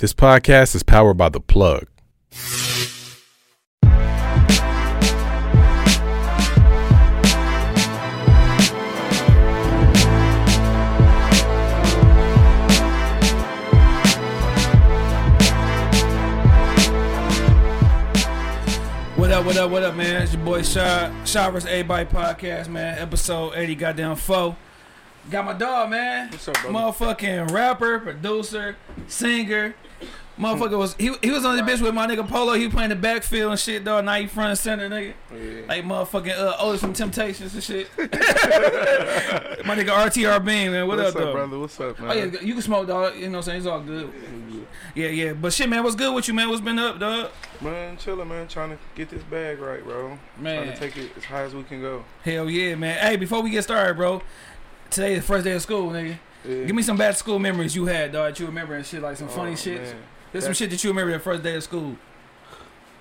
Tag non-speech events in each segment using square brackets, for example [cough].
This podcast is powered by The Plug. What up, what up, what up, man? It's your boy Shy, Shy vs. Podcast, man. Episode 80, goddamn foe. Got my dog, man. What's up, brother? Motherfucking rapper, producer, singer. Motherfucker was he, he was on the bitch with my nigga Polo. He playing the backfield and shit, dog. Now he front and center, nigga. Yeah. Like motherfucking uh, Otis from Temptations and shit. [laughs] my nigga RTR Bean, man. What up? What's up, up, brother? What's up, man? Oh yeah, you can smoke, dog. You know what I'm saying? It's all good. Yeah, yeah. But shit, man, what's good with you, man? What's been up, dog? Man, chilling, man. Trying to get this bag right, bro. Man. Trying to take it as high as we can go. Hell yeah, man. Hey, before we get started, bro. Today is the first day of school, nigga. Yeah. Give me some bad school memories you had, dog. That you remember and shit, like some Oh, funny shit. man. There's some shit that you remember the first day of school.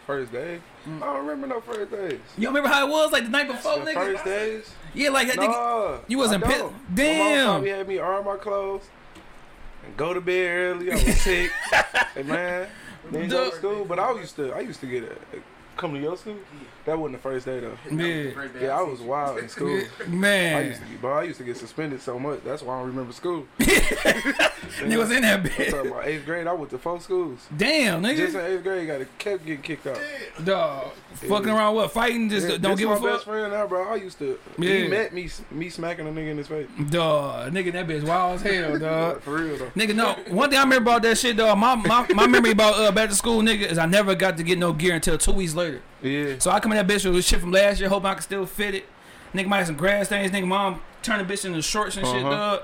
First day? Mm. I don't remember no first days. You remember how it was, like the night before, the nigga? first days? Yeah, like that nigga. No. you wasn't pissed. Damn. My mom probably had me iron my clothes and go to bed early. I was sick. [laughs] hey, man. Didn't go to Duh. school, but I used to. I used to get a, come to your school. That wasn't the first day though. Yeah, Yeah, I was wild in school. [laughs] I man. used to be, bro. I used to get suspended so much. That's why I don't remember school. [laughs] Nigga was in that I'm bitch. talking about eighth grade. I went to four schools. Damn, nigga. Just in eighth grade, got kept getting kicked out. Dog. Fucking around what? Fighting? Just Yeah, don't give my a fuck? best friend now, bro. I used to. Yeah. He met me, me smacking a nigga in his face. Dog. Nigga, that bitch wild as hell, [laughs] dog. For real though. Nigga, no. One thing I remember about that shit, dog. My my, my memory about uh, back to school, nigga, is I never got to get no gear until two weeks later. Yeah. So I come in that bitch with shit from last year, hoping I can still fit it. Nigga might have some grass stains. Nigga, mom turn the bitch into shorts and shit, Uh-huh. dog.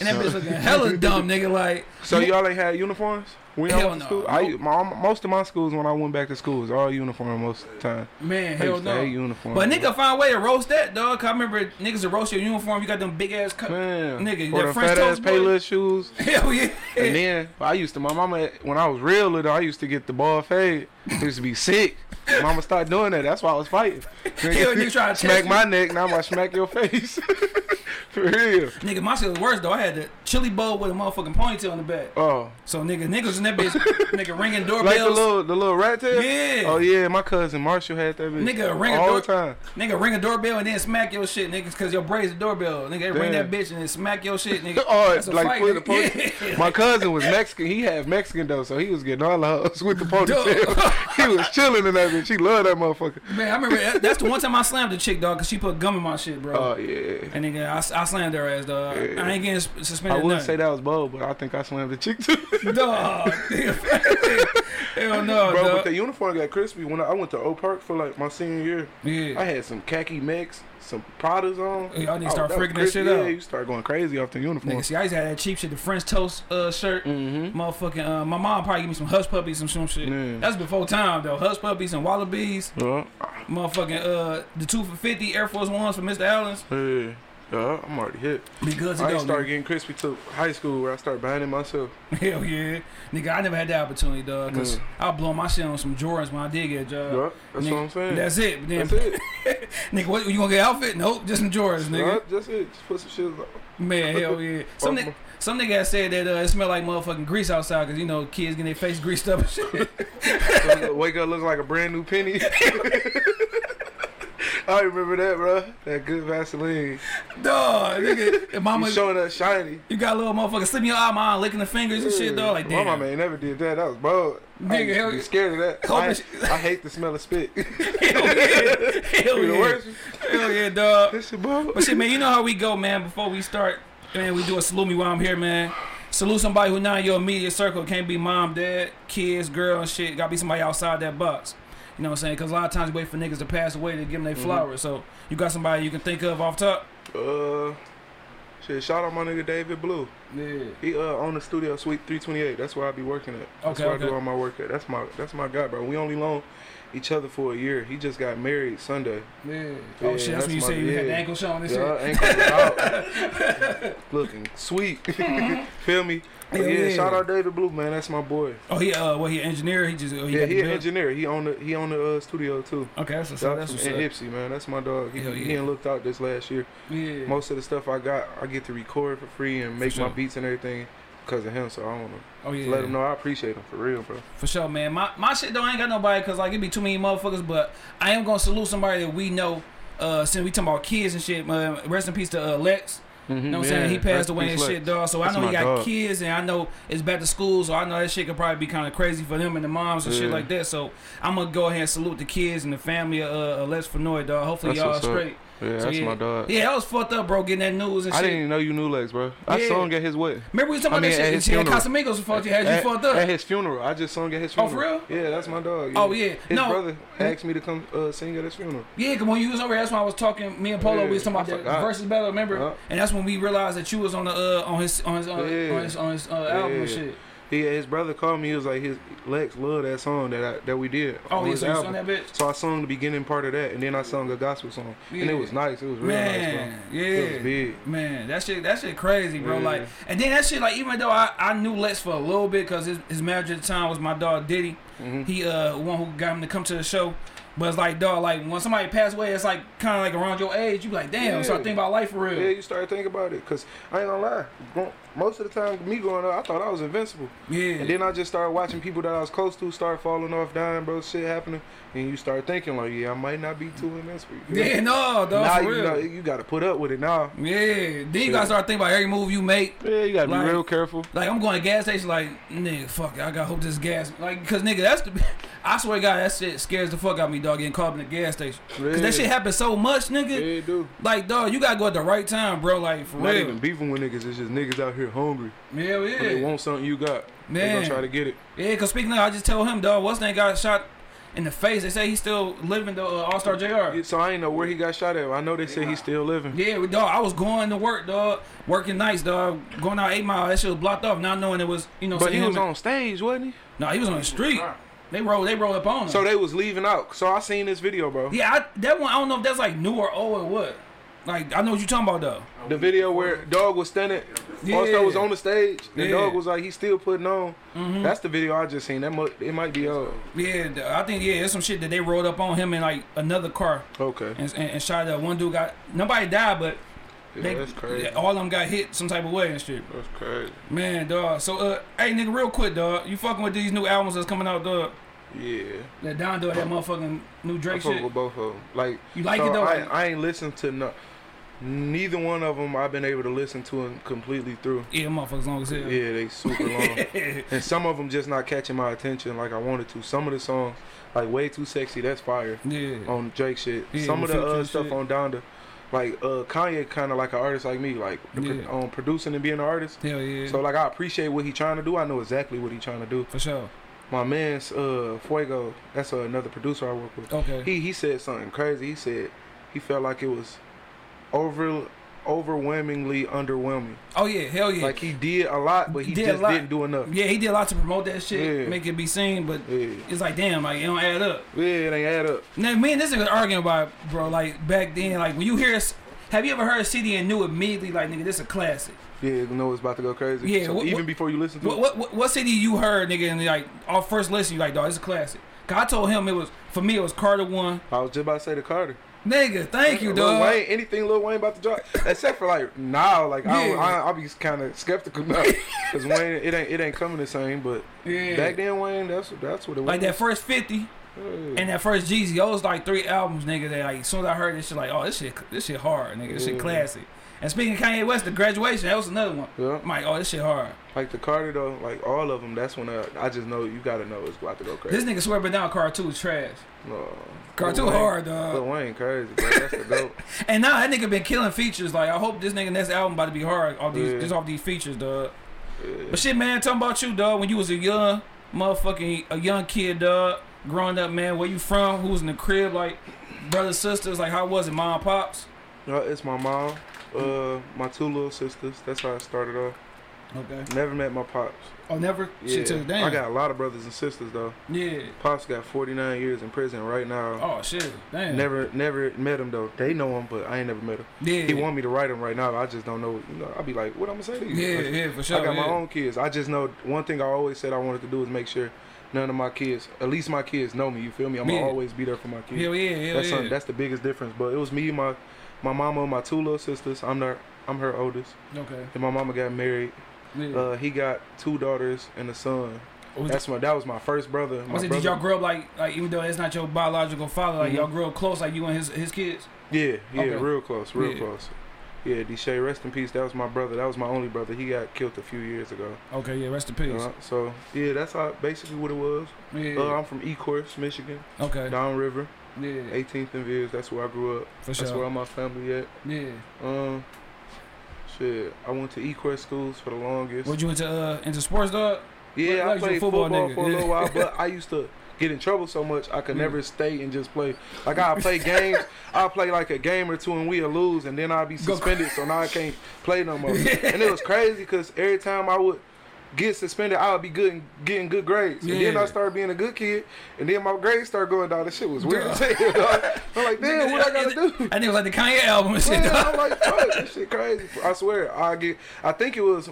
And that bitch looking hella [laughs] dumb, nigga. Like, So y'all ain't had uniforms? When Hell went to no. school? I, my, most of my schools when I went back to school was all uniform most of the time. man, hell no. uniform. But nigga find a way to roast that, dog. I remember niggas to roast your uniform. You got them big ass cut. Man, Nigga, that French fat ass. Payless shoes. [laughs] Hell yeah. And then I used to, my mama, when I was real little, I used to get the ball fade. I used to be sick. Mama started doing that. That's why I was fighting. [laughs] Hell, nigga try to smack my neck. Now I'm gonna smack your face. [laughs] For real. Nigga, my shit was worse though. I had the chili bowl with a motherfucking ponytail in the back. Oh, So nigga, niggas in that bitch, [laughs] nigga ringing doorbells. like the little, the little rat tail. Yeah. Oh yeah, my cousin Marshall had that bitch. Nigga, ring a all door- the time. Nigga, ring a doorbell and then smack your shit, niggas, cause your braids the doorbell. Nigga, ring that bitch and then smack your shit, nigga. [laughs] Oh, That's a like fight, the nigga. [laughs] Yeah. My cousin was Mexican. He had Mexican though, so he was getting all the hoes with the ponytail. He was chilling in that bitch. He loved that motherfucker. Man, I remember that- that's the one time I slammed the chick, dog, cause she put gum in my shit, bro. Oh yeah. and nigga, I, I slammed her ass, dog. Yeah. I ain't getting sus- I wouldn't say that was bold, but I think I slammed the chick too. Dog. [laughs] Hell no, Bro, but dog. the uniform got crispy when I, I went to Oak Park for like my senior year. Yeah. I had some khaki mechs, some Pradas on. Y'all need to Oh, start freaking that shit yeah, out. you start going crazy off the uniform. Nigga, see, I used to have that cheap shit, the French toast uh, shirt. Mm-hmm. Motherfucking, uh, my mom probably give me some hush puppies, some some shit. Yeah. That's before time though. Hush puppies and wallabies. Yeah, Motherfucking, uh, the two for fifty Air Force Ones for Mr. Alan's. yeah, yeah, I'm already hit. Be good I go. ain't start nigga. getting crispy till high school where I started buying it myself. [laughs] Hell yeah, nigga. I never had that opportunity, dog. Cause Mm. I blowing my shit on some Jordans when I did get a job. Yeah, that's Nigga, what I'm saying. That's it. But then, That's it. [laughs] nigga, what you gonna get outfit? Nope, just some Jordans, nigga. Yeah, that's it. Just put some shit on. Man, hell [laughs] yeah. Some nigga, some nigga said that uh, it smelled like motherfucking grease outside because you know kids getting their face greased up and shit. Wake up looking like a brand new penny. [laughs] I remember that, bro. That good Vaseline. dog, nigga. And mama, you showing up shiny. you got a little motherfucker slipping your eye, mom, licking the fingers and shit, dog. Like My damn. mama ain't never did that. That was bold. Nigga, hell yeah. scared of that. [laughs] I, I hate the smell of spit. [laughs] Hell yeah, hell yeah, hell yeah, dog. That shit bold. But shit, man, you know how we go, man. Before we start, man, we do a salute me while I'm here, man. Salute somebody who not in your immediate circle. Can't be mom, dad, kids, girl, and shit. Gotta be somebody outside that box. You know what I'm saying? Because a lot of times you wait for niggas to pass away to give them their Mhm. flowers. So you got somebody you can think of off top? Uh, shit. Shout out my nigga David Blue. Yeah. He uh on the studio suite 328. That's where I be working at. That's Okay, where I do all my work at. That's my that's my guy, bro. We only loan each other for a year. He just got married Sunday. Yeah. Oh Yeah, shit, that's, that's when you my- say you had the ankle showing and Yeah, shit. ankle was out. [laughs] Looking sweet. [laughs] Feel me? Hell yeah, yeah. shout out David Blue, man. That's my boy. Oh, he uh, what he an engineer? He just oh, he yeah, he an engineer. He on the he on the uh, studio too. Okay, that's what's up. That's what's up. Ipsy, man. That's my dog. He, Hell he ain't looked out this last year. Yeah. Most of the stuff I got, I get to record for free and make sure. my beats and everything. because of him. So I want to Oh yeah, let him know I appreciate him for real, bro. For sure, man. My my shit though I ain't got nobody because like it be too many motherfuckers. But I am gonna salute somebody that we know. Uh, since we talking about kids and shit, man. Rest in peace to uh, Lex. You know what I'm saying? He passed away and shit, dog. So That's I know he got dog. kids, and I know it's back to school. So I know that shit could probably be kind of crazy for them and the moms and shit like that. So I'm gonna go ahead and salute the kids and the family of uh, Lex Fenoy, dog. Hopefully That's y'all straight. up. Yeah, So, that's yeah. my dog. Yeah, I was fucked up, bro. Getting that news and I shit. I didn't even know you knew Lex, bro. I Yeah. sung at his wedding. Remember we was talking I about mean, that at shit? his She had funeral. Casamigos fucked you, had you fucked up. at his funeral. I just sung at his funeral. Oh, for real? Yeah, that's my dog. Oh, yeah. His No. brother asked me to come uh, sing at his funeral. Yeah, cause when you was over here, that's when I was talking. Me and Polo, we was talking about that forgot. versus battle. Remember? Yeah. And that's when we realized that you was on the uh on his on his Yeah. on his on his uh, album and shit. He, his brother called me. He was like, his Lex loved that song that I, that we did. Oh yeah, so you album. sung that bitch. So I sung the beginning part of that, and then I sung a gospel song, yeah. and it was nice. It was real nice, Man, bro. yeah, It was big. man, that shit, that shit crazy, bro. Yeah. Like, and then that shit, like, even though I, I knew Lex for a little bit, cause his, his manager at the time was my dog Diddy. Mhm. He uh one who got him to come to the show. But it's like, dog, like when somebody passed away, it's like kind of like around your age. You be like, damn, Yeah. start thinking about life for real. Yeah, you start thinking about it, cause I ain't gonna lie. Most of the time, me growing up, I thought I was invincible, Yeah. and then I just started watching people that I was close to start falling off, dying, bro. Shit happening, and you start thinking like, yeah, I might not be too invincible. You yeah, [laughs] no, dog, now for you real. know you got to put up with it now. yeah. Then you Yeah. gotta start thinking about every move you make. Yeah, you gotta Like- be real careful. Like I'm going to gas station, like nigga, fuck it, I gotta hope this gas, like, cause nigga, that's the, [laughs] I swear to God, that shit scares the fuck out of me, dog, getting caught in the gas station, cause that shit happens so much, Yeah, nigga. it do. Like, dog, you gotta go at the right time, bro. Like for Not real. even beefing with niggas. It's just niggas out here hungry. Hell When They want something you got. Man. They gonna try to get it. yeah. Cause speaking of, I just told him, dog, what's name got shot in the face. They say he's still living, the uh, All Star Jr. So I ain't know where he got shot at. I know they say he's still living. Yeah, we- dog. I was going to work, dog, working nights, dog, going out eight mile. That shit was blocked off, not knowing it was, you know. But he was on stage, wasn't he? No, he was on the street. They rolled, they rolled up on him. So they was leaving out. So I seen this video, bro. Yeah, I, that one I don't know if that's like new or old or what. Like I know what you're talking about though. The video where dog was standing, Yeah. All-Star was on the stage. The Yeah. Mm-hmm. dog was like, he's still putting on. That's the video I just seen. That mu- it might be old. Yeah, I think yeah, there's some shit that they rolled up on him in like another car Okay. and, and, and shot up. One dude got nobody died, but Yeah, they, that's crazy. yeah, all of them got hit some type of way and shit. That's crazy. Man, dog. So uh, hey nigga, real quick, dog. You fucking with these new albums that's coming out, dog? Yeah. That Donda, that motherfucking new I Drake fuck shit. with both of them. Like, You like so it though? I, I ain't listened to no, neither one of them. I've been able to listen to them completely through. yeah, motherfuckers long as hell. Yeah, they super long. [laughs] and some of them just not catching my attention like I wanted to. Some of the songs, like "Way Too Sexy," that's fire yeah. on Drake shit. Yeah, some of the uh, stuff shit. on Donda, like uh, Kanye, kind of like an artist like me, like pro- Yeah. on producing and being an artist. Hell yeah. So like I appreciate what he trying to do. I know exactly what he trying to do. For sure. My man's uh, Fuego, that's uh, another producer I work with. Okay. He he said something crazy. He said he felt like it was over overwhelmingly underwhelming. oh yeah, hell yeah. Like he did a lot, but he did just didn't do enough. yeah, he did a lot to promote that shit, Yeah. make it be seen, but Yeah. it's like damn, like it don't add up. Yeah, it ain't add up. Now, me and this nigga arguing about, it, bro. Like back then, like when you hear, have you ever heard a CD and knew immediately, like nigga, this a classic? Yeah, you know it's about to go crazy. Yeah, So what- even what- before you listen to What it. what what, what CD you heard, nigga, and like off first listen, you like, dog, it's a classic. Cause I told him it was for me, it was Carter one. I was just about to say the Carter. Nigga, thank you, Lil dog. Wayne, anything Lil Wayne about to drop, except for like now, like I, Yeah. I, I'll be kind of skeptical now, [laughs] cause Wayne, it ain't it ain't coming the same. But Yeah. back then, Wayne, that's that's what it was. Like that first fifty Yeah. and that first Jeezy, those like three albums, nigga. That like as soon as I heard this shit, like, oh, this shit, this shit hard, nigga. This shit classic. And speaking of Kanye West, the graduation, that was another one. Yeah. I'm like, oh, this shit hard. Like the Carter though, like all of them. That's when I, I just know you gotta know it's about to go crazy. This nigga swear but down Car 2 is trash. No. Car Lil 2 Wayne- hard, dog. Lil Wayne crazy, bro. That's the dope. [laughs] And now that nigga been killing features. Like I hope this nigga next album about to be hard off these Yeah. just off these features, dog. Yeah. But shit, man, talking about you, dog. When you was a young motherfucking a young kid, dog, growing up, man. Where you from? Who was in the crib? Like brothers, sisters. Like how was it, mom, pops? Uh, it's my mom, uh, my two little sisters. That's how I started off. Okay. Never met my pops. Oh, never. Yeah, Shit, to damn. I got a lot of brothers and sisters though. Yeah. Pops got 49 years in prison right now. Oh shit. Damn. Never, never met him though. They know him, but I ain't never met him. Yeah. He want me to write him right now. I just don't know. You know, I'll be like, what I'm gonna say to you? Yeah, Like, yeah, for sure. I got my own kids. I just know one thing I always said I wanted to do is make sure none of my kids, at least my kids, know me. You feel me? I'm Yeah. always be there for my kids. Hell yeah, hell that's yeah. something- that's the biggest difference. But it was me, my my mama, and my two little sisters. I'm their, I'm her oldest. okay. And my mama got married Yeah. Uh, he got two daughters and a son. That's my that was my first brother. My was it, brother did y'all grow up like like even though it's not your biological father, like Mhm. y'all grew up close, like you and his his kids? Yeah, yeah, Okay. real close, real Yeah. close. Yeah, Deshae, rest in peace. That was my brother. That was my only brother. He got killed a few years ago. Okay, yeah, rest in peace. Uh, so yeah, that's how basically what it was. yeah. Uh, I'm from Ecorse, Michigan, okay. downriver, Yeah. 18th and Viz. That's where I grew up. For That's sure. where all my family at. Yeah. Um, shit, I went to Ecorse schools for the longest. What you into uh into sports dog? Yeah, Like I played football football, for a little while, but [laughs] I used to get in trouble so much I could Yeah. never stay and just play. Like I play games, I play like a game or two and we'll lose, and then I'd be suspended, so now I can't play no more. [laughs] And it was crazy because every time I would get suspended, I would be good and getting good grades, and then I started being a good kid, and then my grades started going down. This shit was weird. Duh. as hell, dog. I'm like, damn, what I gotta [laughs] do? I think it was like the Kanye album and shit. I'm [laughs] like, fuck, this shit crazy. I swear, I get. I think it was.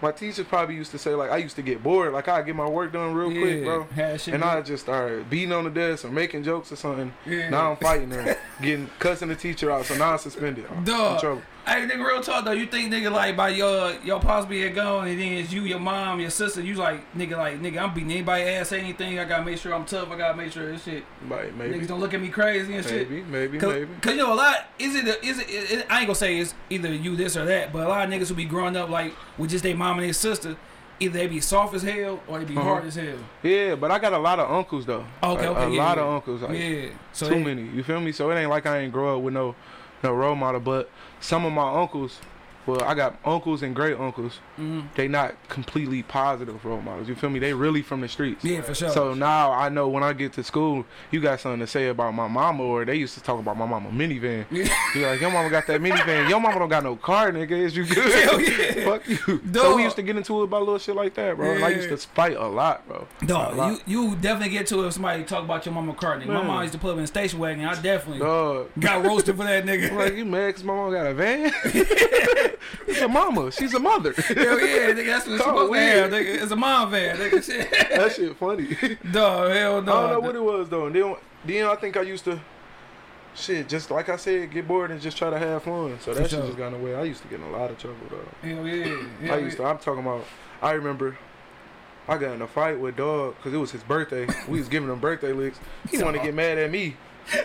My teachers probably used to say like I used to get bored, like I get my work done real quick, bro. And. I just started beating on the desk or making jokes or something. Yeah. Now I'm fighting [laughs] them, getting cussing the teacher out, so now I'm suspended. Dog. Hey, nigga, real talk though. You think nigga like by your your pops being gone, and then it's you, your mom, your sister. You like nigga, like nigga, I'm beating anybody ass, say anything. I gotta make sure I'm tough. I gotta make sure this shit. Like, maybe, Niggas don't look at me crazy and shit. maybe, maybe, Cause, maybe. Cause you know a lot is it is it, it, it- I ain't gonna say it's either you this or that, but a lot of niggas who be growing up like with just their mom and their sister, either they be soft as hell or they be Uh-huh. hard as hell. Yeah, but I got a lot of uncles though. Okay, a, okay, a yeah, lot yeah. of uncles. Like, yeah, so too they- many. You feel me? So it ain't like I ain't grow up with no no role model, but some of my uncles. Well, I got uncles and great uncles. Mhm. They not completely positive role models. You feel me? They really from the streets. Yeah, for sure. So now I know when I get to school, you got something to say about my mama, or they used to talk about my mama minivan. [laughs] Yeah. You're like, your mama got that minivan. Your mama don't got no car, nigga. Is you good? Hell [laughs] yeah. Fuck you. So we used to get into it about little shit like that, bro. And I used to fight a lot, bro. Dog, lot. you, you definitely get to it if somebody talk about your mama car, nigga. My mom used to put up in a station wagon. I definitely Dog. got roasted for that I'm [laughs] nigga. like, you mad 'cause my mama got a van? it's a mama. She's a mother. Hell yeah, nigga, that's what it's supposed to have, nigga. It's a mom van, nigga. [laughs] Shit. that shit funny. [laughs] Dog, hell no. I don't know what it was though. And then, then I think I used to, shit, just like I said, get bored and just try to have fun. So that For shit sure. just got away. I used to get in a lot of trouble though. Hell yeah. Hell I used to. I'm talking about. I remember. I got in a fight with dog because it was his birthday. we was giving him birthday licks. He wanted to get mad at me. [laughs]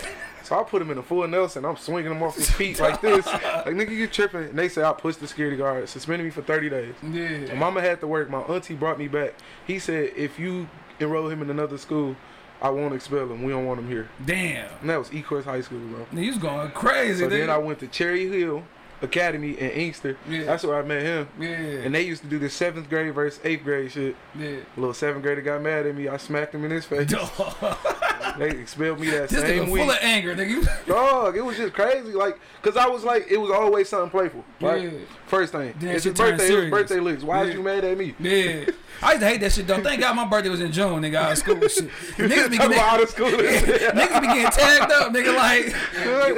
So I put him in a full Nelson. I'm swinging him off his feet [laughs] like this. Like, nigga, you tripping. And they say I pushed the security guard, suspended me for 30 days. Yeah. Mama had to work. My auntie brought me back. He said, if you enroll him in another school, I won't expel him. We don't want him here. Damn. And that was Ecorse High School, bro. You was going crazy, So then I went to Cherry Hill Academy in Inkster. Yeah. That's where I met him. Yeah. And they used to do the seventh grade versus eighth grade shit. yeah. A little seventh grader got mad at me. I smacked him in his face. [laughs] [laughs] They expelled me that This same nigga week. full of anger, nigga. You- [laughs] Dog, it was just crazy. Like, cause I was like, it was always something playful. Right. Yeah. First thing, Then it's his birthday. It was birthday licks. Why Yeah. is you mad at me? Yeah. [laughs] I used to hate that shit though. Thank God my birthday was in June, nigga. Out of school and shit. [laughs] Niggas be getting out of school. [laughs] niggas be getting tagged up, nigga. Like,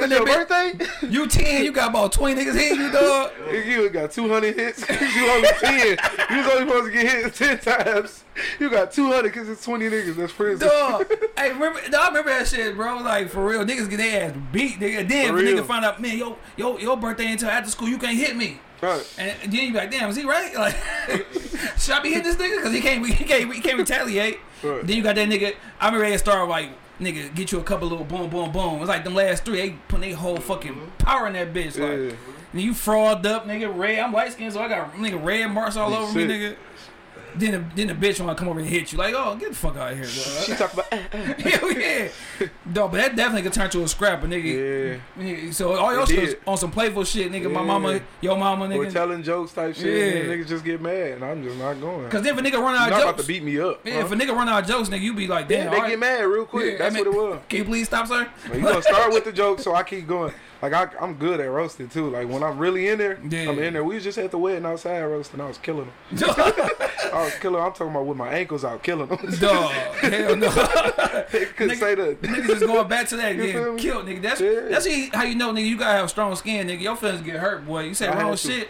[laughs] Like, your birthday? you ten, you got about twenty niggas hitting you, dog. You got 200 hits. you only 10. You was only supposed to get hit 10 times. You got 200 because it's 20 niggas. That's prison. Dog, hey, remember? I remember that shit, bro. Like for real, niggas get their ass beat, nigga. Then For if a nigga find out, man, yo, yo, your birthday until after school, you can't hit me. Right. And then you be like, damn, is he right? [laughs] Like, [laughs] should I be hitting this nigga? Because he can't, he can't, he can't retaliate. Right. Then you got that nigga. I remember they start like, nigga, get you a couple little boom, boom, boom. It's like them last three, they put their whole fucking mm-hmm. power in that bitch. Like, Yeah. and you fraud up, nigga. Red, I'm light skinned, so I got nigga red marks all over me, nigga. Then the, then the bitch wanna come over and hit you. Like, oh, get the fuck out of here, She talk about. eh, eh. Hell yeah. Dog, but that definitely could turn to a scrap, nigga. Yeah. Yeah, So all shit on some playful shit, nigga. My mama, your mama, nigga. telling jokes type shit. Yeah. And niggas just get mad. And I'm just not going. Cause then if a nigga run out not of about to jokes, beat me up. yeah, huh? if a nigga run out of jokes, nigga, you be like, Yeah, damn, they all right. get mad real quick. Yeah, That's I what it was. Can you please stop, sir? Like, you gonna start with the joke, so I keep going. Like I, I'm good at roasting too. Like when I'm really in there, Yeah. I'm in there. We was just at the wedding outside roasting. I was killing them. [laughs] I was killing. I'm talking about with my ankles out, killing them. hell no. [laughs] couldn't Nigga- say that. Niggas is going back to that getting killed, nigga. That's Yeah. that's how you know, nigga. You gotta have strong skin, nigga. Your feelings get hurt, boy. You say wrong shit.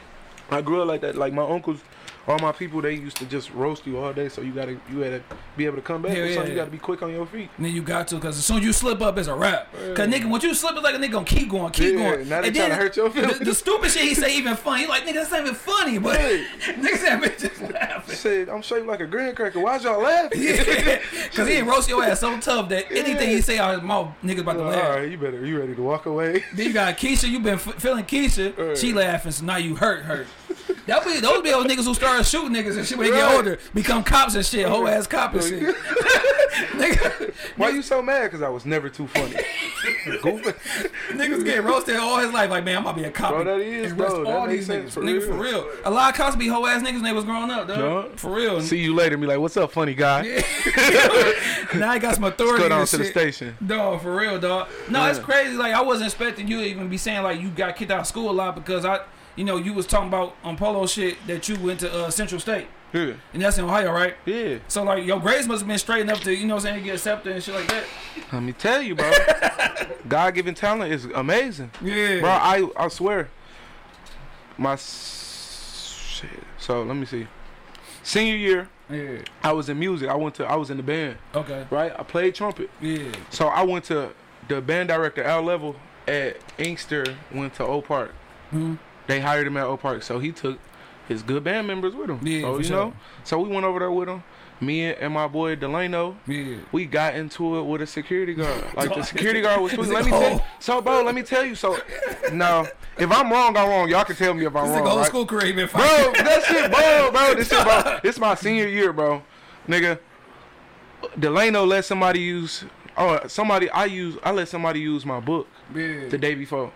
I grew up like that. Like my uncles, all my people they used to just roast you all day, so you gotta you gotta be able to come back. Yeah, yeah. You gotta be quick on your feet. And then you got to, cause as soon as you slip up, it's a wrap. Cause nigga, once you slip, it's like a nigga gonna keep going, keep Yeah, going. now they and tryna hurt your the, feelings. the stupid shit he say even funny. He like nigga, that's not even funny, but [laughs] nigga said bitch just laughing. Said I'm shaped like a graham cracker. Why's y'all laughing? [laughs] [laughs] Cause he roast your ass so tough that anything he say out his mouth, niggas about to laugh. right, you better you ready to walk away? Then you got Keisha, you been f- feeling Keisha, Right. she laughing, so now you hurt her. That be those be those niggas who start shooting niggas and shit when they get older, become cops and shit, whole ass cop and shit. [laughs] Nigga, Why you so mad? Because I was never too funny. [laughs] Niggas get roasted all his life, like man, I'm about to be a cop. Bro, that is, bro. That all these niggas, for nigga, for real. real. A lot of cops be whole ass niggas when they was growing up, dog. For real. See you later. Be like, what's up, funny guy? [laughs] now I got some authority. Go and down to the station. Dog, for real, dog. No, it's crazy. Like I wasn't expecting you to even be saying like you got kicked out of school a lot because I, you know, you was talking about on polo shit that you went to uh, Central State Yeah. and that's in Ohio, right? Yeah. So like your grades must have been straight enough to you know what I'm saying get accepted and shit like that. Let me tell you, bro. [laughs] God given talent is amazing. Yeah, Bro, I I swear. My shit. So let me see. Senior year, yeah. I was in music. I went to I was in the band, Okay. right? I played trumpet. Yeah. So I went to the band director Al Level at Inkster went to Oak Park. hmm They hired him at Oak Park, so he took his good band members with him. Yeah, so, you sure. know. So we went over there with him. Me and, and my boy Delano, Yeah. we got into it with a security guard. Like the [laughs] security guard was. This Let me tell you. So, bro, let me tell you. So, no, if I'm wrong, I'm wrong. Y'all can tell me if I'm This wrong. nigga old right? school career he Bro, fighting. that shit, bro, bro. This shit, bro. [laughs] This my senior year, bro. Nigga, Delano let somebody use. Oh, somebody I use. I let somebody use my book Yeah. the day before.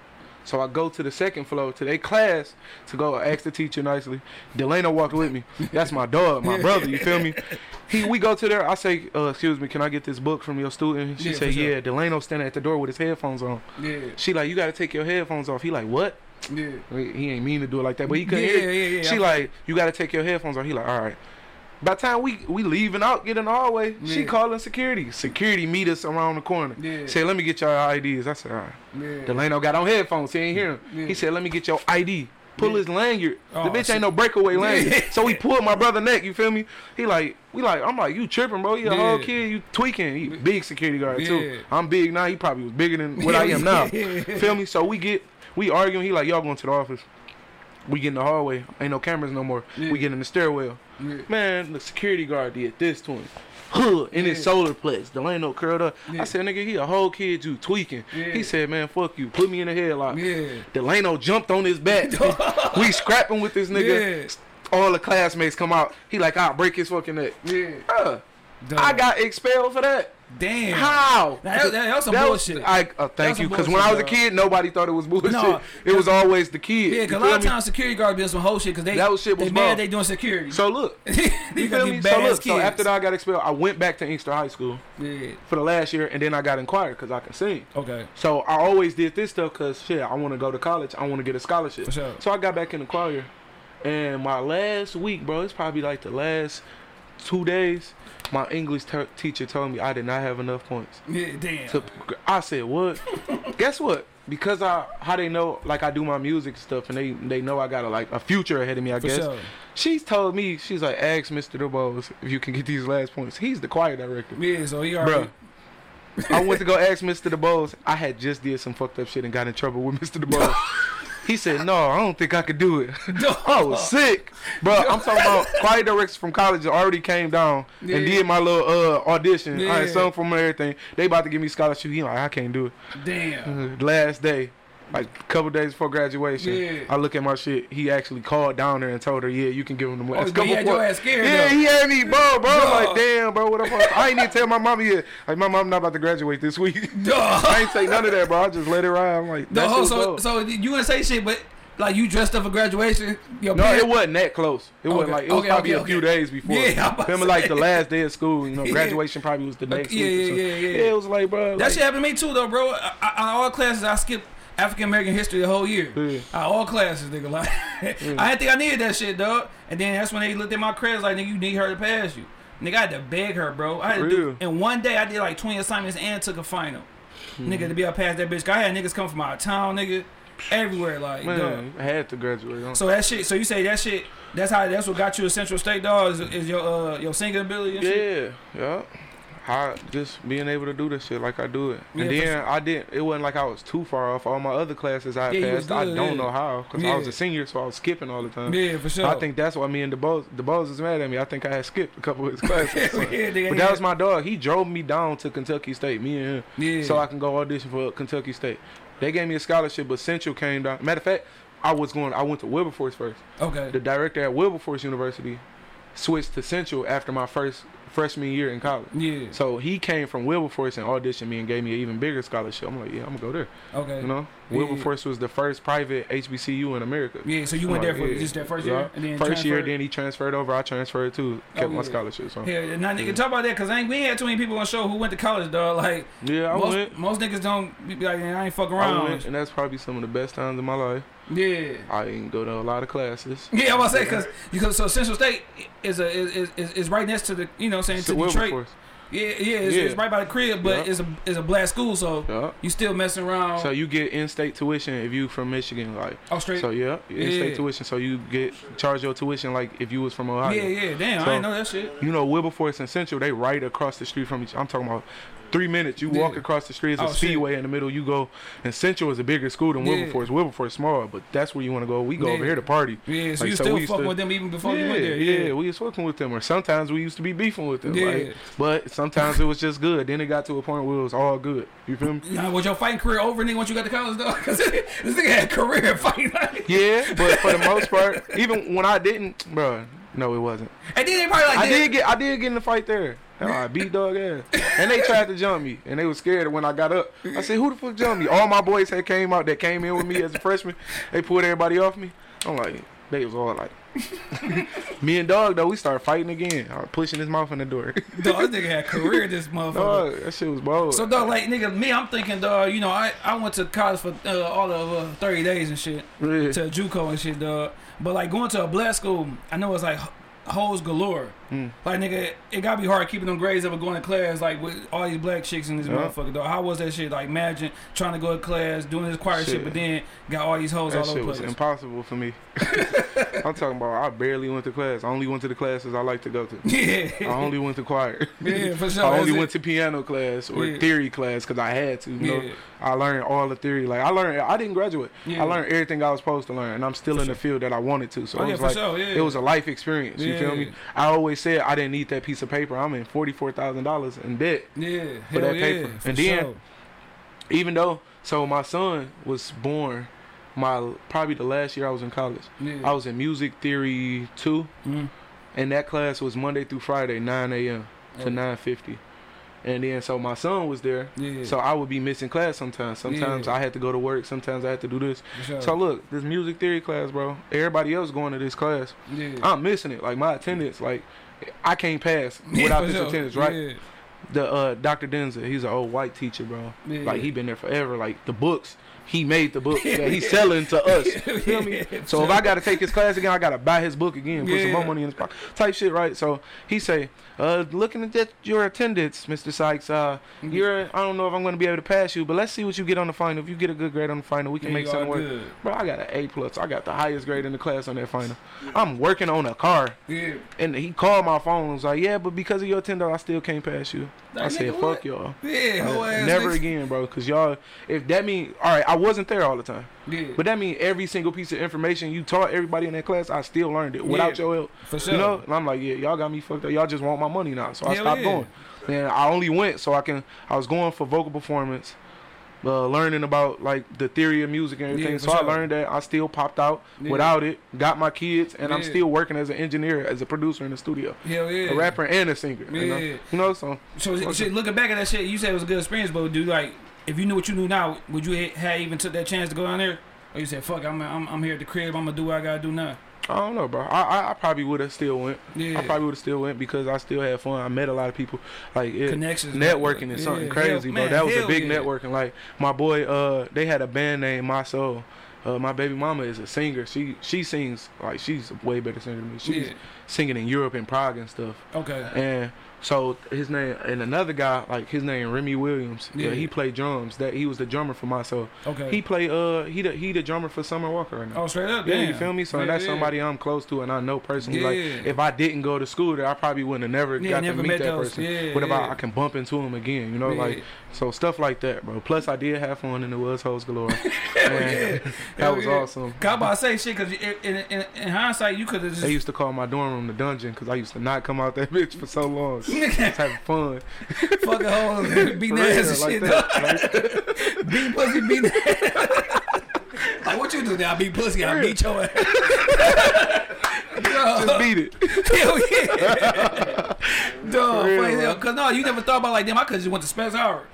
So I go to the second floor to their class to go ask the teacher nicely. Delano walked with me. That's my dog, my [laughs] brother. You feel me? He we go to there. I say, uh, "Excuse me, can I get this book from your student?" She Yeah, say, sure. "Yeah." Delano standing at the door with his headphones on. Yeah. She like, "You got to take your headphones off." He like, "What?" Yeah. He ain't mean to do it like that, but he couldn't Yeah, hear. yeah, yeah, She I- like, "You got to take your headphones off." He like, "All right." By the time we we leaving out, get in the hallway, she Yeah. calling security. Security meet us around the corner. Yeah. Say, "Let me get your IDs." I said, "All right." Yeah. Delano got on headphones. He ain't hear him. Yeah. He said, "Let me get your ID." Pull Yeah. his lanyard. Oh, the bitch ain't no breakaway lanyard. Yeah. So he [laughs] pulled my brother neck. You feel me? He like, we like, I'm like, you tripping, bro? You a whole Yeah. kid. You tweaking. He big security guard Yeah. too. I'm big now. He probably was bigger than what I am now. [laughs] Yeah. Feel me? So we get, we arguing. He like, y'all going to the office. We get in the hallway. Ain't no cameras no more. Yeah. We get in the stairwell. Yeah. Man, the security guard did this to him. Huh, in his Yeah. solar plex. Delano curled up. Yeah. I said, nigga, he a whole kid, you tweaking. He said, man, fuck you. Put me in the headlock. Yeah. Delano jumped on his back. [laughs] we scrapping with this nigga. All the classmates come out. He like, I'll break his fucking neck. Yeah. I got expelled for that. Damn. How? That, that, that was some That bullshit. Was, I, uh, thank you, because when I was a kid, nobody thought it was bullshit. No, it was always the kid. yeah, because a lot of me? times security guards on some whole shit because they That was shit was they mad they doing security. So look, [laughs] you feel me? So look, kids. so after that I got expelled, I went back to Inkster High School yeah. for the last year, and then I got inquired because I can sing. Okay. So I always did this stuff because shit, I want to go to college. I want to get a scholarship. For sure. So I got back in the choir, and my last week, bro, it's probably like the last two days. My English ter- teacher told me I did not have enough points. Yeah. Damn. To, I said, what? [laughs] Guess what? Because I how they know like I do my music stuff and they they know I got a, like a future ahead of me. I For guess. sure. She's told me she's like, ask Mr. DeBose if you can get these last points. He's the choir director. Yeah. So he already. I went to go [laughs] ask Mr. DeBose. I had just did some fucked up shit and got in trouble with Mr. DeBose. [laughs] he said, "No, I don't think I could do it." [laughs] [laughs] I was sick, bro. I'm talking about [laughs] choir directors from college already came down Yeah. and did my little uh, audition. I Yeah. had sung from everything. They about to give me scholarship. He like, I can't do it. Damn. Last day, like a couple days before graduation, Yeah. I look at my shit. He actually called down there and told her, "Yeah, you can give him the money." Oh, couple he had your ass scared. Yeah, though. he had me, bro, bro. Dog. Like, damn, bro, what the fuck? I ain't even tell my mama yet. Like, my mom not about to graduate this week. [laughs] I ain't say none of that, bro. I just let it ride. I'm like, No, that shit was so so you ain't say shit, but like you dressed up for graduation. Your No, parents- it wasn't that close. It wasn't like it was okay, probably okay, a few days before. Yeah, I'm about Remember, like the last day of school. You know, [laughs] Yeah. graduation probably was the next yeah, week. or yeah, yeah, yeah. it was like, bro. That like, shit happened to me too, though, bro. I, I- all classes I skipped African American history the whole year. Yeah. I, all classes, nigga. [laughs] Like, I didn't think I needed that shit, dog. And then that's when they looked at my credits, like, nigga, you need her to pass you. Nigga, I had to beg her, bro. I had to do. And one day I did like 20 assignments and took a final. Hmm. Nigga, to be able to pass that bitch. I had niggas come from out of town, nigga. everywhere. Like, dog. I had to graduate. huh? So that shit. So you say that shit. That's how. That's what got you to Central State, dog. Is, is your uh your singing ability? And shit? Yeah, I just being able to do this shit like I do it, and Yeah, then I didn't. It wasn't like I was too far off. All my other classes I Yeah, passed, I don't yeah. know how because I was a senior, so I was skipping all the time. Yeah, for sure. I think that's why me and DeBose, DeBose is mad at me. I think I had skipped a couple of his [laughs] classes. so- But that was my dog. He drove me down to Kentucky State, me and him, Yeah. so I can go audition for Kentucky State. They gave me a scholarship, but Central came down. Matter of fact, I was going. I went to Wilberforce first. okay. The director at Wilberforce University switched to Central after my first freshman year in college. Yeah. So he came from Wilberforce and auditioned me and gave me an even bigger scholarship. I'm like, yeah, I'm gonna go there. Okay. You know, Yeah. Wilberforce was the first private HBCU in America. Yeah. So you went I'm there like, for yeah. just that first Yeah. year, and then first year, then he transferred over. I transferred too. Kept Oh, my yeah. scholarship. So Yeah, now nigga, talk about that because ain't we ain't had too many people on the show who went to college, dog. Like yeah, I most, went. most niggas don't be like, I ain't fuck I around. went, and that's probably some of the best times of my life. Yeah. I didn't go to a lot of classes. Yeah, I was say because because so Central State is a is, is, is right next to the you know what I'm saying to Detroit. Wilberforce. Yeah, yeah, it's, Yeah. it's right by the crib, but Yeah. it's a it's a black school, so Yeah. you still messing around. So you get in-state tuition if you from Michigan, like. oh, straight. So yeah, in-state Yeah. tuition. So you get charge your tuition like if you was from Ohio. yeah, yeah, damn, So- I didn't know that shit. You know, Wilberforce and Central, they right across the street from each. I'm talking about three minutes. You walk across the street, it's Oh, a shit. speedway in the middle. You go, and Central is a bigger school than Yeah. Wilberforce. Wilberforce small, but that's where you want to go. We go over here to party. Yeah, so Like, you so still fucking to- with them even before yeah, you went there. yeah, Yeah, we was fucking with them, or sometimes we used to be beefing with them. Yeah. Like, but sometimes it was just good. Then it got to a point where it was all good. You feel me? Was your fighting career over, nigga, once you got to college, though? [laughs] Because this nigga had career [laughs] fighting. Yeah, but for the most part, even when I didn't, bro, no, it wasn't. And then they probably like, I did get I did get in the fight there. Hell, I beat dog ass. And they tried to jump me. And they was scared when I got up. I said, Who the fuck jumped me? All my boys had came out that came in with me as a freshman. They pulled everybody off me. I'm like, they was all like [laughs] Me and dog though, we started fighting again. I was pushing his mouth in the door. [laughs] Dog, this nigga had a career, this motherfucker. dog, that shit was bold. So dog, like nigga, me, I'm thinking, dog. You know, I, I went to college for uh, all of uh, 30 days and shit Yeah. to JUCO and shit, dog. But like going to a black school, I know it's like hoes galore. Mm. Like nigga, it gotta be hard keeping them grades up and going to class like with all these black chicks in this Yeah. motherfucker, Though, How was that shit? Like imagine trying to go to class, doing this choir shit, Shit. but then got all these hoes That all over the was place. impossible for me. [laughs] I'm talking about I barely went to class. I only went to the classes I like to go to. yeah, I only went to choir. [laughs] yeah, for sure. I only That's went it. to piano class or Yeah. theory class because I had to. You know, Yeah. I learned all the theory. Like I learned, I didn't graduate. Yeah. I learned everything I was supposed to learn, and I'm still For in the field that I wanted to. So Oh, it was like sure, yeah. it was a life experience. You feel me? I always said I didn't need that piece of paper. I'm in forty four thousand dollars in debt. Yeah, for that yeah, paper. And then- sure. Even though, so my son was born. My probably the last year I was in college. yeah. I was in music theory two, Mhm. and that class was Monday through Friday, nine a.m. to Okay. nine fifty. And then so my son was there. Yeah. So I would be missing class sometimes. Sometimes Yeah. I had to go to work. Sometimes I had to do this. sure. So look, this music theory class, bro. Everybody else going to this class. yeah. I'm missing it. Like my attendance, like I can't pass [laughs] without for this sure. attendance, right? Yeah. The uh, Dr. Denza, he's an old white teacher, bro. Yeah. Like he been there forever. Like the books, he made the book that he's [laughs] selling to us. Feel me? So if I gotta take his class again, I gotta buy his book again, put some more money in his pocket, type shit, right? So he say, uh, looking at that, your attendance, Mr. Sykes, uh, Mm-hmm. you're, I don't know if I'm gonna be able to pass you, but let's see what you get on the final. If you get a good grade on the final, we can Yeah, make something work. good. Bro, I got an A plus. I got the highest grade in the class on that final. I'm working on a car, Yeah. and he called my phone. and was like, "Yeah, but because of your attendance, I still can't pass you." I said, "Fuck what? y'all." Yeah, Never again, bro. Cause y'all, if that mean, all right, I wasn't there all the time, Yeah, but that means every single piece of information you taught everybody in that class, I still learned it without Yeah, your help. for sure. You know, and I'm like, yeah, y'all got me fucked up. Y'all just want my money now, so I Hell stopped yeah. going. And I only went so I can. I was going for vocal performance. Uh, learning about like the theory of music and everything, Yeah, so for I learned that. I still popped out Yeah. without it. Got my kids, and I'm still working as an engineer, as a producer in the studio, Hell yeah. a rapper and a singer. You know, Yeah. you know so So shit, looking back at that shit, you said it was a good experience, but do like if you knew what you knew now, would you have even took that chance to go down there? Or you said, fuck, I'm I'm, I'm here at the crib, I'm gonna do what I gotta do now. I don't know, bro. I I, I probably would have still went. Yeah. I probably would have still went because I still had fun. I met a lot of people. Like it, Connections. networking is something Yeah, crazy, hell- bro. man, that was a big yeah. networking. Like my boy, uh, they had a band named My Soul. Uh, my baby mama is a singer. She she sings like she's a way better singer than me. She's Yeah. singing in Europe and Prague and stuff. Okay. And So his name and another guy like his name Remy Williams. Yeah, Yeah. he played drums. That he was the drummer for myself. Okay. He played uh he the he the drummer for Summer Walker right now. oh, straight up. Yeah, damn. you feel me? So Yeah, that's yeah. somebody I'm close to and I know personally. Yeah. Like if I didn't go to school there, I probably wouldn't have never Yeah, got never to meet met that those. person. Yeah, but if I. I can bump into him again, you know, like so stuff like that, bro. Plus I did have fun and it was hoes galore. [laughs] Man, oh, yeah. that Hell was yeah. awesome. I'm about to say shit, cause in, in, in, in hindsight, you could have They just used to call my dorm room the dungeon because I used to not come out that [laughs] bitch for so long. [laughs] Just having fun. fucking hoes, For ass and shit. like beat pussy, beat ass. like what you do now? I beat pussy, I beat your ass. Just beat it. Hell yeah. Duh, For real, funny as hell. bro. Cause no, you never thought about like them. I could just went to Specs Howard.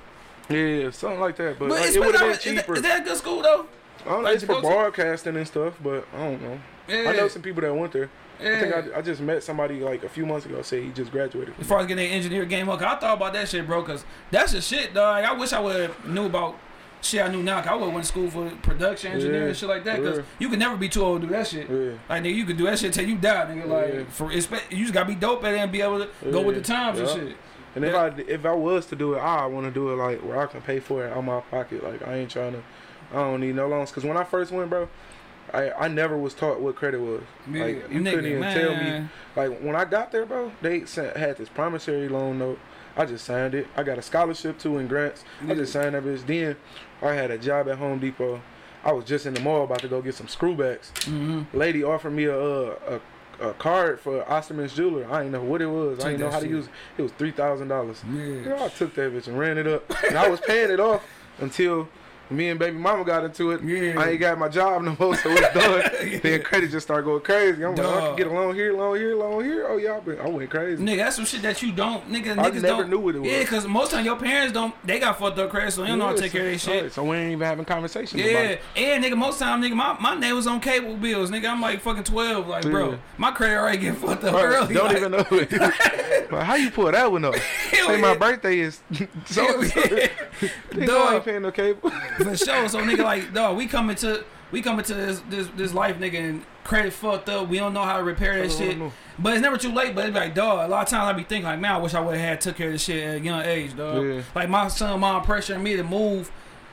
Yeah, something like that. But, But like, it would have been cheaper. is that a good school though? I don't know, like it's for go to? broadcasting and stuff, but I don't know. Yeah. I know some people that went there. I think I, I just met somebody like a few months ago. Say he just graduated. As far as getting that engineer game up, I thought about that shit, bro. Cause that's the shit, dog. I wish I would have knew about shit I knew now. 'cause I would have went to school for production, engineering, Yeah, and shit like that. Cause yeah. you can never be too old to do that shit. Yeah. Like nigga, you could do that shit till you die, nigga. Like Yeah. for you just gotta be dope at it and be able to go with the times Yeah. and shit. And if I if I was to do it, I want to do it like where I can pay for it out of my pocket. Like I ain't trying to. I don't need no loans. Cause when I first went, bro, I I never was taught what credit was. Like you nigga, couldn't even tell me. Like when I got there, bro, they sent, had this promissory loan note. I just signed it. I got a scholarship too in grants. I just signed that bitch. Then I had a job at Home Depot. I was just in the mall about to go get some screwbacks. Mhm. Lady offered me a a, a, a card for Osterman's jeweler. I didn't know what it was. I Take didn't know how to use it. It was three thousand dollars. Yeah. I took that bitch and ran it up. And I was paying it off until me and baby mama got into it. Yeah. I ain't got my job no more, so it's done. [laughs] Then credit just started going crazy. I'm like, I can get a loan here, loan here, loan here. Oh y'all been I went crazy. Nigga, that's some shit that you don't, nigga. I niggas never don't, knew what it was. Yeah, cause most time your parents don't, they got fucked up credit, so they don't know how to Yeah, take care of their shit. right, So we ain't even having conversations about Yeah, and nigga, most time, nigga, my, my name was on cable bills, nigga. I'm like fucking twelve, like bro, my credit already getting fucked up Right, early. don't like, even know it. [laughs] like, how you pull that one up? [laughs] Say my birthday is so yeah. I ain't paying no cable. For sure. So nigga, like, dog, we coming to we coming to this this this life, nigga, and credit fucked up. We don't know how to repair that shit. But it's never too late. But it's like, dog, a lot of times I be thinking like, man, I wish I would have had took care of this shit at a young age, dog. Yeah. Like my son, mom pressuring me to move.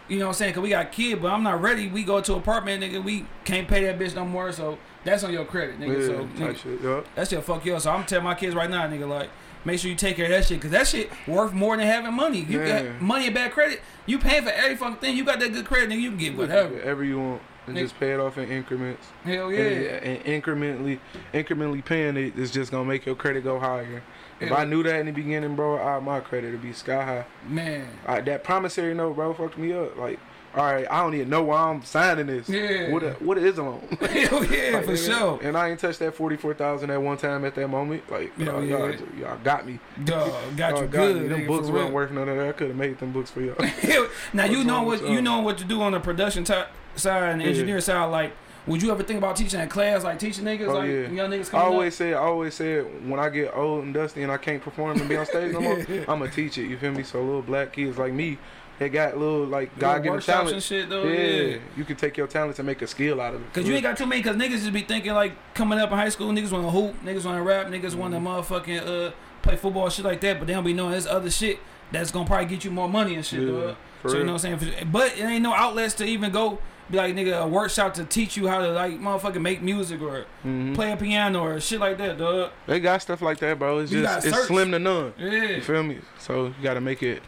You know what I'm saying? Cause we got a kid, but I'm not ready. We go to apartment, nigga. We can't pay that bitch no more. So that's on your credit, nigga. Yeah, so nigga, shit, yup. that shit fuck you. So I'm telling my kids right now, nigga, like, make sure you take care of that shit. Cause that shit worth more than having money. You Man. got money and bad credit. You paying for every fucking thing. You got that good credit, then You can get whatever. Whatever you want. And just pay it off in increments. Hell yeah. And, and incrementally, incrementally paying it is just gonna make your credit go higher. If I knew that in the beginning, bro, I, my credit would be sky high. Man. I, that promissory note, bro, fucked me up. Like, all right, I don't even know why I'm signing this. Yeah. What a, what is a loan? Hell yeah, Like, for nigga, sure. And I ain't touched that forty four thousand at one time at that moment. Like, y'all, yeah. y'all, y'all got me. Dog, got Y'all you got good. me. Them nigga, books weren't worth none of that. I could have made them books for y'all. [laughs] Now you know what you uh, know what to do on the production ti side and the Yeah. engineer side. Like, would you ever think about teaching in class, like teaching niggas, Oh, like yeah. young niggas I always up? said, I always said, when I get old and dusty and I can't perform and be on stage no more, [laughs] I'm gonna teach it. You feel me? So little black kids like me, they got little like God given workshops and talent. shit though. yeah. Yeah. you can take your talents and make a skill out of it. Cause you ain't got too many. Cause niggas just be thinking like coming up in high school, niggas want to hoop, niggas want to rap, niggas want to Mm-hmm. motherfucking uh play football, shit like that. But they don't be knowing there's other shit that's gonna probably get you more money and shit. Yeah, So you know what I'm saying? But it ain't no outlets to even go be like nigga a workshop to teach you how to like motherfucking make music or Mhm. play a piano or shit like that, dog. They got stuff like that, bro. It's You just it's search. slim to none. Yeah. You feel me? So you gotta make it.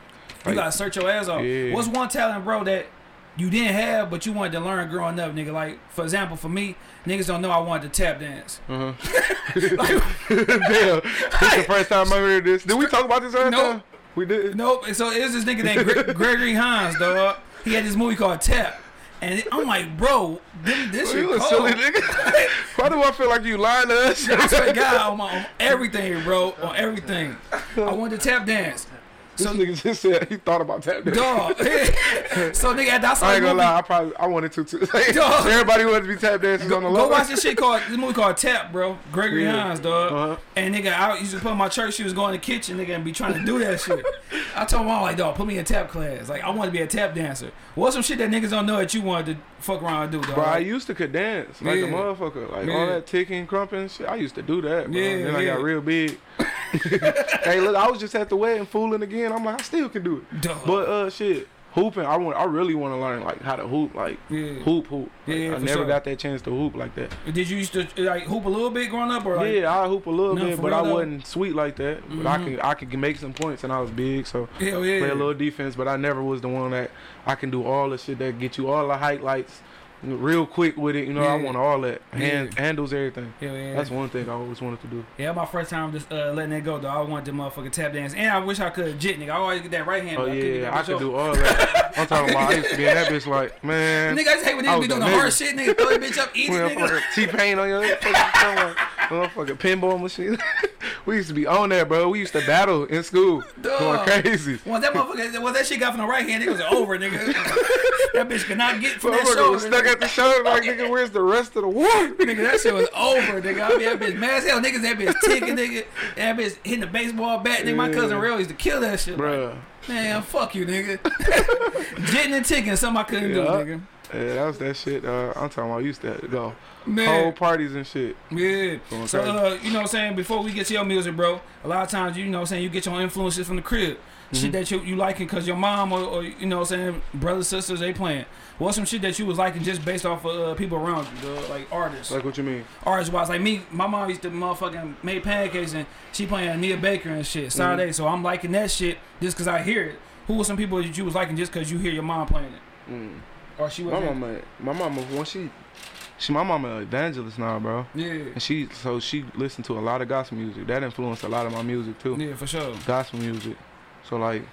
You gotta search your ass off. Yeah. What's one talent, bro, that you didn't have but you wanted to learn growing up, nigga? Like, for example, for me, niggas don't know I wanted to tap dance. Uh-huh. like, [laughs] [laughs] Damn, this the first time I heard this. Did we talk about this last Nope. time? We did. nope. So it's this nigga named Gre- [laughs] Gregory Hines, dog. He had this movie called Tap. And I'm like, bro, this, this shit You a silly nigga. Why do I feel like you lying to us? I swear to God, on, my, on everything, bro, on everything. I wanted to tap dance. This So, nigga just said he thought about that. dog. [laughs] so, nigga, that's I like ain't gonna movie. lie, I probably I wanted to too. [laughs] Dog. Everybody wanted to be tap dancers on the low. go watch this shit called this movie called Tap, bro. Gregory Yeah. Hines, dog. Uh-huh. And nigga, I used to put in my church. She was going to the kitchen, nigga, and be trying to do that shit. I told my mom like, dog, put me in tap class. Like, I want to be a tap dancer. What's some shit that niggas don't know that you wanted to fuck around and do, dog? Bro, I used to could dance like Yeah. a motherfucker. Like Yeah. all that ticking, crumping shit. I used to do that, bro. Yeah, then I got real big. [laughs] hey, look, I was just at the wedding fooling again. I'm like, I still can do it. Duh. But uh, shit, hooping. I want. I really want to learn like how to hoop, like Yeah. hoop, hoop. Like, yeah, I never sure. got that chance to hoop like that. Did you used to like hoop a little bit growing up, or like, yeah, I hoop a little bit, but I though? wasn't sweet like that. But I Mhm. can I could make some points, and I was big, so hell yeah, play a little defense. But I never was the one that I can do all the shit that get you all the highlights real quick with it. You know, I want all that hand, Yeah. handles everything. hell yeah. That's one thing I always wanted to do. Yeah, my first time just uh, letting that go though. I wanted to motherfucking tap dance, and I wish I could jit nigga. I always get that right hand. Oh but I yeah, I could do all that. I'm talking about I used to be in that bitch like [laughs] man. Nigga, I just hate when niggas be doing the the hard shit, nigga. Throw that bitch up, easy, nigga. [laughs] T-Pain on your fucking motherfucking pinball machine. [laughs] we used to be on that, bro. We used to battle in school, Dog. going crazy. Once that motherfucker, once that shit got from the right hand, it was over, nigga. that bitch could not get from that shoulder. Was stuck nigga. at the shoulder like, nigga, where's the rest of the war? Nigga, that shit was over, nigga. I mean, that bitch mad as hell. Niggas, that bitch ticking, nigga. That bitch hitting the baseball bat. Nigga, my cousin Real used to kill that shit. Like, Bruh. man, fuck you, nigga. [laughs] Jitting and ticking, something I couldn't do, nigga. Yeah, that was that shit. Uh, I'm talking about. I used to go Man. whole parties and shit. Yeah. So, uh, you know what I'm saying? Before we get to your music, bro, a lot of times, you know what I'm saying, you get your influences from the crib. Mm-hmm. Shit that you, you liking because your mom or, or, you know what I'm saying, brothers, sisters, they playing. What's some shit that you was liking just based off of uh, people around you, dog? Like artists. Like what you mean? artist wise. Like me, my mom used to motherfucking make pancakes and she playing Anita Baker and shit Saturday. So I'm liking that shit just cause I hear it. Who was some people that you was liking just cause you hear your mom playing it? Mm. Or she was My mama, my mama, when she, she, my mama an evangelist now, bro. Yeah. And she, so she listened to a lot of gospel music. That influenced a lot of my music too. Yeah, for sure. Gospel music. So like,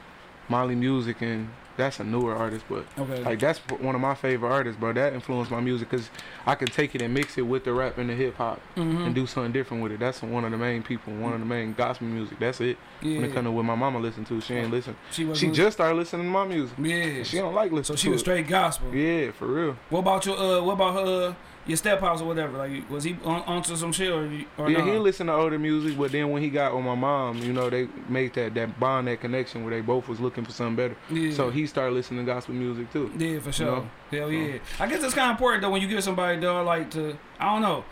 Molly Music and that's a newer artist, but Okay. like that's one of my favorite artists, bro. That influenced my music because I can take it and mix it with the rap and the hip hop mm-hmm. and do something different with it. That's one of the main people, one of the main gospel music. That's it. Yeah. When it comes to what my mama listened to, she ain't listen. She She just started listening to my music. Yeah. She don't like listening. So she was straight gospel. Yeah, for real. What about your uh what about her uh, your step house or whatever? Like was he on onto some shit or, you- or yeah, nah? he listened to older music, but then when he got with my mom, you know, they made that that bond, that connection where they both was looking for something better. yeah. So he started listening to gospel music too. Yeah, for sure. know? Hell yeah. I guess it's kind of important though when you give somebody dog like to I don't know.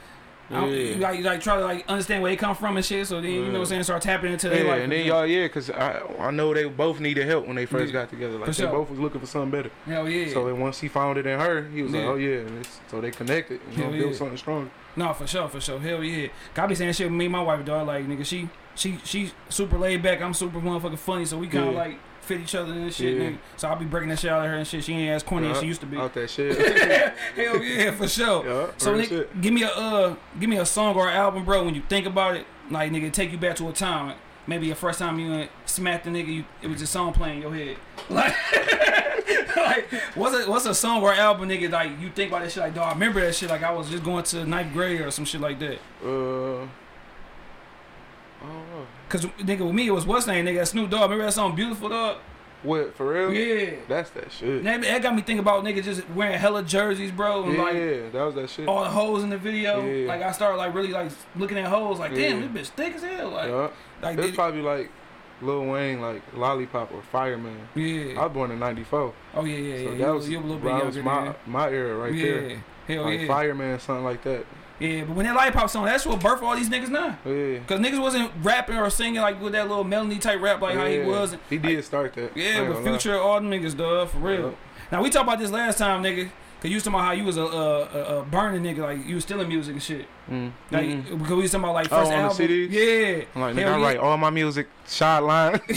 Yeah. you like, you like try to like understand where they come from and shit. So then you know what I'm saying, start tapping into their Yeah, life. and then y'all, yeah, cause I I know they both needed help when they first Yeah. got together. Like For they sure. both was looking for something better. Hell yeah. So then once he found it in her, he was like, oh yeah, and it's, so they connected. You know, built something strong. no, for sure, for sure. Hell yeah. I be saying shit with me and my wife, dog. Like nigga, she she she super laid back. I'm super motherfucking funny. So we kind of Yeah. like fit each other and shit. Yeah. Nigga. So I'll be breaking that shit out of her and shit. She ain't as corny as she used to be. Out that shit. [laughs] Hell yeah, for sure. So nigga, shit. give me a uh, give me a song or an album, bro. When you think about it, like nigga, take you back to a time. Like, maybe your first time you smacked the nigga, you, it was a song playing in your head. [laughs] Like, like what's a what's a song or album, nigga? Like you think about that shit, like dog, I remember that shit. Like I was just going to ninth grade or some shit like that. Uh, I don't know. Cause nigga, with me it was what's name, nigga, that Snoop Dogg. Remember that song, Beautiful Dog? What for real? Yeah. That's that shit. That, that got me thinking about niggas just wearing hella jerseys, bro, and Yeah, like that was that shit. all the hoes in the video. Yeah. Like I started like really like looking at hoes, like damn, Yeah. this bitch thick as hell. Like, yeah. like did- probably like Lil Wayne, like Lollipop or Fireman. yeah. I was born in '94, oh yeah, yeah, yeah. so you, that was, you a little bit younger was my than my era right yeah. there. Hell like yeah. Fireman, something like that. Yeah, but when that lollipop song, that's what birthed all these niggas now. Yeah. Cause niggas wasn't rapping or singing like with that little melody type rap like how he was. He did start that. Yeah, but future all them niggas, dog, for real. Yeah. Now we talked about this last time, nigga. Cause you was talking about how you was a, a, a, a burning nigga, like you was stealing music and shit. Mm. Like Mm-mm. because we was talking about like Oh, first on the album. CDs? Yeah. I'm like, nigga, Hell I yeah. write all my music shot line. [laughs]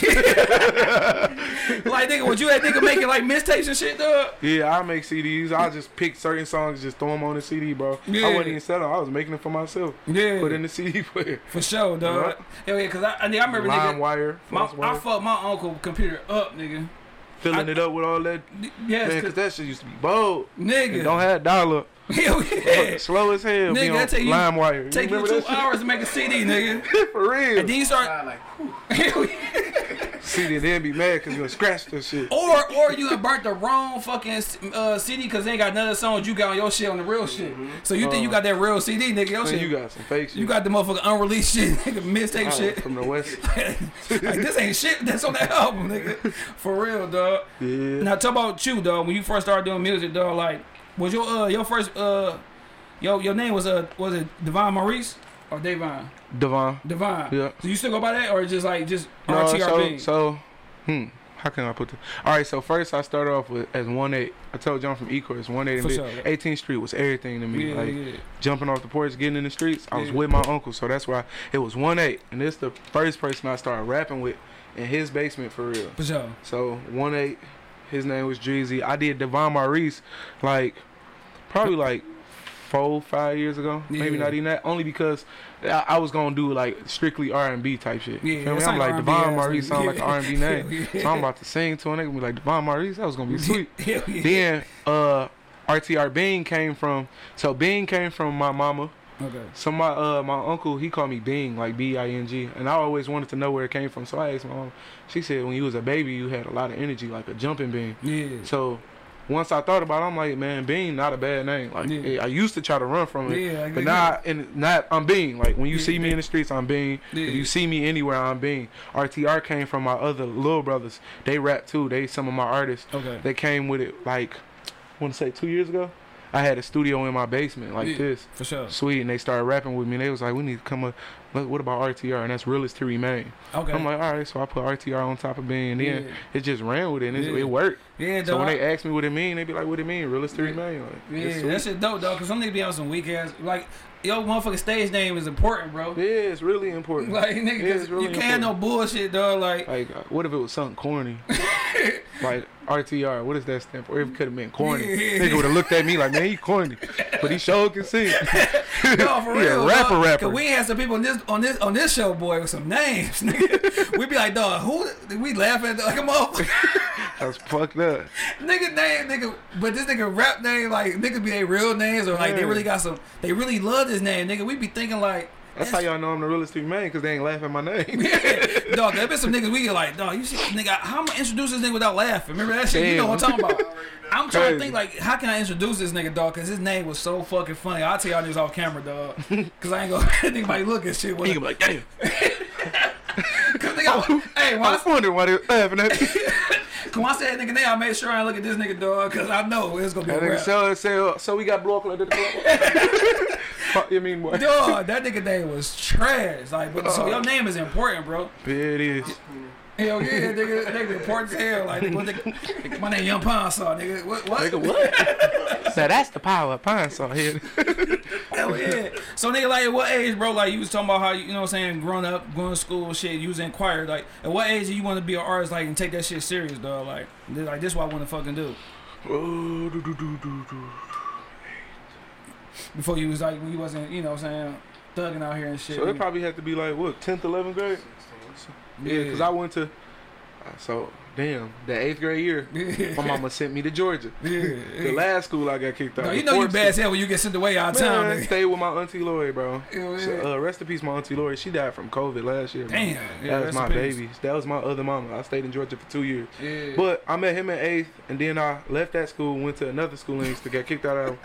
like nigga, would you that nigga making like mixtapes and shit, dog? yeah, I make CDs. I just pick certain songs, just throw them on the CD, bro. Yeah. I wasn't even selling. I was making them for myself. Yeah. Put in the CD [laughs] player. For sure, dog. Hell yeah, cause I, I, nigga, I remember nigga, LimeWire. my, I fucked my uncle computer up, nigga. Filling I- it up with all that. Yeah, Man, 'cause cause, that shit used to be bold. nigga. Don't have dollar. Hell [laughs] yeah. Slow as hell. Nigga, be on that take you- LimeWire. Take you remember two hours to make a CD, nigga. [laughs] For real. And then you start. like, [laughs] Hell yeah. CD, then be mad because you scratched that shit. Or or you done burnt the wrong fucking uh, CD because they ain't got none of the songs you got on your shit on the real shit. So you think you got that real CD, nigga? Your shit. you got some fake shit. You got the motherfucking unreleased shit, [laughs] nigga, mixtape Oh, shit. from the west. [laughs] like this ain't shit that's on that [laughs] album, nigga. For real, dog. Yeah. Now talk about you, dog. When you first started doing music, dog, like was your uh your first uh your your name was uh was it Devon Maurice? Or Davon? Devon. Devon. Yeah. So you still go by that, or just like just No, so, RTRB? so, hmm, how can I put this? All right, so first I started off with as one eight. I told I'm from Ecorse. One eight. Sure. 18th Street was everything to me. yeah, like yeah. jumping off the porch, getting in the streets. I was Yeah. with my uncle, so that's why it was one eight. And this the first person I started rapping with in his basement for real. For sure. So one eight, his name was Jeezy. I did Devon Maurice like probably like four, five years ago. Maybe not even that. Only because I, I was gonna do like strictly R and B type shit. Yeah, Feel me? that I'm like R&B Devon Maurice sound like an R and B name. [laughs] Yeah. So I'm about to sing to a nigga be like Devon Maurice. That was gonna be [laughs] sweet. Yeah. then uh RTR Bean came from so Bean came from my mama. Okay. So my uh my uncle he called me Bing like B I N G and I always wanted to know where it came from. So I asked my mom. She said when you was a baby you had a lot of energy like a jumping bean. Yeah. So once I thought about it, I'm like, man, Bean not a bad name. Like Yeah. I used to try to run from it. Yeah, I But now, and not I'm Bean. Like when you Yeah. see me in the streets, I'm Bean. If you see me anywhere, I'm Bean. RTR came from my other little brothers. They rap too. They some of my artists. Okay. They came with it like I want to say two years ago. I had a studio in my basement like Yeah. this. For sure. Sweet, and they started rapping with me. And they was like, "We need to come up. What what about RTR?" And that's realest to remain. Okay. I'm like, all right. So I put RTR on top of Bean. and then Yeah. it just ran with it, and it, Yeah. it worked. yeah, dog. So when they ask me what it mean, they be like, "What it mean?" Realest to Yeah. remain. Like, yeah, that shit dope, dog. Cause some niggas be on some weak ass like yo motherfucking stage name is important, bro. Yeah, it's really important. Like nigga, Yeah, really you can't no bullshit, dog. Like Like, uh, what if it was something corny? [laughs] like RTR, what does that stand for? It could have been corny. [laughs] Nigga would have looked at me like, man, he corny, but he sure can sing. [laughs] No, for a real. rapper, dog. rapper. Cause we had some people on this on this on this show, boy, with some names. [laughs] Nigga. we be like, dog, who? We laughing at like a motherfucker. That's fucked up. nigga name, nigga. But this nigga rap name, like nigga be their real names or like they really got some. They really love this name, nigga. We be thinking like. That's how y'all know I'm the realest man, because they ain't laughing at my name. [laughs] dog, there been some niggas we get like, dog, you see, nigga, how am I introduce this nigga without laughing? Remember that shit? You know what I'm talking about. I'm trying to think like, how can I introduce this nigga, dog? Cause his name was so fucking funny. I'll tell y'all niggas off camera, dog. Cause I ain't gonna [laughs] let anybody look at shit. he With can be like, damn. [laughs] Cause nigga, hey, when I I, was wondering why they was laughing at me. when I said nigga name, I made sure I look at this nigga, dog. Cause I know it's gonna be That a nigga rap. so, so, so we got blow up like that. Fuck you mean, boy? Dog, that nigga name was trash. Like, but, so Uh. your name is important, bro. Yeah, it is. Hell yeah, nigga, nigga important as hell. Like, nigga, what nigga, my name Young Pine Saw, nigga. What? What? Nigga, what? [laughs] so that's the power of pine saw here. Hell yeah. So nigga, like at what age, bro? Like you was talking about how you, you know what I'm saying, growing up, going to school, shit. You was in choir. Like at what age do you want to be an artist, like, and take that shit serious, dog? Like, like this, what I want to fucking do. Oh, do, do, do, do, do. Before you was like, when you wasn't, you know what I'm saying, thugging out here and shit. So it probably had to be like what, tenth, eleventh grade? Yeah, because I went to. uh, So damn, the eighth grade year, [laughs] my mama sent me to Georgia. [laughs] The last school I got kicked out. No, you know you bad as hell when you get sent away out of town, nigga. stay with my auntie Lloyd, bro. [laughs] Hell So, yeah. uh, rest in peace, my auntie Lloyd. She died from COVID last year. Damn. Yeah, that was my baby. That was my other mama. I stayed in Georgia for two years. Yeah. But I met him in eighth, and then I left that school, went to another school in Easton, got kicked out of,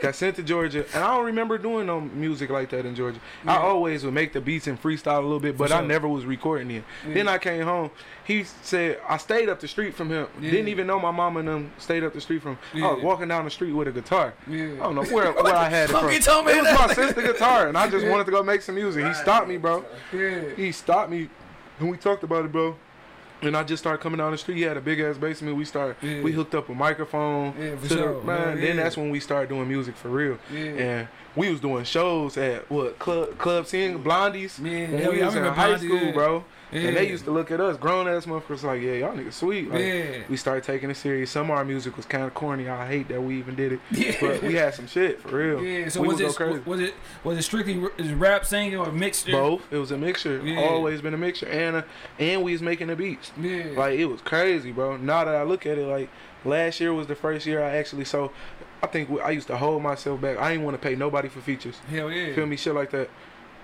got sent to Georgia, and I don't remember doing no music like that in Georgia. I always would make the beats and freestyle a little bit, but For I never was recording it. Yeah. Then I came home. He said I stayed up the street from him. Yeah. Didn't even know my mom and them stayed up the street from. I was walking down the street with a guitar. yeah. I don't know where, where I had it from. you told me it was my sister guitar, and I just Yeah. wanted to go make some music. He stopped me, bro. Yeah. He stopped me, and we talked about it, bro. And I just started coming down the street. He had a big ass basement. We started. Yeah. We hooked up a microphone. Yeah, for the- sure. man, Yeah, then that's when we started doing music for real. Yeah. And we was doing shows at what club club scene Blondies. Yeah, when we yeah, was in high Blondie, school, yeah. And they used to look at us, grown ass motherfuckers, like, yeah, y'all niggas sweet. Like, Yeah. We started taking it serious. Some of our music was kind of corny. I hate that we even did it, Yeah. but we had some shit for real. Yeah, so we was it crazy. was it was it strictly rap singing or mixture? Both. It was a mixture. Yeah. Always been a mixture, and uh, and we was making the beats. Yeah. Like it was crazy, bro. Now that I look at it, like last year was the first year I actually so. I think I used to hold myself back. I didn't want to pay nobody for features. Hell yeah. Feel me, shit like that.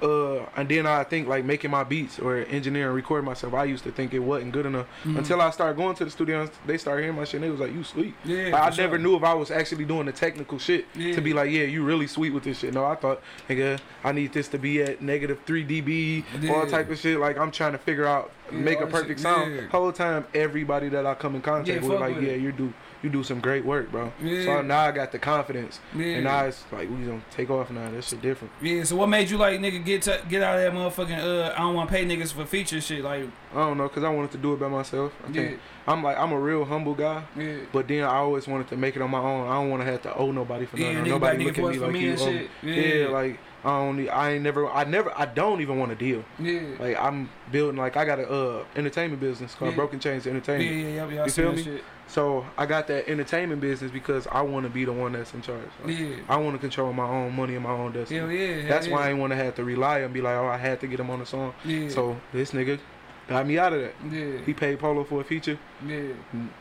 Uh, and then I think like making my beats or engineering, recording myself. I used to think it wasn't good enough Mhm. until I started going to the studio. and They started hearing my shit. and They was like, "You sweet." Yeah. Like, I for never knew if I was actually doing the technical shit Yeah. to be like, yeah, you really sweet with this shit. No, I thought, nigga, I need this to be at negative three dB, all type of shit. Like I'm trying to figure out, Yeah, make a perfect shit, sound. yeah. Whole time, everybody that I come in contact Yeah, with, like, with yeah, it. you do, you do some great work, bro. Yeah. So now I got the confidence, Yeah. and now it's like we gonna take off now. That shit different. Yeah, so what made you like nigga get to, get out of that motherfucking uh I don't want to pay niggas for feature shit like I don't know, cause I wanted to do it by myself. I yeah think I'm like I'm a real humble guy, yeah but then I always wanted to make it on my own. I don't want to have to owe nobody for nothing. nigga nobody back look at me like you. owe shit Yeah. like I don't. I ain't never. I never. I don't even want to deal. yeah Like I'm building. Like I got a uh entertainment business called Yeah. Broken Chains Entertainment. yeah yeah, yeah You feel me? So I got that entertainment business because I want to be the one that's in charge. Like, yeah I want to control my own money and my own destiny. hell yeah That's hell why I ain't want to have to rely and be like, oh, I had to get him on the song. yeah So this nigga got me out of that. yeah He paid Polo for a feature. yeah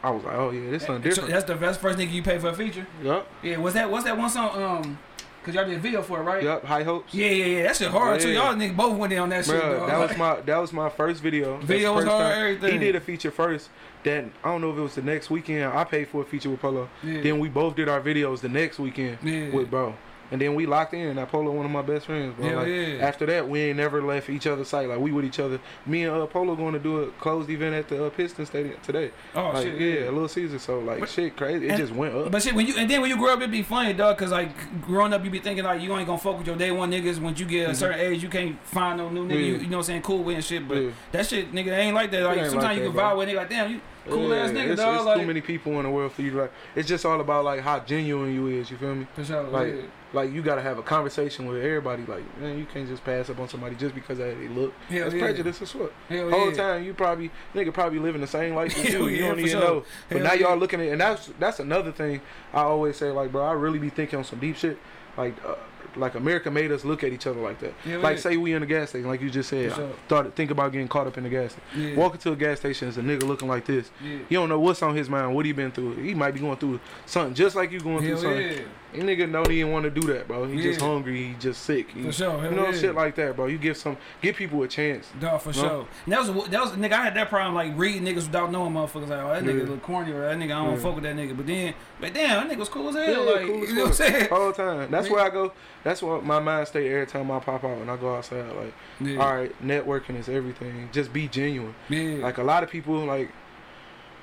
I was like, oh yeah, this something So different. that's the best first nigga you paid for a feature Yup, yeah was that what's that one song um cause y'all did a video for it right yup. High hopes. yeah yeah yeah that shit hard too y'all niggas both went in on that shit Bruh, dog. that was my that was my first video. Video was hard, time. everything. He did a feature first. Then I don't know if it was the next weekend. I paid for a feature with Polo. yeah. Then we both did our videos the next weekend yeah with bro. And then we locked in. And Polo one of my best friends, bro. Hell like, yeah. After that, we ain't never left each other's sight. Like we with each other. Me and uh, Polo going to do a closed event at the uh, Piston Stadium today. oh like shit yeah, a little Caesar. So like But- shit, crazy. It and- just went up. But shit, when you and then when you grow up, it be funny, dog. Cause like growing up, you be thinking like you ain't gonna fuck with your day one niggas. Once you get a Mhm. certain age, you can't find no new nigga. You, Yeah. you know what I'm saying? Cool with and shit. But Yeah. that shit, nigga, ain't like that. Like sometimes like you that, can vibe with a nigga like, damn, you cool ass nigga, it's, dog. It's like too many people in the world for you to like. It's just all about like how genuine you is. You feel me? for sure. like, yeah. Like you gotta have a conversation with everybody. Like man, you can't just pass up on somebody just because of how they look. Hell That's yeah. prejudice as fuck. Hell Whole yeah. time you probably nigga probably living the same life as [laughs] you. You don't even sure. know. But Hell now yeah. y'all looking at and that's that's another thing I always say like bro I really be thinking on some deep shit like. Uh, like America made us look at each other like that. Hell like yeah. say we in a gas station, like you just said. Sure. Started think about getting caught up in the gas station. Yeah. Walk into a gas station is a nigga looking like this. Yeah. You don't know what's on his mind, what he been through. He might be going through something just like you going Hell through something. Yeah. That nigga know he didn't want to do that, bro. He just hungry. He just sick. He, For sure. You know, yeah. shit like that, bro. You give some, give people a chance. Dog, for No? sure. And that was that was nigga. I had that problem like reading niggas without knowing motherfuckers. Like, oh, that nigga Yeah. look corny or that nigga I don't Yeah. fuck with that nigga. But then, but damn, that nigga was cool as hell. Yeah, like, cool as you know what I'm saying? All the time. That's Yeah. where I go. [laughs] That's what my mind stay every time I pop out and I go outside. Like, Yeah. all right, networking is everything. Just be genuine. Yeah. Like a lot of people, like.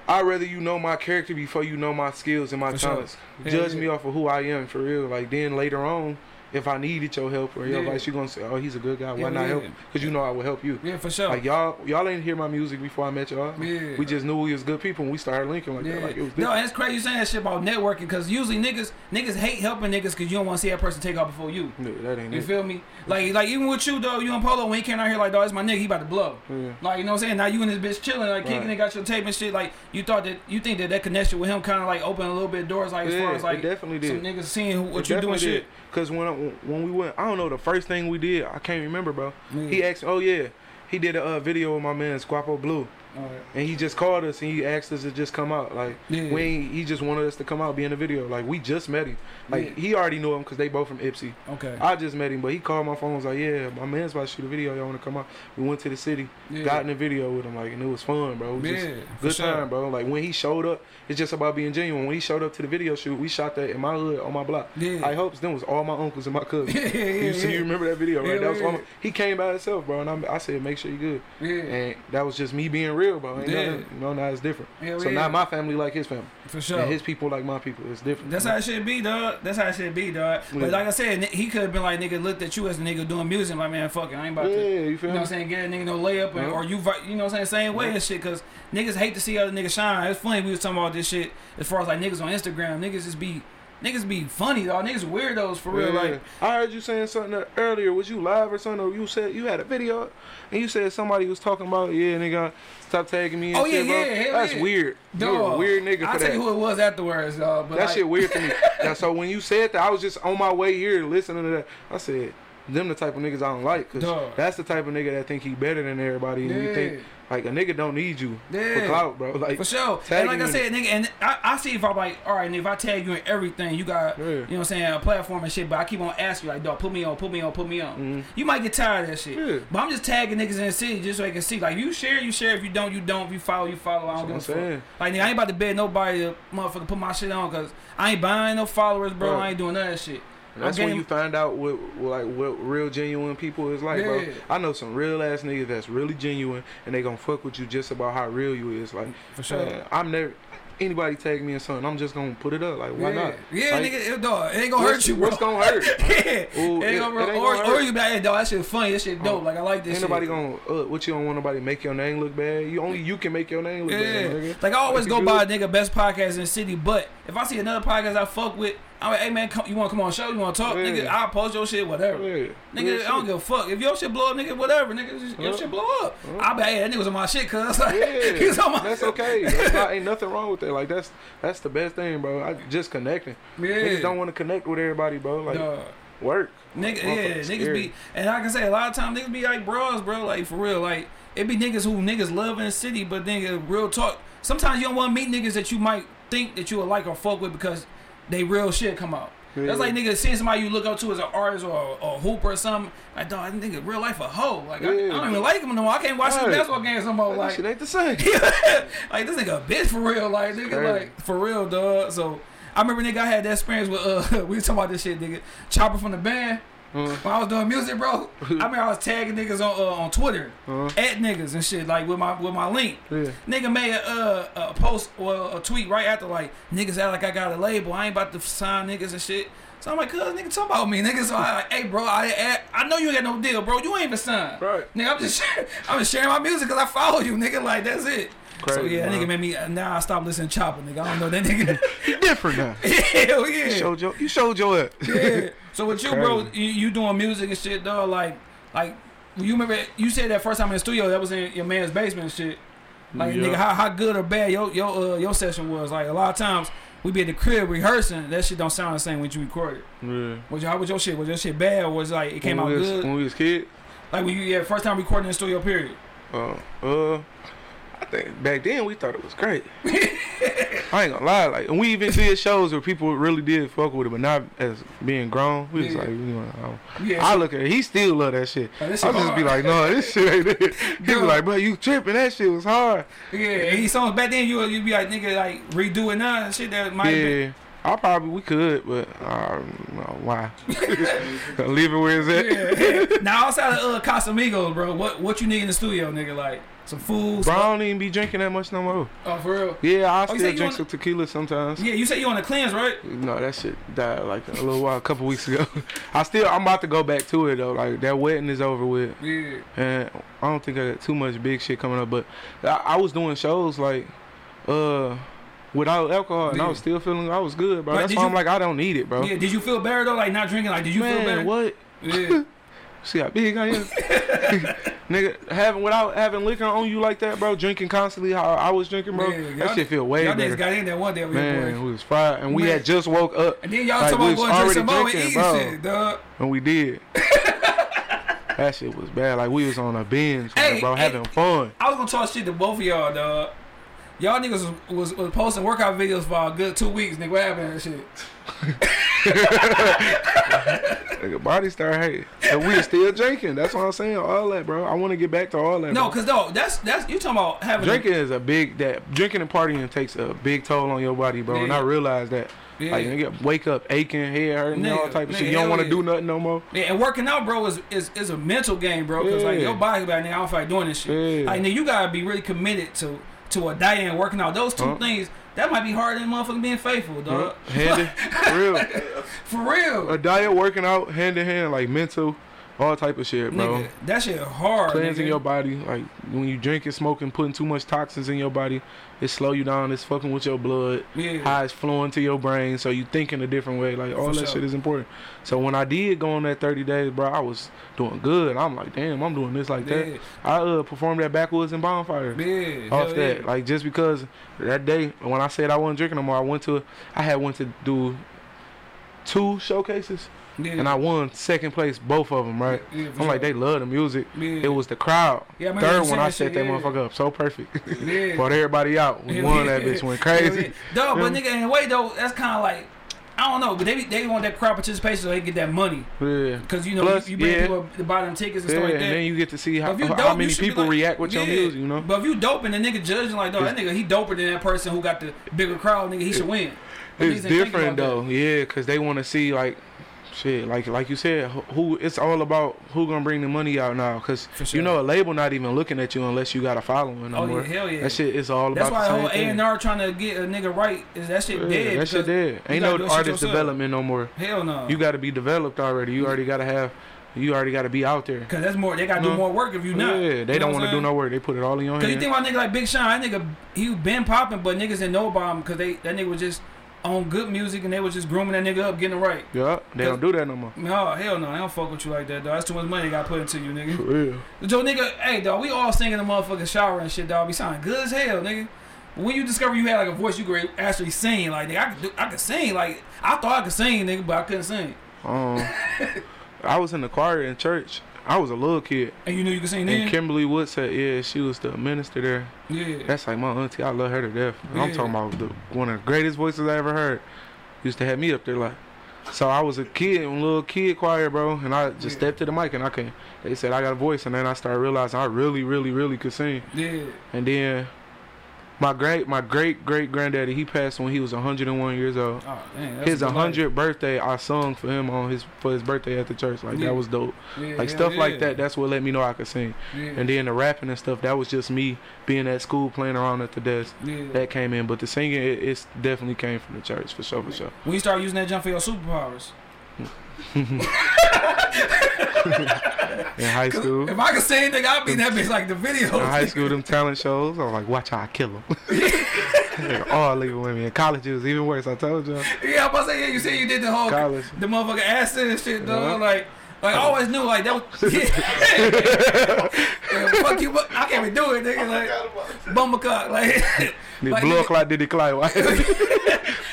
I'd rather you know my character before you know my skills and my For sure. talents. Hell Judge yeah. me off of who I am for real. Like then later on, if I needed your help or your Yeah. advice, you're gonna say, "Oh, he's a good guy. Why Yeah, not yeah. help?" Because you know I will help you. yeah, for sure. Like y'all, y'all ain't hear my music before I met y'all. yeah. We just knew we was good people and we started linking like that. Like it was no, and it's crazy you saying that shit about networking because usually niggas niggas hate helping niggas because you don't want to see that person take off before you. No, that ain't You it. feel me? Like like even with you though, you and Polo when he came out here like dog, it's my nigga, he about to blow. Yeah. Like you know what I'm saying? Now you and this bitch chilling, like kicking Right. and got your tape and shit. Like you thought that you think that that connection with him kind of like opened a little bit of doors, like as far as like it definitely some niggas seeing what It you doing definitely shit. Cause when I, when we went, I don't know the first thing we did. I can't remember, bro. Yeah. He asked, oh yeah, he did a uh, video with my man Squapo Blue, Alright. and he just called us and he asked us to just come out. Like Yeah. we, ain't- he just wanted us to come out, be in the video. Like we just met him. Like Yeah. he already knew him because they both from Ypsi. Okay. I just met him, but he called my phone. Was like, "Yeah, my man's about to shoot a video. Y'all want to come out?" We went to the city, Yeah. got in the video with him, like, and it was fun, bro. It was Yeah, good sure. time, bro. Like when he showed up, it's just about being genuine. When he showed up to the video shoot, we shot that in my hood on my block. Yeah. I hopes them was all my uncles and my cousins. [laughs] Yeah, yeah, you see, you remember that video, right? Yeah, that was all my, he came by himself, bro, and I, I said, "Make sure you good." Yeah. And that was just me being real, bro. Ain't Yeah. nothing, you know, now it's different. Hell so yeah. now my family like his family, For sure. and his people like my people. It's different. That's how it should be, dog. That's how it should be, dog. But Yeah. like I said, he could have been like, nigga, looked at you as a nigga doing music. Like, man, fuck it. I ain't about yeah, to. you You feel know me? what I'm saying? Get a nigga no layup, Yeah. or you, you know what I'm saying? Same way and shit. Cause niggas hate to see other niggas shine. It's funny we was talking about this shit as far as like niggas on Instagram. Niggas just be, niggas be funny, dog. Niggas weirdos for real. Yeah. Like, I heard you saying something earlier. Was you live or something? Or you said you had a video, and you said somebody was talking about yeah, nigga, stop tagging me. And Oh, yeah, shit, yeah, hell That's yeah. weird. You're a dog. weird nigga I'll for tell you who it was afterwards, dog. But that like, shit weird to me. now, so when you said that, I was just on my way here listening to that. I said. Them the type of niggas I don't like, cause Dog. that's the type of nigga that think he better than everybody, and you think like a nigga don't need you yeah. for Yeah. clout, bro. Like For sure. And like I said, nigga, and I, I see if I'm like, all right, nigga, if I tag you in everything, you got, Yeah. you know what I'm saying, a platform and shit, but I keep on asking you, like, dog, put me on, put me on, put me on. Mhm. You might get tired of that shit. Yeah. But I'm just tagging niggas in the city just so they can see. Like, you share, you share. If you don't, you don't. If you follow, you follow. I don't give what a fuck. Like, nigga, I ain't about to beg nobody to motherfucker put my shit on because I ain't buying no followers, bro. Right. I ain't doing none of that shit. And that's when you find out what, like what real genuine people is like, bro. Yeah. I know some real ass niggas that's really genuine, and they gonna fuck with you just about how real you is. Like, For sure. man, I'm never. anybody tag me in something, I'm just gonna put it up. Like why yeah. not? Yeah, Like, nigga, it, dog, it ain't gonna hurt you, bro. What's gonna hurt? [laughs] yeah, Ooh, it it- gonna, it or, gonna or you be like, hey, dog, that shit funny, that shit dope. Oh. like I like this Ain't shit. nobody gonna uh, what you don't want nobody make your name look bad. You only you can make your name look Yeah, bad. Nigga. like I always If go by good- nigga best podcast in the city, but if I see another podcast I fuck with, I'm like, hey man, come, you wanna come on show? You wanna talk? Yeah. Nigga, I'll post your shit, whatever. Yeah, Nigga, real I don't give a fuck. If your shit blow up, nigga, whatever, nigga, just, your shit blow up. Yeah. I'll be like, hey, that nigga was on my shit, cuz. [laughs] Like, Yeah, [laughs] on my that's okay. That's not, [laughs] ain't nothing wrong with that. Like that's that's the best thing, bro. I just connecting. Yeah. Niggas don't want to connect with everybody, bro. Like Dog. work. Nigga, yeah, niggas scary. be, and I can say a lot of times niggas be like bros, bro, like for real, like it be niggas who niggas love in the city, but nigga, real talk. Sometimes you don't want to meet niggas that you might think that you would like or fuck with because they real shit come out. That's like nigga seeing somebody you look up to as an artist or a, a hooper or something. Like, dog, I think real life a hoe. Like, I, I don't even like him no more. I can't watch his Right. basketball games no more. Like, Like, shit ain't the same. [laughs] like this nigga a bitch for real. Like nigga, like for real, dog. So I remember nigga, I had that experience with uh, [laughs] we was talking about this shit, nigga. Chopper from the band. Uh, When I was doing music, bro, I remember I was tagging niggas on uh, on Twitter, uh, at niggas and shit, like with my with my link. yeah. Nigga made a, uh, a post or a tweet right after like niggas act like I got a label. I ain't about to sign niggas and shit. So I'm like, cuz nigga talk about me, nigga. So I like, hey bro, I, I I know you ain't got no deal, bro. You ain't even signed. Right. Nigga, I'm just [laughs] I'm just sharing my music because I follow you, nigga. Like that's it. so yeah, that nigga made me now I stopped listening to Chopper, nigga. I don't know that nigga. [laughs] You different now. Hell [laughs] yeah. You yeah. showed your you showed your ass. Yeah. So with you, bro, you, you doing music and shit, dog. Like, like you remember you said that first time in the studio that was in your man's basement and shit. Like, Yeah. nigga, how, how good or bad your your uh, your session was. Like a lot of times we be at the crib rehearsing, that shit don't sound the same when you record it. Yeah. Was your, how was your shit? Was your shit bad or was like it came when out was, good? when we was kids. Like when you yeah first time recording in the studio period. Uh, uh, I think back then we thought it was great. I ain't gonna lie, like, and we even did shows where people really did fuck with it, but not as being grown. We was Yeah. like, you know, I, Yeah. I look at it, he still love that shit. This I just be like, no, this shit ain't it. [laughs] He was like, bro, you tripping? That shit was hard. yeah, and these songs back then you you be like nigga like redo it now shit that might been Yeah. I probably we could, but I why. [laughs] Leave it where it's at. Yeah. now outside of uh, Casamigos, bro, what what you need in the studio, nigga? Like some food. Bro, I don't even be drinking that much no more. Oh, for real? Yeah, I Oh, still drink some tequila sometimes. Yeah, you said you on the cleanse, right? No, that shit died like a little while, a couple weeks ago. [laughs] I still, I'm about to go back to it though. Like that wedding is over with, Yeah. and I don't think I got too much big shit coming up. But I, I was doing shows like, uh, without alcohol, and I was still feeling I was good, bro. That's why you- I'm like, I don't need it, bro. Yeah. Did you feel better though? Like not drinking? Like did you feel better? What? Yeah. [laughs] See how big I am, [laughs] nigga. Having without having liquor on you like that, bro. Drinking constantly, how I was drinking, bro. Y'all- that shit feel way Y'all better. niggas got in there one day your Man, we was fried, and we Man. had just woke up, And then y'all like, talking about was going some more and eating bro. shit, dog. and we did. [laughs] that shit was bad. Like we was on a binge, Hey, bro, hey. having fun. I was gonna talk shit to both of y'all, dog. Y'all niggas was, was, was posting workout videos for a good two weeks, nigga. What happened and shit? [laughs] Nigga, body start hating, and we are still drinking. That's what I'm saying. All that, bro. I want to get back to all that. No, bro. cause no, that's that's you talking about having a- drinking is a big that drinking and partying takes a big toll on your body, bro. And I realize that. Yeah. Like nigga, wake up aching, head hurting, all type of nigga, shit. You don't want to yeah. do nothing no more. Yeah, and working out, bro, is, is is a mental game, bro. Cause like Yeah. your body, like, nigga, I don't feel like doing this shit. Yeah. Like, nigga, you gotta be really committed to to a diet and working out. Those two Huh? things that might be harder than motherfucking being faithful, dog. Hand in, for real. [laughs] For real, A diet, working out, hand in hand, like mental, all type of shit, bro. nigga. That shit hard. cleansing nigga. your body. Like when you drinking, smoking, putting too much toxins in your body, it slow you down. It's fucking with your blood. Yeah. How it's flowing to your brain, so you thinking a different way. Like all For that sure. shit is important. So when I did go on that 30 days, bro, I was doing good. I'm like, damn, I'm doing this like Yeah. that. I uh, performed at Backwoods and Bonfire. Yeah, Off hell that, yeah. like just because that day when I said I wasn't drinking no more, I went to, I had went to do two showcases, yeah. and I won second place both of them. Right, Yeah, I'm like they love the music. Yeah. It was the crowd. Yeah, I Third one, I set that yeah. motherfucker up so perfect. [laughs] Yeah. Brought everybody out. We Yeah, won yeah. that bitch. Went crazy. yeah. Dog, but nigga, in a way though, that's kind of like I don't know, but they they want that crowd participation so they get that money Yeah. because you know Plus, you, you bring yeah. people to buy them tickets and Yeah, stuff like that. and then you get to see how, you how dope, many people like- react with your music, you know? But if you dope and the nigga judging like, dog, that nigga he doper than that person who got the bigger crowd, nigga, he should win. It's different though, yeah, because they want to see like shit, like like you said, who- it's all about who gonna bring the money out now, cause sure. you know a label not even looking at you unless you got a following no Oh, yeah, more. hell yeah. That shit is all That's about why the whole A and R trying to get a nigga right is that shit Yeah, dead. that shit dead. Ain't no artist development no more. Hell no. You got to be developed already. You already got to have. You already got to be out there. Cause that's more. They gotta do more work if you not. yeah, they don't want to do no work. They put it all in your Cause you hand. think about nigga like Big Sean, that nigga he been popping, but niggas didn't know about him because they that nigga was just on good music and they was just grooming that nigga up, getting it right. yeah, they don't do that no more. No, hell no, I don't fuck with you like that, dog. That's too much money they got put into you, nigga. For real. Yo, nigga, hey, dog, we all singing the motherfucking shower and shit, dog. We sounding good as hell, nigga. When you discover you had like a voice you could actually sing, like nigga, I could, do, I could sing. Like I thought I could sing, nigga, but I couldn't sing. Um, [laughs] I was in the choir in church. I was a little kid, And you knew you could sing and then? Kimberly Wood said, "Yeah, she was the minister there." Yeah. That's like my auntie. I love her to death. I'm talking about the, one of the greatest voices I ever heard. Used to have me up there like. So I was a kid, a little kid choir, bro, and I just Yeah. stepped to the mic and I can. They said I got a voice, and then I started realizing I really, really, really could sing. Yeah. And then my great, my great great granddaddy, he passed when he was 101 years old. Oh, dang, His a good life. 100th birthday, I sung for him on his for his birthday at the church. Like Yeah. that was dope. Yeah, Like hell stuff yeah. like that. That's what let me know I could sing. Yeah. And then the rapping and stuff, that was just me being at school playing around at the desk. yeah. That came in, but the singing, it, it's definitely came from the church for sure, for sure. when you start using that jump for your superpowers. [laughs] In high school, If I could say anything, I'd be in that bitch like the video. In high school, them talent shows, I was like, watch how I kill them. [laughs] [laughs] All leaving women. In college, it was even worse. I told you. Yeah, I'm about to say, yeah, you said you did the whole, College. the motherfucking acid and shit, dog. Uh-huh. Like, like I always knew, like, that was, [laughs] yeah, fuck you, but I can't even do it, nigga. Like, bummercock, like, [laughs] The like, blood nigga, clot did the clot.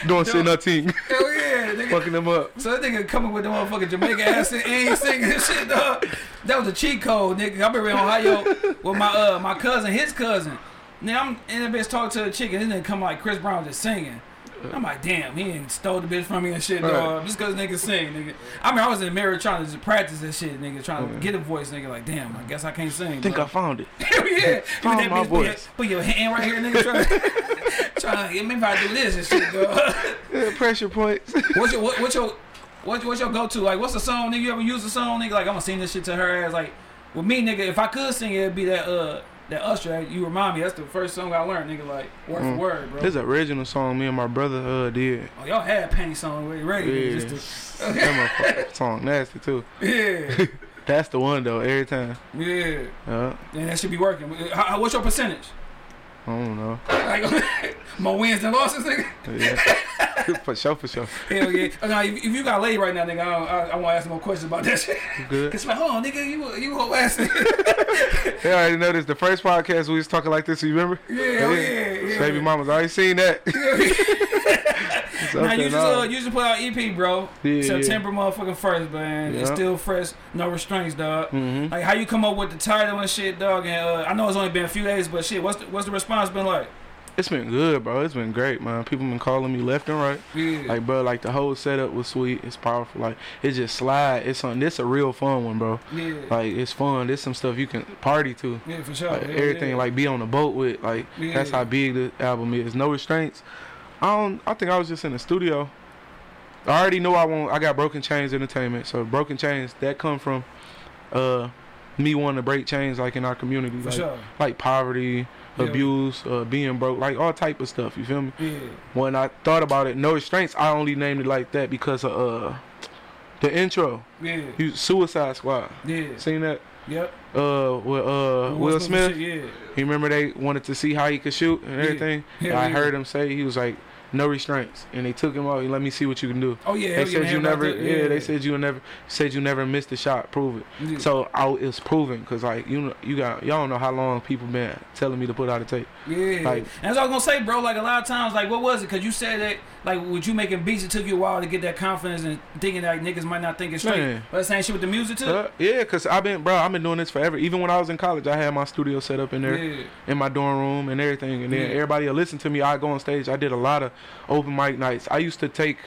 Don't say nothing. hell yeah, nigga. Fucking them up. So that nigga coming with the motherfucking Jamaican accent and he singing and [laughs] shit, dog. That was a cheat code, nigga. I remember in Ohio with my uh my cousin, his cousin. Now I'm in the bitch talking to the chick and then come like Chris Brown just singing. I'm like, damn, he ain't stole the bitch from me and shit, dog. Right. Just cause nigga sing, nigga. I mean, I was in the mirror trying to just practice this shit, nigga, trying to Yeah. get a voice, nigga. Like, damn, I guess I can't sing. I think I found it. Hell [laughs] yeah. [laughs] Found You my that bitch, put your, voice. put your hand right here, nigga. Trying, [laughs] trying to, maybe if I do this and shit, dog. Yeah, pressure points. What's your what, what's your what, what's your go to? Like, what's the song, nigga? You ever use a song, nigga? Like, I'm gonna sing this shit to her ass. Like, with me, nigga, if I could sing it, it'd be that uh that Usher. You remind me. That's the first song I learned, nigga. Like word Mm. for word, bro. This original song me and my brother uh did. Oh, y'all had penny song ready, ready Yeah. just that song nasty too. yeah, [laughs] That's the one though. Every time. yeah. Yeah. And that should be working. How- what's your percentage? I don't know. Like, [laughs] more wins and losses, nigga. Yeah. [laughs] for sure, for sure. Hell yeah. Oh, Now, if, if you got laid right now, nigga, I, don't- I, I want to ask more questions about that shit. Good? Cause like, hold on, nigga, you you whole ass nigga. I already know this. The first podcast we was talking like this. You remember? Yeah, hell yeah, yeah. Baby mama's already seen that. [laughs] Now you just uh, you just put out EP, bro. Yeah, September motherfucking first, man. It's still fresh, no restraints, dog. Mhm. Like how you come up with the title and shit, dog. And uh, I know it's only been a few days, but shit, what's the, what's the response been like? It's been good, bro. It's been great, man. People been calling me left and right. Yeah, Like, bro, like the whole setup was sweet. It's powerful. Like, it just slide. It's on. This a real fun one, bro. yeah, Like, it's fun. This some stuff you can party to. yeah, for sure. Like, Hell everything. yeah. Like, be on the boat with. Like, that's how big the album is. No restraints. I don't. I think I was just in the studio. I already know I want. I got Broken Chains Entertainment. So Broken Chains that come from, uh, me wanting to break chains like in our community. for like, sure. like poverty, Yeah. abuse, uh, being broke, like all type of stuff. You feel me? Yeah, When I thought about it, no restraints. I only named it like that because of uh, the intro. yeah, You Suicide Squad. yeah. Seen that? Yep. Uh, with uh Will Smith. shit, Yeah. You remember they wanted to see how he could shoot and Yeah. everything. Hell And I yeah. heard him say he was like, no restraints, and they took him out. Let me see what you can do. Oh yeah. They said you never, that, yeah. They said you never, said you never missed a shot. Prove it. Yeah. So I, it's proven because like you know, you got y'all don't know how long people been telling me to put out a tape. Yeah, Like- and that's what I was gonna say, bro. Like a lot of times, like what was it? Cause you said that, like, with you making beats, it took you a while to get that confidence and thinking that niggas might not think it's straight. Man. But same shit with the music too. Uh, yeah, cause I've been, bro, I've been doing this forever. Even when I was in college, I had my studio set up in there, yeah, in my dorm room and everything. And then Yeah. everybody will listen to me. I go on stage. I did a lot of open mic nights. I used to take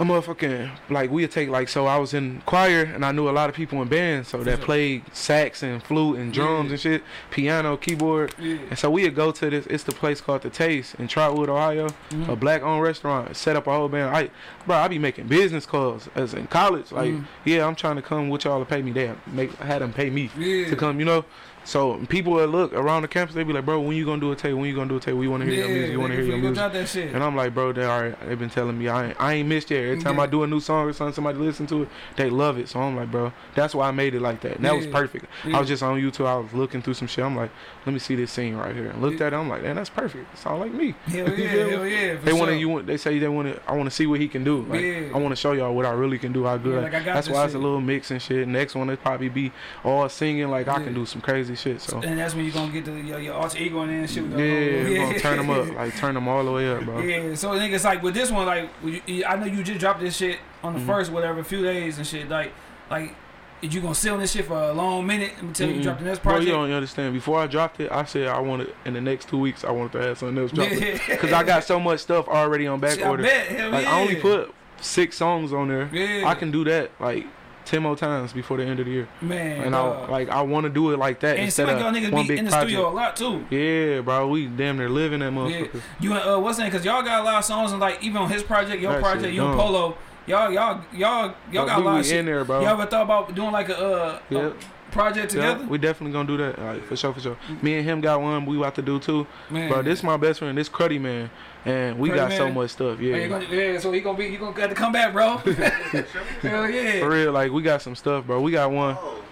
a motherfucking like we'd take like so I was in choir and I knew a lot of people in bands so that played sax and flute and drums Yeah. and shit, piano, keyboard. Yeah. And so we'd go to this it's the place called The Taste in Trotwood, Ohio, Mhm. a black owned restaurant, set up a whole band. I bro, I be making business calls as in college. Like, Mhm. yeah, I'm trying to come with y'all to pay me. They make had them pay me Yeah. to come, you know. So people would look around the campus, they be like, bro, when you gonna do a tape? When you gonna do a tape? We wanna hear your music, you wanna hear your music. that shit. And I'm like, bro, they already they've been telling me I ain't, I ain't missed yet. Every time Yeah. I do a new song or something, somebody listen to it, they love it. So I'm like, bro, that's why I made it like that. And that was perfect. Yeah. I was just on YouTube, I was looking through some shit. I'm like, let me see this scene right here. And looked at it, I'm like, man, that's perfect. It sound like me. Hell yeah, hell yeah. They want to, you want, they say they want to. I want to see what he can do. Like, Yeah. I want to show y'all what I really can do. How good. Yeah, like, I got that's why it's a little mix and shit. Next one, it probably be all singing. Like I can do some crazy shit. So And that's when you're gonna get the, your, your alter ego in there and shit. with the yeah, whole- we're gonna turn them up. [laughs] Like turn them all the way up, bro. Yeah, so niggas like with this one, like I know you just dropped this shit on the Mhm. first whatever few days and shit. Like, like you gonna sit on this shit for a long minute until you Mm-mm. drop the next project? Bro, you don't understand. Before I dropped it, I said I wanted in the next two weeks. I wanted to have something else drop [laughs] Yeah. because I got so much stuff already on back Shit, I order. hell Like yeah. I only put six songs on there. Yeah. I can do that like ten more times before the end of the year. man. and dog. I like I want to do it like that and instead seems like y'all of niggas one be big in the project. studio a lot too. Yeah, bro, we damn near living that Yeah. motherfucker. You and uh, what's that? Because y'all got a lot of songs and like even on his project, your That project, you and dumb. Polo, y'all, y'all, y'all, y'all Like, got a lot we of shit. in there, bro. Y'all ever thought about doing like a, uh, Yeah. a project Yeah, together? we definitely gonna do that. Like, for sure, for sure. Me and him got one. We about to do too. Man. Bro, this is my best friend. This Cruddy man, and we Cruddy got so much stuff. Man, Yeah, gonna, yeah, so he gonna be, you gonna have to come back, bro. [laughs] [laughs] Hell yeah. for real. Like we got some stuff, bro. We got one. Oh.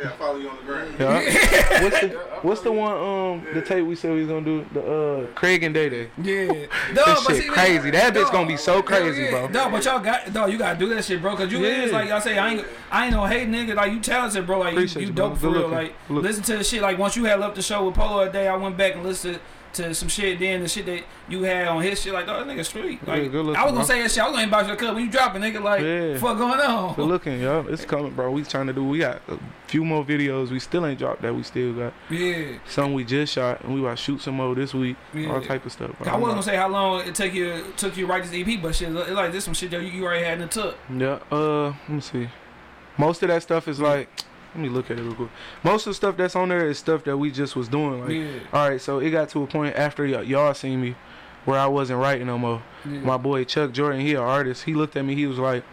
Yeah, I follow you on the ground. Yeah. [laughs] what's the What's the one? Um, the tape we said we was gonna do. The uh, Craig and Day Day. Yeah, [laughs] That Dog, but shit see, crazy. That bitch dog, gonna be so crazy, yeah. bro. No, but y'all got, dog, you gotta do that shit, bro. Cause you Yeah. is like y'all say, I ain't, I ain't no hate nigga. Like you talented, bro. Like you, Appreciate you you, bro. dope for Good real. looking. Like Look. listen to the shit. Like once you had left the show with Polo a day, I went back and listened to some shit. Then the shit that you had on his shit, like dog, that nigga street. Yeah, Like good looking, I was gonna bro. say that shit. I was gonna inbox your cup when you drop it, nigga. Like Yeah. fuck going on? Good looking, yo. It's coming, bro. We trying to do. We got a few more videos. We still ain't dropped that. We still got Yeah. some we just shot, and we about to shoot some more this week. Yeah. All type of stuff. Bro. I wasn't gonna say how long it took you took you to write this EP, but shit, it like this some shit that you, you already had in the tuck. Yeah. Uh, let me see. Most of that stuff is like. Let me look at it real quick. Most of the stuff that's on there is stuff that we just was doing. Like, yeah. all right, so it got to a point after y- y'all seen me, where I wasn't writing no more. yeah. My boy Chuck Jordan, he an artist. He looked at me. He was like,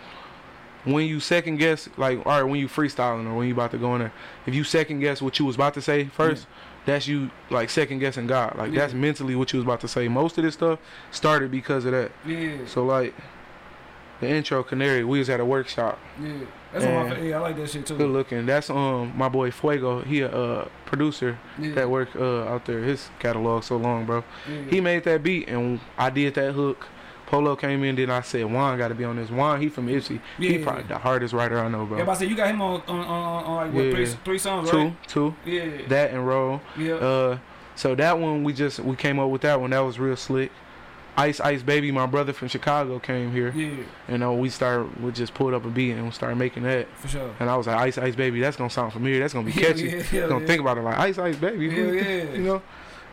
when you second guess, like, all right, when you freestyling or when you about to go in there, if you second guess what you was about to say first, that's you like second guessing God. Like that's mentally what you was about to say. Most of this stuff started because of that. yeah. So like, the intro Canary, we was at a workshop. Yeah, that's one of my And- yeah. I like that shit too. Good looking. That's um my boy Fuego. He a uh, producer yeah. that work uh, out there. His catalog so long, bro. yeah. He made that beat and I did that hook. Polo came in, then I said Juan got to be on this. Juan, he from Ypsi. Yeah, He probably the hardest writer I know, bro. Yeah, but I said you got him on on, on, on like what three three songs, two, right? two, Yeah, that and roll. yeah, Uh, so that one we just we came up with that one. That was real slick. Ice Ice Baby, my brother from Chicago came here, yeah, and uh, we started we just pulled up a beat and we started making that. for sure. And I was like, Ice Ice Baby, that's gonna sound familiar. That's gonna be [laughs] catchy. yeah, yeah, gonna yeah. think about it like Ice Ice Baby. Yeah, yeah. you know.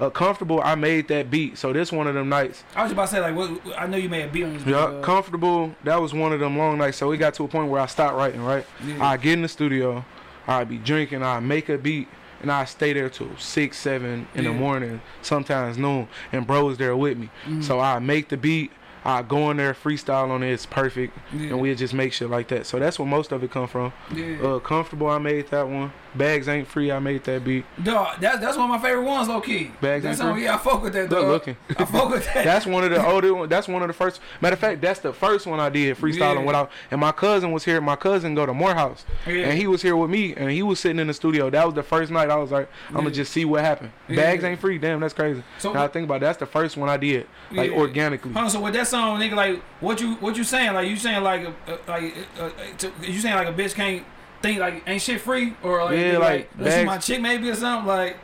Uh, comfortable. I made that beat, so this one of them nights. I was about to say like, what? I know you made a beat on this. Yeah, uh, comfortable. That was one of them long nights. So it got to a point where I stopped writing. Right, yeah. I get in the studio, I be drinking, I make a beat, and I stay there till six, seven in Yeah. the morning, sometimes noon, and bro is there with me. Mhm. So I make the beat, I go in there, freestyle on it, it's perfect, yeah. and we just make shit like that. So that's where most of it come from. yeah. Uh, comfortable, I made that one. Bags ain't free, I made that beat. dog, that's that's one of my favorite ones, low key. Bags That's on, Free? yeah, I fuck with that. Good looking. I fuck with [laughs] that. That's one of the older one. That's one of the first. Matter of fact, that's the first one I did freestyling Yeah. without. And my cousin was here. My cousin go to Morehouse, Yeah. and he was here with me, and he was sitting in the studio. That was the first night. I was like, I'm gonna just see what happened. Bags ain't free. Damn, that's crazy. So now I think about it, that's the first one I did, like organically. On, so with that song, nigga, like, what you what you saying? Like, you saying like, uh, like, uh, to, you saying like a bitch can't think like ain't shit free or like, Yeah, nigga, like, my chick maybe or something like.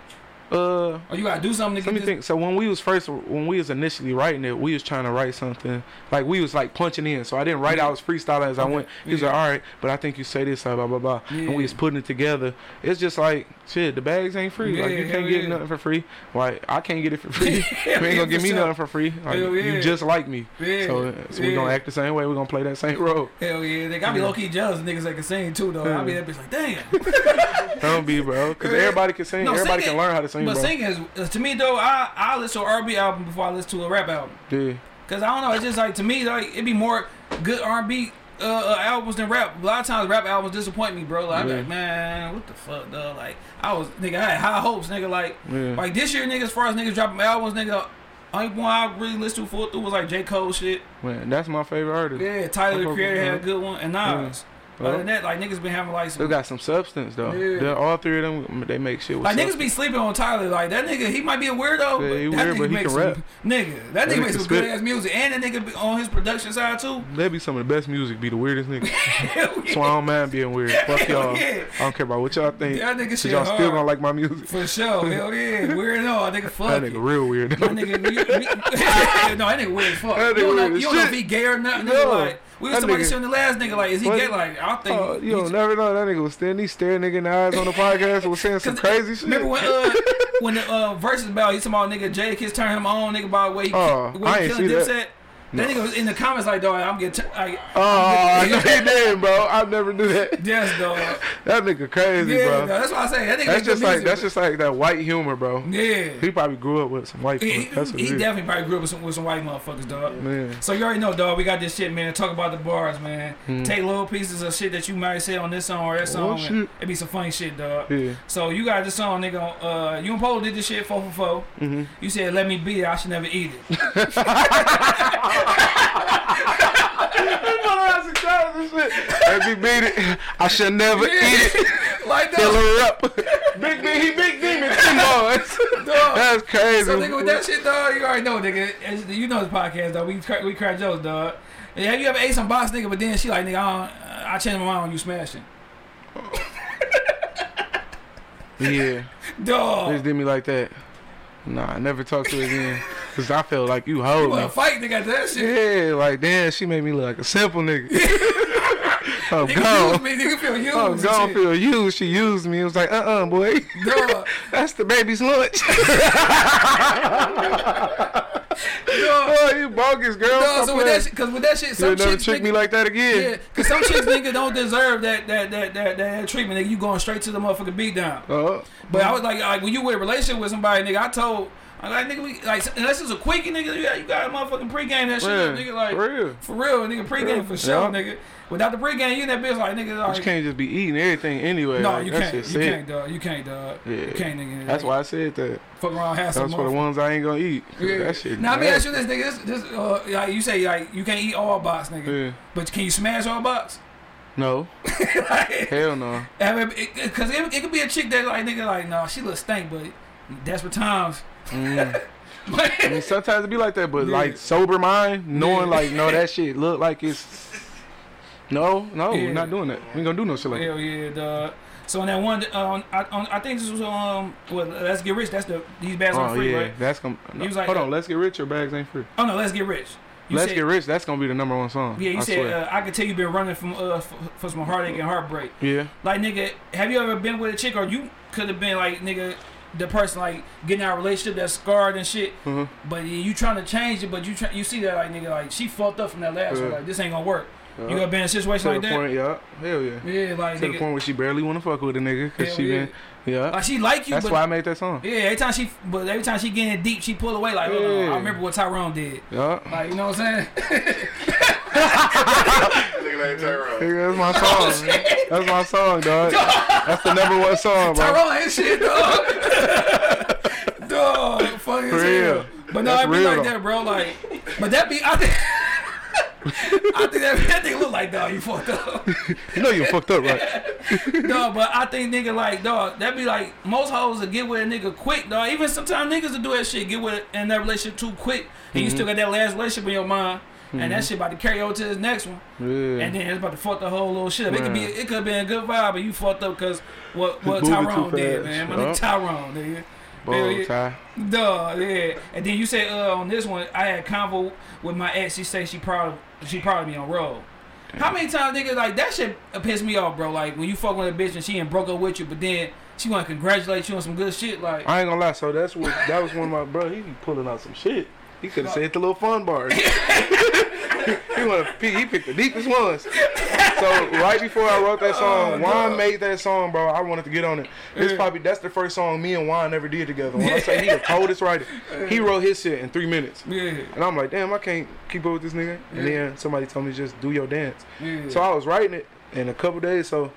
Uh, Or you gotta do something to let get me this? think. So when we was first, when we was initially writing it, we was trying to write something like we was like punching in. So I didn't write. Yeah. I was freestyling as I went. He was Yeah. like, all right, but I think you say this, blah blah blah, Yeah. and we was putting it together. It's just like shit. The bags ain't free. like you can't get yeah. nothing for free. Like I can't get it for free. [laughs] you ain't gonna give me sure. nothing for free. Like yeah. you just like me. Yeah. So, so we yeah. gonna act the same way. We gonna play that same role. Hell yeah, they gotta be low key jealous of niggas that can sing too though. I be Yeah. that bitch like, damn. [laughs] Don't be, bro. Because [laughs] Yeah. everybody can sing. No, everybody singing- can learn how to sing, But bro. singing is to me though. I I listen to an R&B album before I listen to a rap album. Yeah. Cause I don't know. It's just like to me like it'd be more good R&B uh, uh, albums than rap. A lot of times rap albums disappoint me, bro. Like Yeah. like, man, what the fuck, though? Like I was nigga, I had high hopes, nigga. Like Yeah. like this year, nigga. As far as niggas dropping albums, nigga. Only one I really listened to full through was like J Cole shit. Man, that's my favorite artist. Yeah, Tyler the Creator had a good one, and Nas. Yeah. Other than that, like niggas been having like They got some substance though. Yeah. They're, all three of them, they make shit. With Like niggas be sleeping on Tyler. Like that nigga, he might be a weirdo, Yeah, but he that weird, nigga but he makes can some rap. nigga. That That nigga nigga makes some good ass music, and that nigga be on his production side too. [laughs] That be some of the best music. Be the weirdest nigga. [laughs] Hell So I don't mind being weird. Fuck y'all. yeah. I don't care about what y'all think. That nigga shit y'all hard. still gonna like my music. For sure, hell yeah, [laughs] weird and all, nigga. Fuck That it. nigga real weird. That nigga, you, me, no, that nigga weird as fuck. That you don't nigga know, you don't know if he gay or not. Nigga, No. like we was somebody nigga- the last nigga like, is he What? gay? Like I think. Oh, you don't never know that nigga was standing, he staring nigga in the eyes on the podcast, was saying some [laughs] crazy shit. Remember when uh [laughs] when the uh verses about he talking about nigga Jadakiss turn him on nigga by the way he, Oh, ki- way I he ain't killing that. That nigga was in the comments like dog I'm getting t- like Oh, I [laughs] know he did, bro. I never knew that. yes dog That nigga crazy, yeah bro. dog, that's why I say that nigga That's just like music, that's but- just like that white humor, bro. yeah. He probably grew up with some white He. That's what he definitely probably grew up with some, with some white motherfuckers, dog. Man. So you already know, dog. We got this shit, man. Talk about the bars, man. Hmm. Take little pieces of shit that you might say on this song or that song. Oh, and. It be some funny shit, dog. Yeah. So you got this song, nigga. Uh, you and Polo did this shit four for four. Mm-hmm. You said, "Let me be. it. I should never eat it." [laughs] [laughs] Let me beat it. I should never eat it. [laughs] like Fill that, her up. Big D, he big demon. Come on. That's crazy. So nigga, with that shit, dog, you already know, nigga. As- You know this podcast, dog. We crack, we crack jokes, dog. And Have you ever ate some box, nigga? But then she like, nigga, I, don't, I changed my mind on you smashing, Yeah. dog. Just did me like that. Nah, I never talked to her again. Cause I felt like you hold You me. fight, nigga? That shit. Yeah, like damn, she made me look like a simple nigga. I'm [laughs] Nigga gone. used me, nigga feel used. I'm gone. shit. Feel used. She used me. It was like, uh, uh boy, Dog, [laughs] that's the baby's lunch. [laughs] oh, you bogus girl. No, so with that shit, cause with that shit, some chicks trick me like that again. Yeah, cause some chicks nigga don't deserve that that that that that treatment. Nigga, you going straight to the motherfucking beat down. Uh, But I was like, like when you were in a relationship with somebody, nigga, I told, I like nigga, we like unless it's a quickie, nigga, you got, you got a motherfucking pregame that shit, nigga, like for real. for real, nigga, pregame for sure, Yeah. nigga. Without the pregame, you in that bitch like nigga, like you can't just be eating everything anyway. no, like, you can't, you shit's sick. can't, dog, you can't, dog, Yeah. you can't, nigga. That's why I said that. fuck around, have some That's for the ones I ain't gonna eat. Yeah. That shit. Now let me ask you this, nigga. This, this, uh, like you say, like you can't eat all box, nigga. Yeah. But can you smash all box? No. [laughs] like, Hell no. Because it, it, could be a chick that like nigga like no, she look stank, but desperate times. Mm. [laughs] I mean, sometimes it be like that, but Yeah. like sober mind, knowing Yeah. like, no, that shit look like it's. No, no, Yeah. we're not doing that. We ain't gonna do no shit like that. Hell yeah, dog. So on that one, um, I, on, I think this was um, well, let's get rich. That's the these bags Oh on free, yeah, right? that's gonna. He was like, hold uh, on, let's get rich. Your bags ain't free. Oh no, let's get rich. You let's said, get rich. That's gonna be the number one song. Yeah, you I said uh, I could tell you been running from uh for, for some heartache and heartbreak. yeah. Like nigga, have you ever been with a chick or you could have been like nigga, the person like getting out of a relationship that's scarred and shit, Mhm. but you trying to change it, but you try, you see that like nigga like she fucked up from that last one, like this ain't gonna work. Yeah. You ever been in a situation to like the that? point, yeah. Hell yeah. Yeah, like To the point where she barely wanna fuck with a nigga because she yeah. been, yeah. like she like you, That's but why I made that song. yeah, every time she, but every time she getting deep, she pull away like, hold on, Yeah. I remember what Tyrone did. Yeah. Like you know what I'm saying? [laughs] Nigga like Tyrone. That's my song. Oh, man. That's my song, dog. [laughs] That's the number one song, bro. Tyrone ain't shit, dog. [laughs] dog, funny For as real. hell. But no, That's it be real, like though. that, bro. Like, but that be I think. [laughs] I think that, that nigga look like dog. You fucked up, You know you fucked up, right? [laughs] no, But I think nigga like dog. That be like most hoes to get with a nigga quick, dog. Even sometimes niggas will do that shit, get with in that relationship too quick, and you Mm-hmm. still got that last relationship in your mind, and that shit about to carry over to this next one, Yeah. and then it's about to fuck the whole little shit. up. It could be it could have been a good vibe, but you fucked up because what what Tyrone did, man. My Yup. nigga Tyrone, nigga. Yeah. tie. Duh, yeah. And then you say uh on this one, I had convo with my ex. She say she proud of she proud of me on roll. How many times nigga like that shit piss me off, bro? Like when you fuck with a bitch and she ain't broke up with you, but then she want to congratulate you on some good shit. Like I ain't gonna lie. So that's what that was one of my bro. He be pulling out some shit. He could have said the little fun bars. [laughs] he wanna pick, he picked the deepest ones. So right before I wrote that song, Oh, Juan no. made that song, bro. I wanted to get on it. This Yeah. probably that's the first song me and Juan ever did together. When I say he the coldest writer, he wrote his shit in three minutes. yeah, And I'm like, damn, I can't keep up with this nigga. And Yeah. then somebody told me just do your dance. yeah. So I was writing it in a couple days. So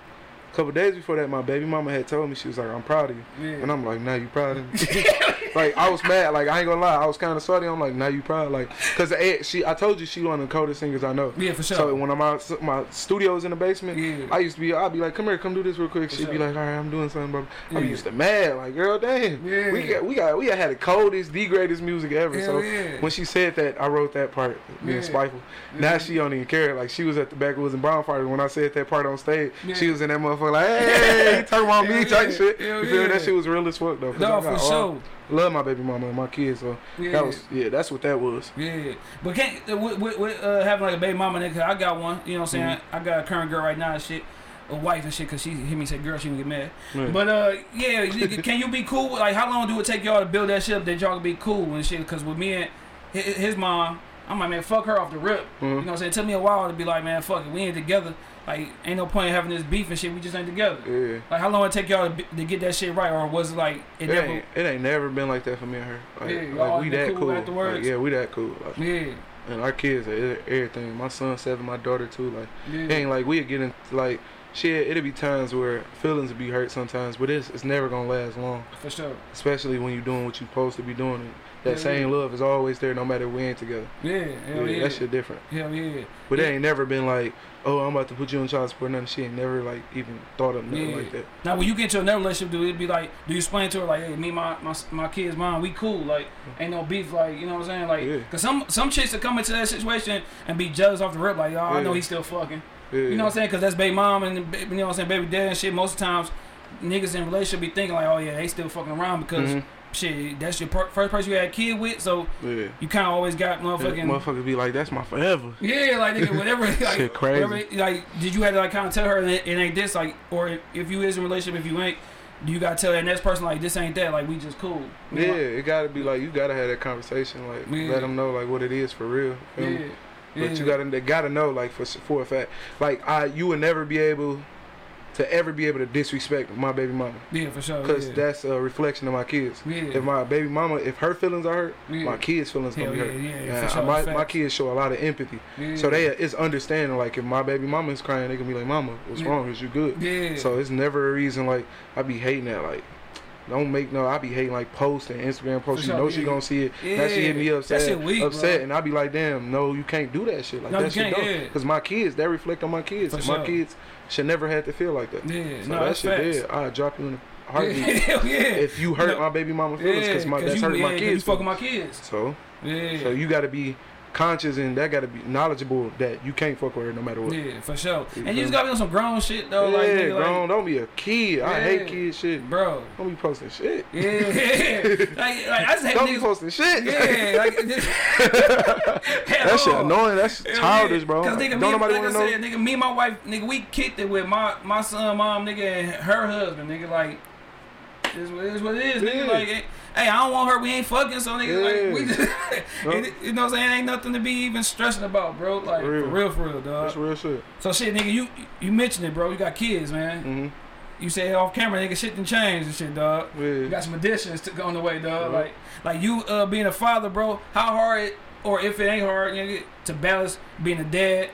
couple days before that, my baby mama had told me she was like, I'm proud of you. yeah. And I'm like, now you proud of me? [laughs] like I was mad. Like I ain't gonna lie, I was kind of salty. I'm like, now you proud? Like, cause eh, she, I told you she one of the coldest singers I know. yeah, for sure. So when I'm out, my studio's in the basement. Yeah. I used to be, I'd be like, come here, come do this real quick. For She'd be like, all right, I'm doing something, bro. I be Yeah. used to mad, like, girl, damn. Yeah. We got, we got, we had the coldest, the greatest music ever. Hell so yeah. when she said that, I wrote that part, being Yeah. spiteful. Now she don't even care. Like she was at the Backwoods and Bonfires when I said that part on stage. She was in that motherfucker like, hey, talking about me, type shit. You feel yeah. That shit was real as fuck though. no, for all- sure. Love my baby mama and my kids, so Yeah. that was yeah, that's what that was. Yeah, but can't uh, with, with, with uh, having like a baby mama nigga, I got one. You know what I'm saying? Mm-hmm. I got a current girl right now and shit, a wife and shit, cause she hit me and said, "Girl, she can get mad." But uh, yeah, can you be cool? with- Like, how long do it take y'all to build that shit up that y'all can be cool and shit? Cause with me and his mom, I'm like, man, fuck her off the rip. You mm-hmm. know what I'm saying? It took me a while to be like, man, fuck it, we ain't together. Like, ain't no point in having this beef and shit. We just ain't together. Yeah. Like, how long it take y'all to, be, to get that shit right, or was it like it It never? ain't, it ain't never been like that for me and her. Like, Yeah, like we that cool cool. Like, yeah, we that cool. Like, Yeah, and our kids are everything. My son seven, my daughter too. Like, yeah, it ain't like we get into like shit. It'll be times where feelings will be hurt sometimes, but it's it's never gonna last long. for sure. Especially when you're doing what you're supposed to be doing. That same love is always there, no matter we ain't together. Yeah, hell yeah, yeah. that shit different. Hell yeah. But Yeah. it ain't never been like, oh, I'm about to put you on child support. Nothing. She ain't never like even thought of nothing Yeah. like that. Now, when you get into another relationship, do it be like, do you explain to her like, hey, me, my my my kid's mom, we cool, like, ain't no beef, like, you know what I'm saying, like, Yeah. cause some some chicks that come into that situation and be jealous off the rip, like, y'all, oh, I know he's still fucking, you know what I'm saying, cause that's baby mom and you know what I'm saying, baby dad and shit. Most of the times, niggas in relationship be thinking like, oh yeah, they still fucking around because Mhm. Shit, that's your per- first person you had a kid with, so Yeah. you kind of always got motherfucking. Motherfuckers be like, that's my forever. Yeah, like nigga, whatever. [laughs] Like, Shit crazy. Whatever, like, did you have to like kind of tell her it, it ain't this, like, or if, if you is in a relationship, if you ain't, do you gotta tell that next person like this ain't that, like we just cool. You Yeah, know? it gotta be like you gotta have that conversation, like Yeah. let them know like what it is for real. yeah, me? yeah. But you gotta they gotta know like for for a fact, like I you would never be able to ever be able to disrespect my baby mama yeah, for sure. because yeah. that's a reflection of my kids. yeah. If my baby mama, if her feelings are hurt, Yeah. my kids' feelings Hell gonna be hurt. yeah, Yeah, sure. my, my kids show a lot of empathy, yeah. so they it's understanding. Like if my baby mama is crying, they can be like, "Mama, what's wrong? Is you good?" yeah. So it's never a reason like I be hating that like. Don't make no. I be hating like posts and Instagram posts. You know she gonna see it. yeah. Now she hit me That upset, shit weak, upset, bro. and I be like, damn, no, you can't do that shit. Like No, that shit don't. yeah. Because my kids, that reflect on my kids. For and sure. My kids should never have to feel like that. Yeah, So no, that that's shit facts. dead. I drop you in a heartbeat. [laughs] Yeah. if you hurt my baby mama feelings, because my that's you, hurting yeah, my 'cause kids. You fucking my kids. So, Yeah. so you got to be conscious and that got to be knowledgeable that you can't fuck with her no matter what. yeah, for sure. You And you just gotta be on some grown shit though, Yeah, like, nigga, like, grown. don't be a kid. I hate kid shit. bro. Don't be posting shit. Yeah, [laughs] like, like I just hate Don't be niggas. posting shit. Yeah, like [laughs] [laughs] that shit annoying. That's childish, bro. Cause nigga, Don't me, nobody like I want to know. said, nigga, me and my wife, nigga, we kicked it with my my son, mom, nigga, and her husband, nigga. Like, this what it is, what it is, nigga. Yeah. Like, eh, hey, I don't want her. We ain't fucking, so nigga, like, we just, [laughs] it- you know what I'm saying? Ain't nothing to be even stressing about, bro. Like, For real. for real, for real, dog. That's real shit. So shit, nigga, you you mentioned it, bro. You got kids, man. hmm You said off camera, nigga, shit done changed and shit, dog. You got some additions to go on the way, dog. Like, like you uh, being a father, bro. How hard, or if it ain't hard, you know, to balance being a dad,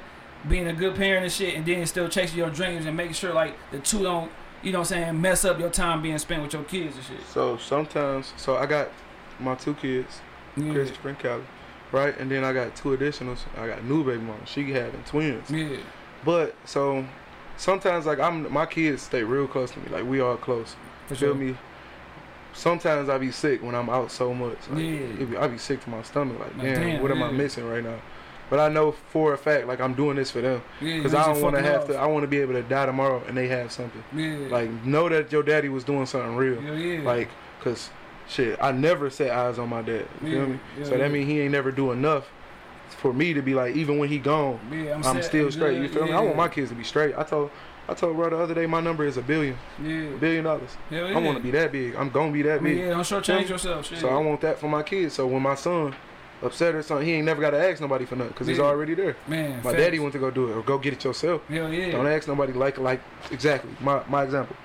being a good parent and shit, and then still chasing your dreams and making sure like the two don't, you know, what I'm saying, mess up your time being spent with your kids and shit. So sometimes, so I got my two kids, Yeah, Christopher and Callie, right? And then I got two additionals. I got new baby mama. She having twins. yeah, But so sometimes like I'm my kids stay real close to me. Like we are close. for Feel sure. me? Sometimes I be sick when I'm out so much. Like, Yeah. be- I be sick to my stomach. Like, Like, damn, damn, what am I missing right now? But I know for a fact, like I'm doing this for them, because you I don't want to have to. I want to be able to die tomorrow and they have something. Yeah, Like know that your daddy was doing something real. yeah, yeah. Like, cause shit, I never set eyes on my dad. You Yeah, feel me? yeah, so yeah. that means he ain't never do enough for me to be like, even when he gone, Yeah, I'm, I'm, still straight. You feel me? I want my kids to be straight. I told I told bro the other day my number is a billion, Yeah. a billion dollars. Hell I want to be that big. I'm gonna be that I mean, big. yeah, don't shortchange yourself. Shit. So I want that for my kids. So when my son upset or something, he ain't never got to ask nobody for nothing because he's already there. Man, My facts. daddy went to go do it or go get it yourself. Hell yeah. Don't ask nobody like like exactly my my example.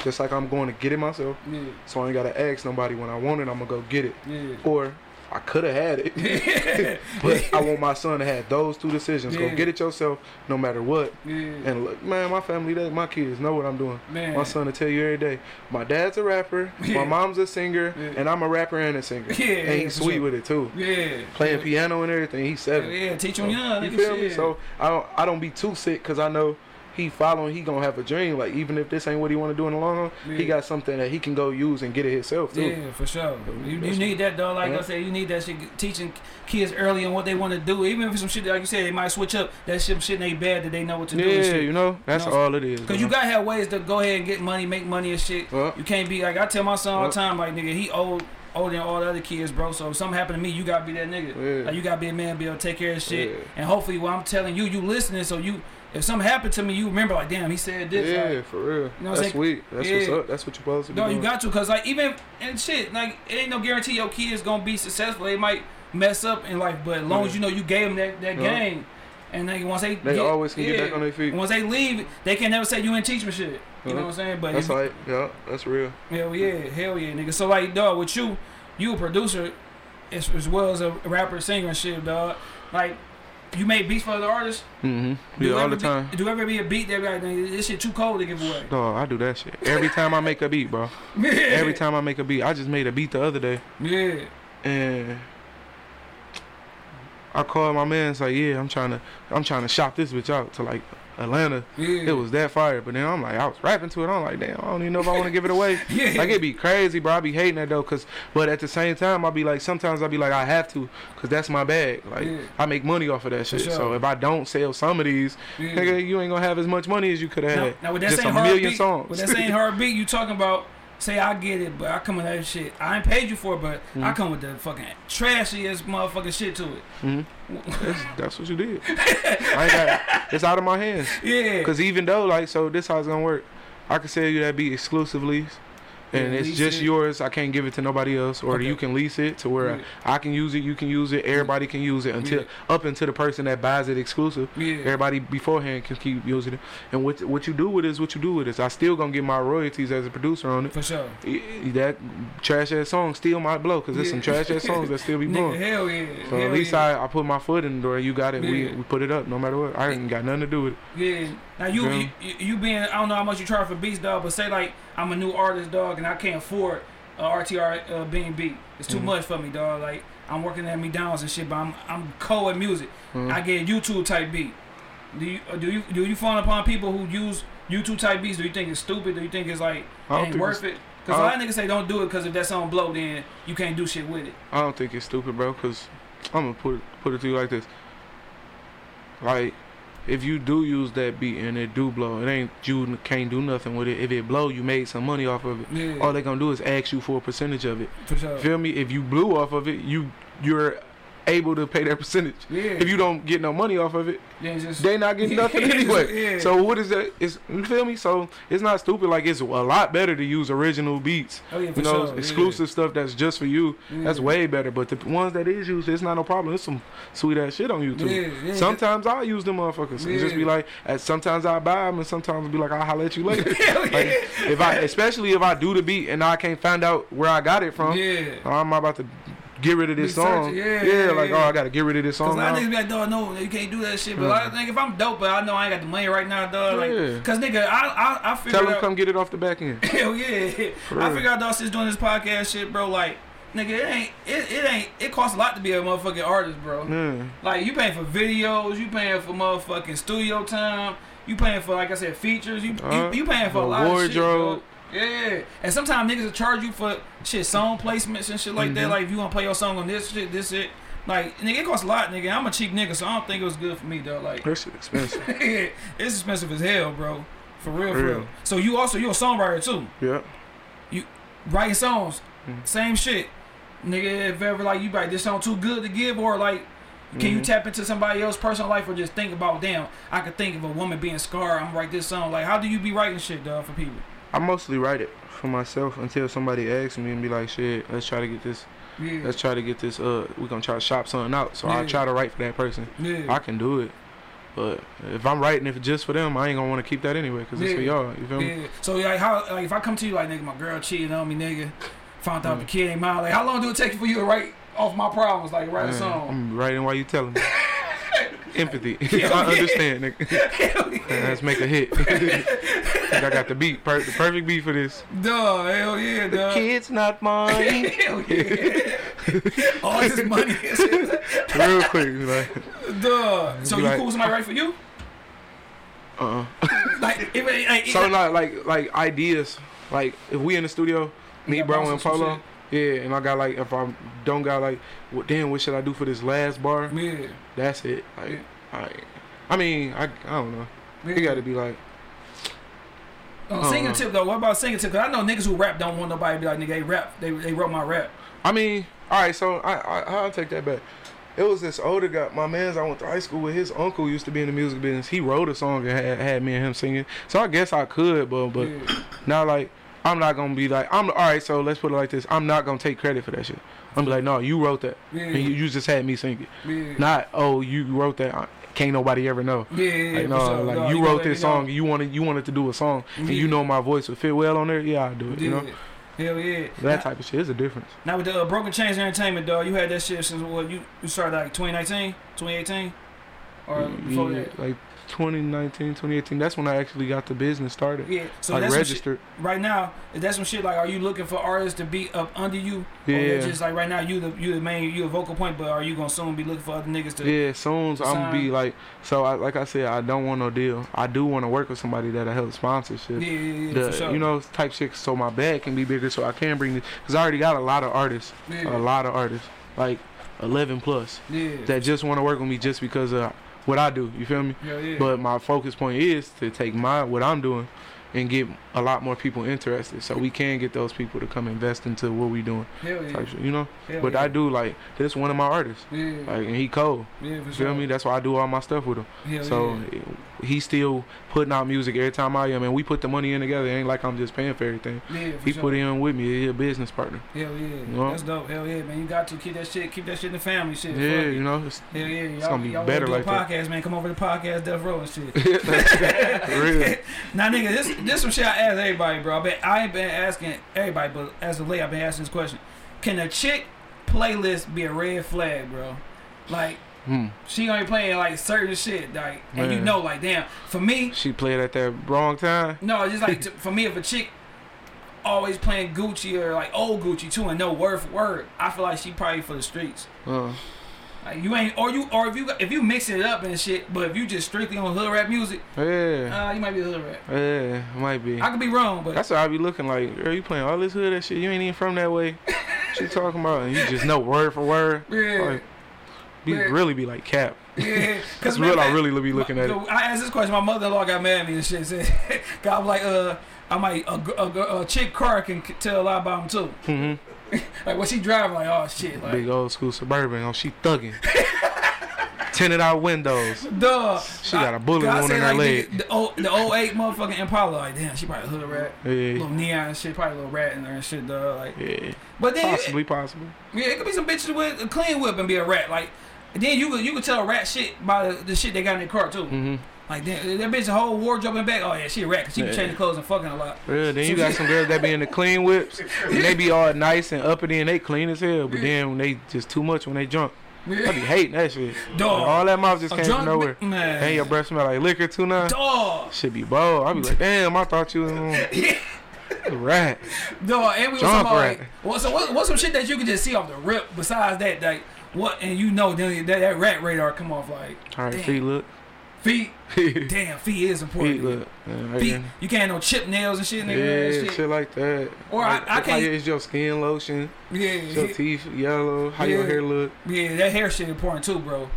Just like I'm going to get it myself, Yeah, so I ain't gotta ask nobody when I want it. I'm gonna go get it, yeah. or I could have had it, [laughs] but I want my son to have those two decisions. Yeah. Go get it yourself, no matter what. yeah. And look, man, my family, they, my kids know what I'm doing. Man. My son will tell you every day. My dad's a rapper, Yeah. my mom's a singer, and I'm a rapper and a singer. Yeah, and he's sweet sure. with it too. Yeah. Playing piano and everything. He's seven. Yeah, teach them young. You feel me? So I don't I don't be too sick because I know he following. He gonna have a dream. Like even if this ain't what he want to do in the long run, Yeah. he got something that he can go use and get it himself too. Yeah, for sure. You, you need that though. Like I said, you need that shit. Teaching kids early on what they want to do, even if it's some shit like you said, they might switch up. That shit, shit ain't bad that they know what to do. Yeah, you know that's You know, all it is. Cause you gotta have ways to go ahead and get money, make money and shit. Well, You can't be like I tell my son all the time, like nigga, he old older than all the other kids, bro. So if something happen to me, you gotta be that nigga. Yeah. Like you gotta be a man, be able to take care of shit. Yeah. And hopefully, what I'm telling you, you listening. So you, if something happened to me, you remember like, damn, he said this. yeah, like, for real. You know what I'm that's sweet. That's Yeah. what's up. That's what you're supposed to be No, you got to, cause like even and shit, like it ain't no guarantee your kids gonna be successful. They might mess up in life, but as long as you know you gave them that, that Yeah. game, and then once they They get, always can get back on their feet. Once they leave, they can never say you ain't teach me shit. You know what I'm saying? But That's like, yeah, that's real. hell yeah, hell yeah, nigga. So like, dog, with you, you a producer as, as well as a rapper, singer and shit, dog. Like. You make beats for other artists? Mm-hmm. Do Yeah, all the time. Be, do ever be a beat that be like, this shit too cold to give away? No, I do that shit every time I make a beat, bro. [laughs] Every time I make a beat, I just made a beat the other day, Yeah. and I called my man. It's like, yeah, I'm trying to, I'm trying to shop this bitch out to like Atlanta. Yeah. It was that fire, but then I'm like, I was rapping to it. I'm like, damn, I don't even know if I want to give it away. [laughs] Yeah. Like it'd be crazy, bro. I be hating that though, cause but at the same time, I be like, sometimes I be like, I have to, cause that's my bag. Like Yeah. I make money off of that shit. sure. So if I don't sell some of these, Yeah. nigga, you ain't gonna have as much money as you could have Now, had. now with that Just same a hard million beat, songs. with that same [laughs] hard beat, you talking about? Say I get it, but I come with that shit. I ain't paid you for it, but I Mhm. come with the fucking trashiest motherfucking shit to it. Mhm. That's, that's what you did. I ain't got, it's out of my hands. Yeah, Cause even though like so this how it's gonna work. I can sell you that beat exclusively. And it's just it. yours. I can't give it to nobody else, or Okay. you can lease it to where Yeah. I can use it. You can use it. Everybody can use it until Yeah. up until the person that buys it exclusive. yeah, Everybody beforehand can keep using it. And what what you do with it is what you do with it. I still gonna get my royalties as a producer on it. for sure. That trash ass song still might blow because there's some trash ass songs that still be [laughs] Nigga, blowing. hell yeah. So hell at least. I, I put my foot in the door. You got it. We, we put it up no matter what. I ain't got nothing to do with it. Yeah. Now you, you you being I don't know how much you charge for beats, dog, but say like I'm a new artist, dog, and I can't afford a RTR uh, being beat. It's too Mhm. much for me, dog. Like I'm working at McDonald's and shit, but I'm I'm cold at music. Mhm. I get YouTube type beat. Do you uh, do you do you fawn upon people who use YouTube type beats? Do you think it's stupid? Do you think it's like ain't think worth it? Because a lot of niggas say don't do it because if that song blow, then you can't do shit with it. I don't think it's stupid, bro. Cause I'm gonna put it, put it to you like this. Like, if you do use that beat and it do blow, it ain't you can't do nothing with it. If it blow, you made some money off of it. Yeah, All they gonna do is ask you for a percentage of it. for sure. Feel me? If you blew off of it, you you're able to pay that percentage. Yeah. If you don't get no money off of it, just they not getting nothing [laughs] Yeah, anyway. So what is that? It's you feel me? So it's not stupid. Like it's a lot better to use original beats. oh yeah, You know, sure. exclusive stuff that's just for you. That's way better. But the ones that is used, it's not no problem. There's some sweet ass shit on YouTube. Sometimes I use them motherfuckers and just be like, sometimes I buy them and sometimes be like, I'll holler at you later. Hell [laughs] yeah. like, if I, especially if I do the beat and I can't find out where I got it from, yeah. I'm about to get rid of this song. searching, yeah, yeah, like oh, I gotta get rid of this Cause a song lot of niggas be like, dog, no, you can't do that shit. But Mhm. I think if I'm dope, but I know I ain't got the money right now, dog. Like, Yeah. cause nigga, I I, I figured Tell them out. come get it off the back end. [laughs] Hell yeah. For I real. figured out dog since doing this podcast shit, bro. Like, nigga, it ain't it, it ain't it costs a lot to be a motherfucking artist, bro. Yeah. Like you paying for videos, you paying for motherfucking studio time, you paying for like I said features, you Uh, you, you paying for a lot of shit. wardrobe. Bro. Yeah, and sometimes niggas will charge you for shit, song placements and shit like that. Mhm. Like if you want to play your song on this shit, this shit. Like nigga, it costs a lot, nigga. I'm a cheap nigga, so I don't think it was good for me, though. Like That shit expensive. [laughs] it's expensive as hell, bro. For real, for Real. real. So you also you're a songwriter too, yeah. You writing songs. Mm. same shit. Nigga, if ever like you write this song too good to give, or like, can you Mhm. tap into somebody else's personal life, or just think about, damn, I could think of a woman being scarred. I'm gonna write this song. Like, how do you be writing shit, dog, for people? I mostly write it for myself until somebody asks me and be like, shit, let's try to get this, Yeah, let's try to get this, uh, we gonna try to shop something out. So I try to write for that person. yeah, I can do it. But if I'm writing it just for them, I ain't gonna want to keep that anyway, cause it's for Yeah. y'all. You feel me? yeah. So like, how like if I come to you like, nigga, my girl cheating on me, nigga, found out the kid ain't mine. Like, how long do it take for you to write off my problems? Like, write a song? I'm writing while you telling me. [laughs] [laughs] Empathy. [laughs] I understand, nigga. [laughs] Let's make a hit. I got the beat, per- the perfect beat for this. Duh, hell yeah, The duh. kid's not mine. hell yeah. All this money shit. Real quick, like, Duh. So you like- cool with somebody write for you? uh-uh. Like, if, it- like, So like, like, like ideas. Like, if we in the studio, me, bro, and Polo. Yeah, and I got like, if I don't got like, what, damn, what should I do for this last bar? yeah. That's it. Like, Yeah. I, I mean, I, I don't know. yeah. You got to be like, Uh, Uh-uh. singing tip though. What about singing tip? Cause I know niggas who rap don't want nobody to be like nigga. They rap. They they wrote my rap. I mean, all right. So I, I, I'll take that back. It was this older guy, my man's. I went to high school with. His uncle used to be in the music business. He wrote a song and had, had me and him singing. So I guess I could, but but yeah. now like I'm not gonna be like I'm all right. So let's put it like this. I'm not gonna take credit for that shit. I'm be like, no, you wrote that, Yeah. and you, you just had me sing it. Yeah. Not oh, you wrote that. I- Can't nobody ever know. Yeah, yeah, Like no, sure. like No, you gotta wrote this know. song. You wanted you wanted to do a song, and you know my voice would fit well on there. Yeah, I do it. You know Yeah. Hell yeah. that now, type of shit is a difference. now with the uh, Broken Chains Entertainment, dog, you had that shit since what you, you started like 2019, 2018, or before Yeah, that. like 2019, 2018. That's when I actually got the business started. Yeah. So like that's some shit, registered. right now. that's that some shit like? Are you looking for artists to be up under you? Yeah. just like right now you the you the main you the vocal point, but are you gonna soon be looking for other niggas to? Yeah, soon I'm be like, so I, like I said, I don't want no deal. I do want to work with somebody that'll help sponsorship. Yeah, yeah, yeah, The, sure. You know, type shit. So my bag can be bigger, so I can bring it. Cause I already got a lot of artists, yeah, a lot of artists, like 11 plus, yeah, that just want to work with me just because of what I do. You feel me? yeah, yeah. But my focus point is to take my what I'm doing and get a lot more people interested, so we can get those people to come invest into what we doing. hell yeah, shit, you know. hell But yeah. I do like this one of my artists, yeah, like, and he cold. yeah, for You sure. feel me? That's why I do all my stuff with him. Hell So yeah. He's still putting out music every time I am, and we put the money in together. It ain't like I'm just paying for everything. yeah, for He sure. put in with me. He a business partner. Hell yeah, know? that's dope. Hell yeah, man. You got to keep that shit, keep that shit in the family. Shit. Yeah, you know. It's, Hell yeah, y'all, gonna be y'all better like a that. podcast, man. Come over to the podcast, Death Row and shit. [laughs] For real. [laughs] now, nigga, this this some shit I ask everybody, bro. I, been, I ain't been asking everybody, but as of late, I've been asking this question: Can a chick playlist be a red flag, bro? Like Hmm. she only playing like certain shit, like, and you know, like, damn. For me, She played at that wrong time. no, it's just like [laughs] to, for me, if a chick always playing Gucci or like old Gucci too, and no word for word, I feel like she probably for the streets. Uh, Like you ain't, or you, or if you if you mixing it up and shit, but if you just strictly on hood rap music, yeah, uh, you might be a hood rap. yeah, might be. I could be wrong, but That's what I be looking like. Girl, you playing all this hood that shit. You ain't even from that way. [laughs] she talking about? And you just know word for word. yeah, Like, be really be like cap. [laughs] yeah. That's man, real. I really be looking at it. I asked this question. My mother-in-law got mad at me and shit. [laughs] Said, "God, I'm like, uh, I might a, a, a, chick car can tell a lot about him too. hmm [laughs] Like what she driving, like, oh shit, like, Big old school suburban. Oh, she thugging. Tinted out windows. duh. She got a bullet wound in her like, leg. nigga, The, old, the 08 motherfucking Impala, like, damn, she probably a hood rat. Yeah, Little neon and shit, probably a little rat in there and shit, duh. Like, yeah. but then Possibly, possibly. Yeah, it could be some bitches with a clean whip and be a rat. Like, then you could you could tell a rat shit by the, the shit they got in their car too. hmm Like, that, that bitch a whole wardrobe in the back. Oh yeah, she a rat. 'cause she be Yeah. changing clothes and fucking a lot. Real. Then you [laughs] got some girls that be in the clean whips. And they be all nice and uppity and they clean as hell. But then when they just too much when they drunk, I be hating that shit. Dog. Like, all that mouth just came from nowhere. man. And your breath smell like liquor too now. Dog. Should be bold. I be like, damn, I thought you was um, [laughs] rat. Dog. And we was talking about like, what, so what, what's some shit that you can just see off the rip besides that, like, what, and you know then that, that rat radar come off like, All right, Damn. feet look. feet. [laughs] feet Damn, feet is important. look. Yeah, right Feet, you can't no chip nails and shit, nigga. Yeah, shit. shit. like that. Or I- Like, I like, can't- is your skin lotion? Yeah, your yeah, teeth yellow? How your hair look? yeah, that hair shit important too, bro.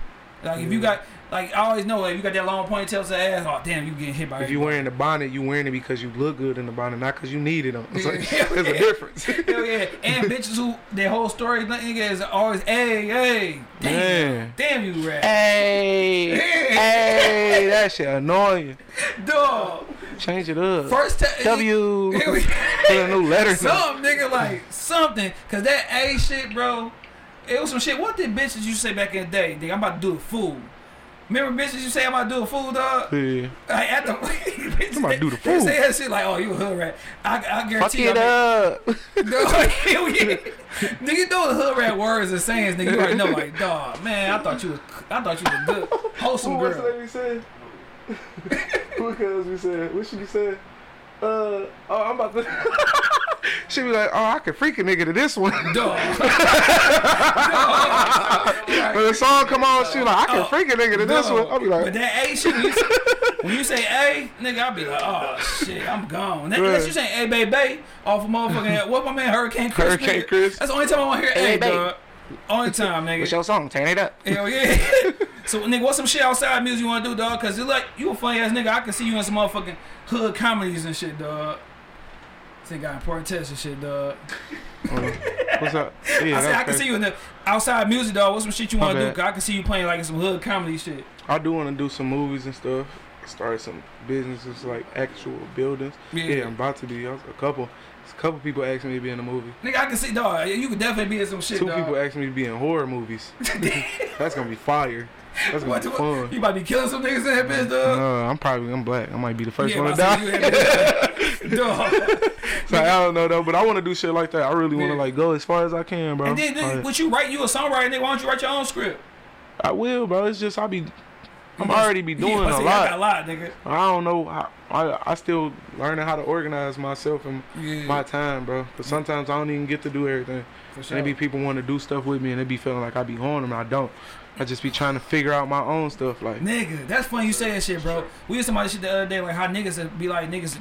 Like if you got like I always know like if you got that long ponytail to the ass, oh damn, you getting hit by If you wearing the bonnet, you wearing it because you look good in the bonnet, not because you needed them. It's like, [laughs] Yeah. there's a difference. Hell yeah. And [laughs] bitches who their whole story nigga is always hey, hey, damn, damn you rat. Hey, [laughs] hey, that shit annoying. Dog. Change it up. First time W. Put a new letter. Some nigga like something. Cause that A shit, bro. It was some shit. What did bitches you say back in the day? Nigga, I'm about to do a fool. Remember bitches you say I'm about to do a fool, dog? Yeah. Like at the bitches, I'm about to [laughs] do the fool. They say that shit like, oh, you a hood rat. I, I guarantee you. it up. mean, dog, hell yeah. Nigga, you know the hood rat words and sayings, nigga. You already know, like, dog, man, I thought you was, I thought you was a good, [laughs] wholesome Who was girl. that we said? Who else we said? What should we say? Uh, oh, I'm about to. [laughs] she be like, oh, I can freak a nigga to this one. Dog. [laughs] when the song come on, she like, I can Oh, freak a nigga to this one. I'll be like, but that A shit, when you, say, when you say A, nigga, I'll be like, oh shit, I'm gone. That, Unless you say A, baby, baby, off of motherfucking, what my man Hurricane Chris? Hurricane nigga. Chris. That's the only time I want to hear Hey, A, babe. Dog. Only time, nigga. what's your song? Turn it up. Hell yeah. so nigga, what's some shit outside music you wanna do, dog? Cause it's like you a funny ass nigga. I can see you in some motherfucking hood comedies and shit, dog. Think got important tests and shit, dog. What's up? [laughs] Yeah, I said I can see you in the outside music, dog. What's some shit you wanna do? Cause I can see you playing like some hood comedy shit. I do want to do some movies and stuff. Start some businesses like actual buildings. Yeah. Yeah, I'm about to be. A couple, a couple people asked me to be in a movie. Nigga, I can see, dog. You could definitely be in some shit, Two dog. people asked me to be in horror movies. [laughs] That's gonna be fire. That's gonna What, be fun. you about to be killing some niggas in that bitch, dog. No, I'm probably I'm black. I might be the first yeah, one to about to say die. [laughs] dog. so [laughs] I don't know though, but I want to do shit like that. I really want to Yeah. like go as far as I can, bro. And then, then what you write, you a songwriter, nigga. Why don't you write your own script? I will, bro. It's just I be, I'm already be [laughs] doing a got a lot. lot, nigga. I don't know. How, I I still learning how to organize myself and Yeah, my time, bro. But sometimes I don't even get to do everything. for sure. Maybe people want to do stuff with me and they be feeling like I be on them. I don't. I just be trying to figure out my own stuff. Like, Nigga, that's funny you say that shit, bro. We used to about this shit the other day, like how niggas would be like niggas,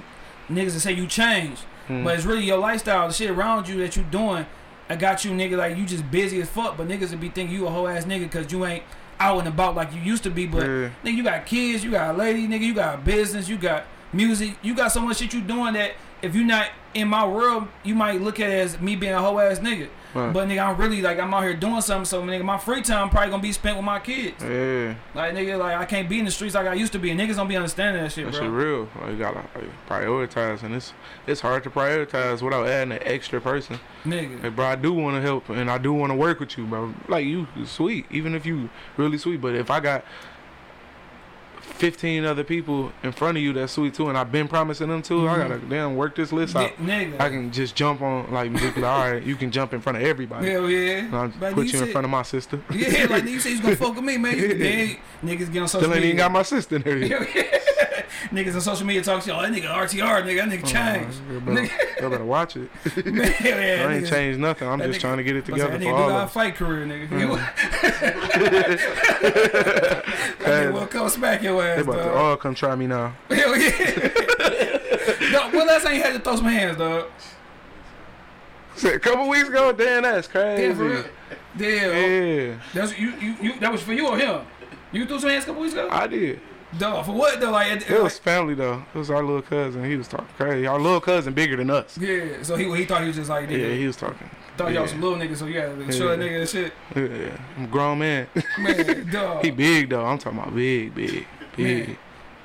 niggas that say you changed, mm, but it's really your lifestyle, the shit around you that you doing. I got you, nigga, like you just busy as fuck, but niggas would be thinking you a whole ass nigga because you ain't out and about like you used to be. But Yeah. nigga, you got kids, you got a lady, nigga, you got business, you got music, you got so much shit you doing that if you're not in my world, you might look at it as me being a whole ass nigga. Right. But nigga, I'm really like I'm out here doing something. So nigga, my free time probably gonna be spent with my kids. yeah, Like nigga, like I can't be in the streets like I used to be. And niggas don't be understanding that shit, that bro. shit real. Like, you gotta like, prioritize, and it's it's hard to prioritize without adding an extra person. Nigga. Hey, bro, I do want to help and I do want to work with you, bro. Like you sweet, even if you really sweet. But if I got fifteen other people in front of you that's sweet too, and I've been promising them too, I mm-hmm. gotta damn work this list out. Ni- nigga. I can just jump on like, just like, all right, you can jump in front of everybody. Hell yeah. And I'll put you in said- front of my sister. Yeah, like you said you gonna fuck with me, man. You, [laughs] then niggas get on social Still ain't even got my sister in there. Yet. Hell yeah. niggas on social media talk shit. Oh, that nigga RTR, nigga. That nigga changed. You better, you better [laughs] watch it. Man, [laughs] yeah, I [laughs] ain't niggas- changed nothing. I'm just nigga- trying to get it together that for nigga all of us. fight career, nigga. Mm. That nigga will come smack your They ass, about to dog. all come try me now. Hell yeah. dog, when last time you had to throw some hands, dog? A couple weeks ago, damn, that's crazy. Damn, for real. Damn. Yeah, That's you, you, you. That was for you or him? You threw some hands a couple weeks ago. I did. Dog, for what though? Like, it, It was family though. It was our little cousin. He was talking crazy. Our little cousin bigger than us. yeah. So he he thought he was just like Yeah, he was talking. thought y'all some little niggas, so you had to show that Yeah. nigga that shit. Yeah, I'm a grown man. [laughs] Man, dog. he big though. I'm talking about big, big, big. Man.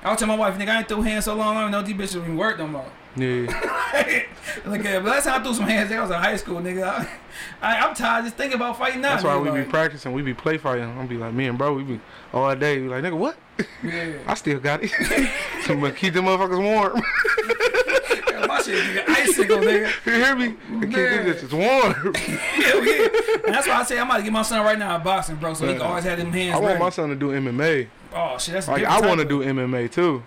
I was telling my wife, nigga, I ain't threw hands so long. I don't know these bitches even work no more. Yeah, [laughs] Look at, but last time I threw some hands, I was in high school, nigga. I, I'm tired just thinking about fighting now. that's why we be practicing. We be play fighting. I'm be like, me and bro, we be all day. We like, nigga, what? Yeah. [laughs] I still got it. [laughs] I'm gonna keep them motherfuckers warm. [laughs] Yeah, my shit, nigga, icicle, nigga. you hear me? I keep them bitches warm. Hell yeah. And that's why I say I'm about to get my son right now in boxing, bro, so he can always have them hands I want ready. my son to do MMA. oh shit, that's Like I want to do MMA too.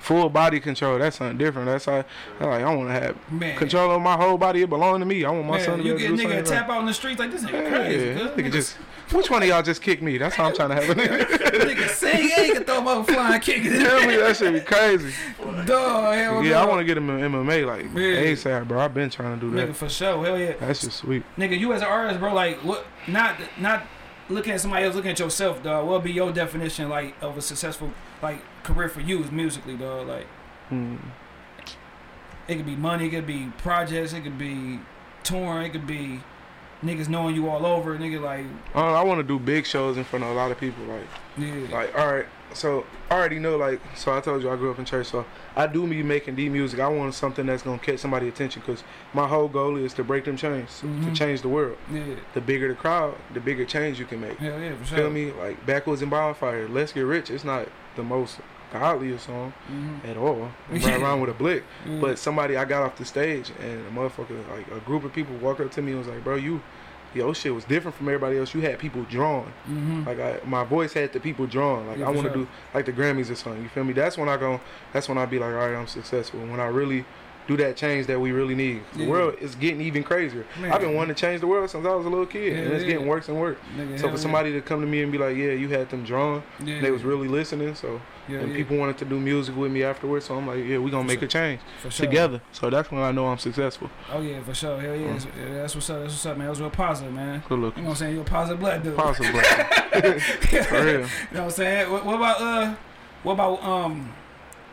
Full body control. That's something different. That's how. I like I want to have man. control of my whole body. It belongs to me. I want my Man, son to be you able get to a do nigga something. to tap out in the streets like this nigga Yeah, crazy. yeah. Nigga just. Which one of y'all just kicked me? That's how I'm trying to have [laughs] a nigga. nigga sing, yeah, he can throw up flying kick. Tell me that shit be crazy. Dog, hell Yeah, I want to get him in MMA like Yeah. ASAP, bro. I've been trying to do that. Nigga, for sure, hell yeah. That's just sweet. Nigga, you as an artist, bro, like what? Not, not looking at somebody else, looking at yourself, dog. What would be your definition like of a successful like career for you musically, dog? Like Hmm. it could be money, it could be projects, it could be touring, it could be niggas knowing you all over, nigga like Uh, I want to do big shows in front of a lot of people. Like, yeah. like all right. So I already know. Like, so I told you I grew up in church. So I do me making D music. I want something that's gonna catch somebody's attention. Cause my whole goal is to break them chains, to Mhm. change the world. yeah. The bigger the crowd, the bigger change you can make. Hell yeah, for sure. Feel me? Like Backwoods and Bonfire. Let's get rich. It's not the most godliest song Mm-hmm. at all. [laughs] Run around with a blick. Yeah. But somebody, I got off the stage and a motherfucker, like a group of people walked up to me and was like, bro, you, your shit was different from everybody else. You had people drawn. mm-hmm. Like I, my voice had the people drawn. Like Yeah, I want to sure. do like the Grammys or something. You feel me? That's when I go. That's when I be like, all right, I'm successful. When I really do that change that we really need. The Yeah. world is getting even crazier. Man. I've been wanting to change the world since I was a little kid, and it's yeah. getting worse and worse. Nigga, So for somebody to come to me and be like, yeah, you had them drawn, yeah. they was really listening. So yeah, and yeah, people wanted to do music with me afterwards. So I'm like, yeah, we gonna For make sure. a change for sure. together. So that's when I know I'm successful. Oh yeah, for sure. Hell yeah, Mm. That's- yeah, what's up. That's what's up, man. That was real positive, man. Good You know what I'm saying? You're a positive blood dude. Possible. [laughs] you For real. [laughs] You know what I'm saying? What, what about uh, what about um,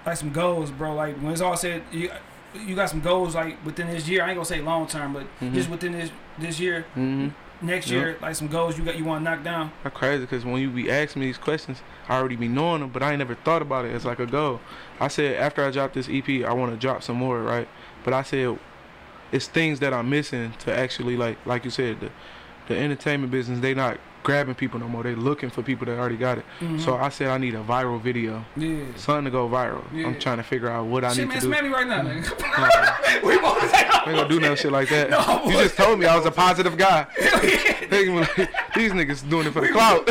like some goals, bro? Like when it's all said, you you got some goals like within this year. I ain't gonna say long term, but Mhm. just within this this year, hmm next Yeah. year, like some goals you got you want to knock down. That's crazy because when you be asking me these questions, I already be knowing them, but I ain't never thought about it as like a goal. I said after I drop this EP, I want to drop some more, right? But I said it's things that I'm missing to actually like, like you said, the the entertainment business they not grabbing people no more. They looking for people that already got it. Mhm. So I said I need a viral video, yeah. something to go viral. Yeah. I'm trying to figure out what I Shit, need man, to do. smack me right now. Uh, [laughs] [laughs] we ain't gonna do no shit like that. No, you just told me I was a positive guy. [laughs] They gonna be like, These niggas doing it for the clout.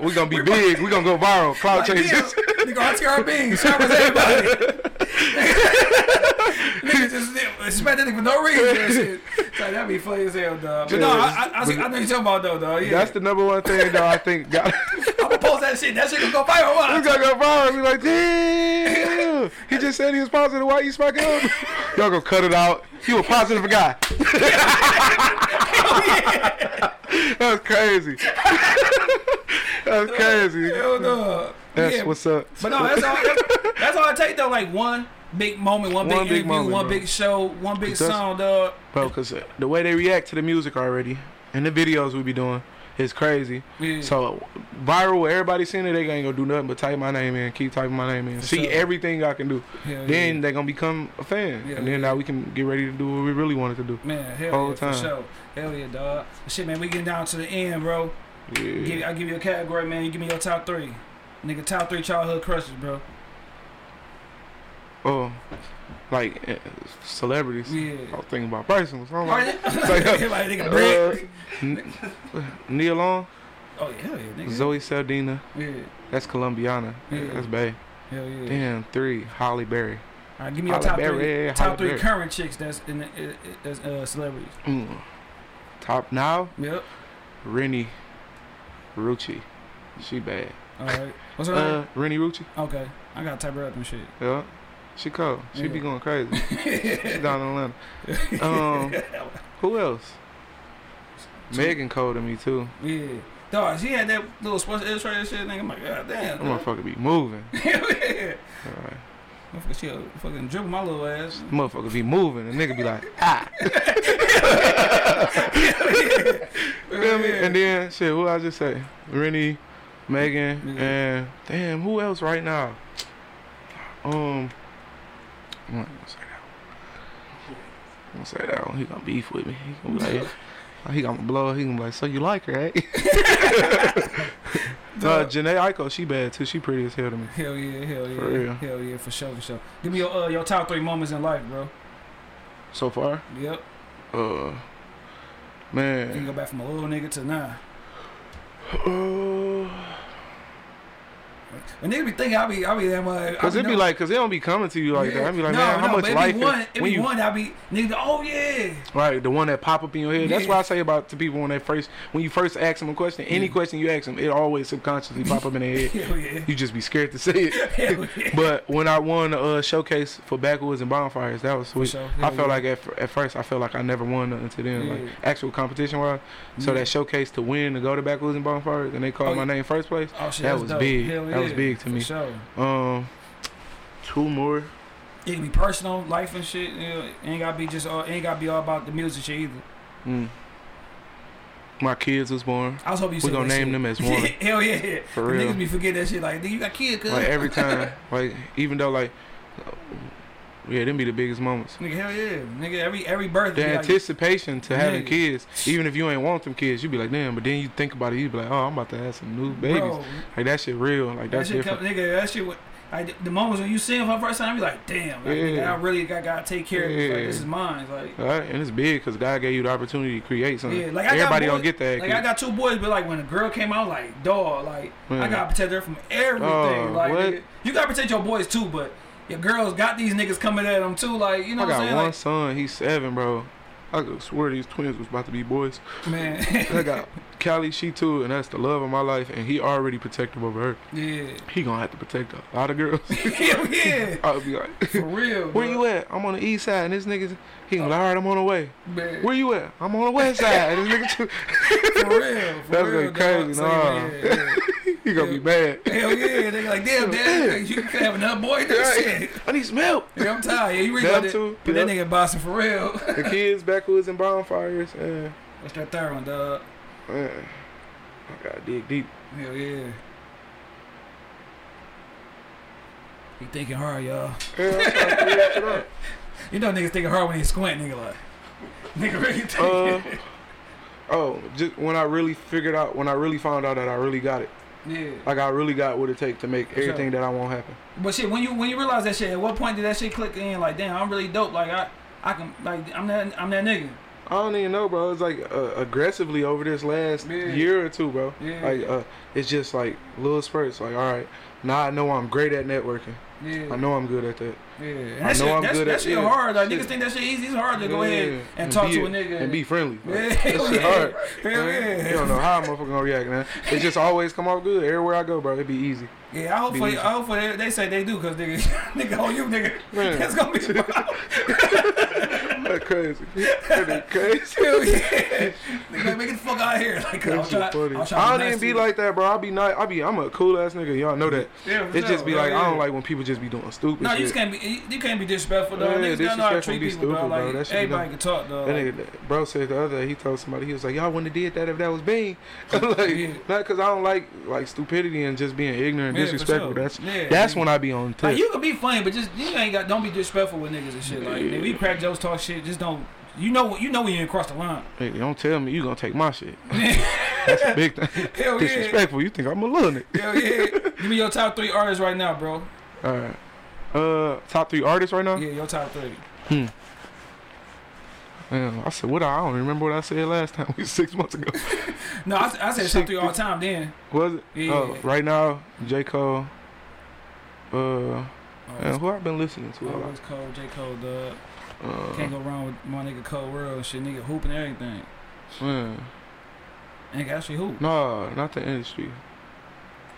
We gonna be big. We gonna go viral. [laughs] Cloud Like, changes. damn, Nigga, RTR Beans, shout out to everybody. [laughs] [laughs] nigga just smack that nigga for no reason. Like, that'd be funny as hell, dog. But no, I, I, I, see- I know you're talking about though, dog. Yeah. That's the number one thing though. I think got. I'm gonna post that shit. That shit gonna go viral. we Watch. gonna go viral. We like, damn. He just said he was positive. Why you smacking him? Y'all gonna cut it out. You a positive guy. That's crazy. [laughs] That's crazy. Uh, hell no. That's yeah, what's up. But no, that's all. That's, that's all I take though. Like one big moment, one big One big interview, moment, one bro. big show, one big song, dog. Bro, because the way they react to the music already and the videos we be doing is crazy. Yeah. So viral, everybody seeing it, they ain't gonna do nothing but type my name in, keep typing my name in, For see sure. everything I can do. Hell Then yeah. they gonna become a fan, Yeah, and then yeah. now we can get ready to do what we really wanted to do. Man, hell Whole yeah, time. for sure. Hell yeah, dog. Shit, man, we getting down to the end, bro. Yeah. Give, I give you a category, man. You give me your top three, nigga. Top three childhood crushes, bro. Oh, like eh, celebrities. Yeah. I was thinking about personal. So I'm like, like, like nigga, Brett. uh, N- Nia Long, Oh yeah, hell yeah, nigga. Zoe Saldana, Yeah, that's Colombiana. Yeah. That's Bay. hell yeah. Damn, three, Halle Berry. All right, give me your top Berry, three. yeah, top Halle three Berry. current chicks that's in the, uh, that's uh, celebrities. Mm. Top now, Yep. Renni Rucci. She bad. All right. What's her name? Uh, Renni Rucci. Okay, I gotta type her up and shit. Yeah. She cold. She be going crazy. She down in Atlanta. [laughs] Um, who else? Megan cold to me too. yeah. Dog, she had that little Sports Illustrated shit. Nigga, I'm like, god damn. That motherfucker be moving. [laughs] Yeah. Alright. Motherfucker, she fucking dribble my little ass. Motherfucker be moving. The nigga be like, ah. [laughs] Feel me? And then shit, who I just say? Renni, Megan, Yeah. and damn, who else right now? Um, I'm not gonna say that. one. I'm gonna say that one. He gonna beef with me. He gonna be like, [laughs] he gonna blow. He gonna be like, so you like her, eh? [laughs] [laughs] uh, Jhené Aiko, she bad too. She pretty as hell to me. Hell yeah, hell yeah. For real. Hell yeah, for sure, for sure. Give me your uh, your top three moments in life, bro. So far, Yep. uh, You can go back from a little nigga to now. Uh, when niggas be thinking I be I be that much. Cause it be like, cause they don't be coming to you like that. I be like, man, how much life? Be is- when you one. I be nigga. Oh yeah. right, the one that pop up in your head. That's Yeah. why I say about to people when they first, when you first ask them a question, any Yeah. question you ask them, it always subconsciously pop up in their head. [laughs] Hell yeah. You just be scared to say it. [laughs] Hell yeah. But when I won the uh, showcase for Backwoods and Bonfires, that was sweet. sure. I felt yeah. like at, at first I felt like I never won nothing to them, like actual competition wise. So Yeah. that showcase to win to go to Backwoods and Bonfires, and they called Oh, my yeah. name first place. Oh shit, that was dope. big. Hell That was big to me. Sure. Um, two more. It can be personal, life and shit. You know, it ain't gotta be just. All, ain't gotta be all about the music shit either. Mm. My kids was born. I was hoping you We gonna name shit. them as [laughs] one. Hell yeah. For The real. Niggas be forget that shit. Like, nigga, you got kids. Like every time, [laughs] like even though like, yeah, them be the biggest moments. Nigga, hell yeah. Nigga, every every birthday. The be like, anticipation to having Yeah. kids, even if you ain't want them kids, you be like, damn. But then you think about it, you be like, oh, I'm about to have some new babies. Bro, Like that shit real. Like that that's shit different. come, nigga, that shit. Like the moments when you see him for the first time, you be like, damn, like, nigga, Yeah. I really got gotta take care of this. Like, this is mine. Like, All right, and it's big because God gave you the opportunity to create something. yeah, like I Everybody got don't get that. Like I got two boys, but like when a girl came out, like dog, like I gotta protect her from everything. Oh, like what? nigga, you gotta protect your boys too, but your girls got these niggas coming at them too. Like you know I what I'm got saying? one Like, son. He's seven, bro. I could swear these twins was about to be boys. man, I got [laughs] Callie, she too, and that's the love of my life. And he already protective over her. yeah, He gonna have to protect a lot of girls. [laughs] hell yeah, [laughs] I'll be like, for real. [laughs] where you at? I'm on the east side, and this nigga, he oh. gonna be like, all right, I'm on the way. Man, Where you at? I'm on the west side. And this nigga, too, for real, for That's real. crazy, nah. yeah, yeah. he gonna be mad. Hell yeah, they like, damn, dad, you can have another boy. That Right. shit. I need some help. Yeah, I'm tired. Yeah, you really got too, to put that nigga bossing for real. The kids, backwoods, and bonfires. Yeah, What's that third one, dog? Man. I gotta dig deep. Hell yeah. He thinking hard, y'all. Yeah, I'm trying to figure that shit out. [laughs] You know niggas thinking hard when they squint, nigga like. [laughs] Nigga really Uh, thinking. oh, just when I really figured out, when I really found out that I really got it, yeah. like I really got what it take to make For sure. everything that I want happen. But shit, when you when you realize that shit, at what point did that shit click in? Like, damn, I'm really dope. Like I I can like I'm that I'm that nigga. I don't even know, bro. It's like uh, aggressively over this last Yeah. year or two, bro. Yeah. Like uh, it's just like little spurts. Like, all right, now I know I'm great at networking. Yeah. I know I'm good at that. Yeah. I know shit, I'm good that at- shit yeah. hard. Like Shit. niggas think that shit easy. It's hard to go ahead Yeah. and, talk to a nigga and be friendly. Like, Yeah, that shit [laughs] hard. Hell yeah. You don't know how a motherfucker gonna react, man. It just always come off good everywhere I go, bro. It be easy. Yeah, I hope Be for. I hope for they, they say they do because nigga, [laughs] nigga, oh you nigga, Man. that's gonna be That's crazy. That crazy. hell yeah. Nigga, make it the fuck out of here. Like, I That trying, funny. I was I don't even be like that, bro. I be nice. I be. I'm a cool ass nigga. Y'all know that. Yeah, It just sure. be Hell like I don't like when people just be doing stupid No, you just can't be. You can't be disrespectful, though. Yeah, Niggas gotta know how to disrespectful treat be people, stupid, bro. Like That shit be everybody can talk, dog. That Like, nigga, bro said the other day, he told somebody, he was like, y'all wouldn't have did that if that was Bean. [laughs] like, Yeah. not because I don't like like stupidity and just being ignorant Yeah, disrespectful. sure. That's Yeah, that's nigga. when I be on tip. like you can be funny, but just you ain't got. Don't be disrespectful with niggas and shit. Like Yeah. we crack jokes, talk shit. Just don't. You know, what you know when you ain't cross the line. hey, don't tell me you gonna take my shit. [laughs] That's a big thing. [laughs] Hell yeah. Disrespectful. You think I'm a little nigga. Hell yeah. Give me your top three artists right now, bro. All right. Uh, top three artists right now. Yeah, your top three. Man, I said what I, I don't remember what I said last time. [laughs] We six months ago. [laughs] No, I, I said three all the time. Then. Was it? Yeah. Oh, right now, J Cole. Uh, Oh, man, who I've been listening to lot. Always Cole, J Cole, dog. Uh, Can't go wrong with my nigga Cole World shit. Nigga hooping everything. man. Nigga actually hoop. No, not the industry.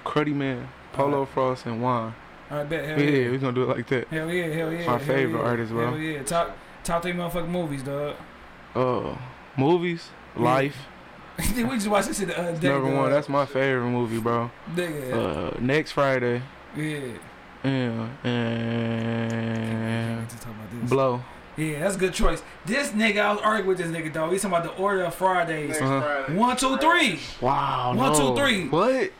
Cruddy Man, Polo Alright. Frost, and. All right, bet. Hell Yeah, yeah. we gonna do it like that. Hell yeah, hell yeah. My hell favorite yeah. artist, bro. Hell yeah. Top top three motherfucking movies, dog. Uh, movies, Yeah. Life, [laughs] we just watched this shit the other day. number one. That's my favorite movie, bro. nigga. Uh, next Friday, yeah. yeah, and just talk about this. Blow. Yeah, that's a good choice. This nigga, I was arguing with this nigga, dog. He's talking about the order of Fridays. Next Uh-huh. Friday. One, two, three. Wow, One, two, three. What?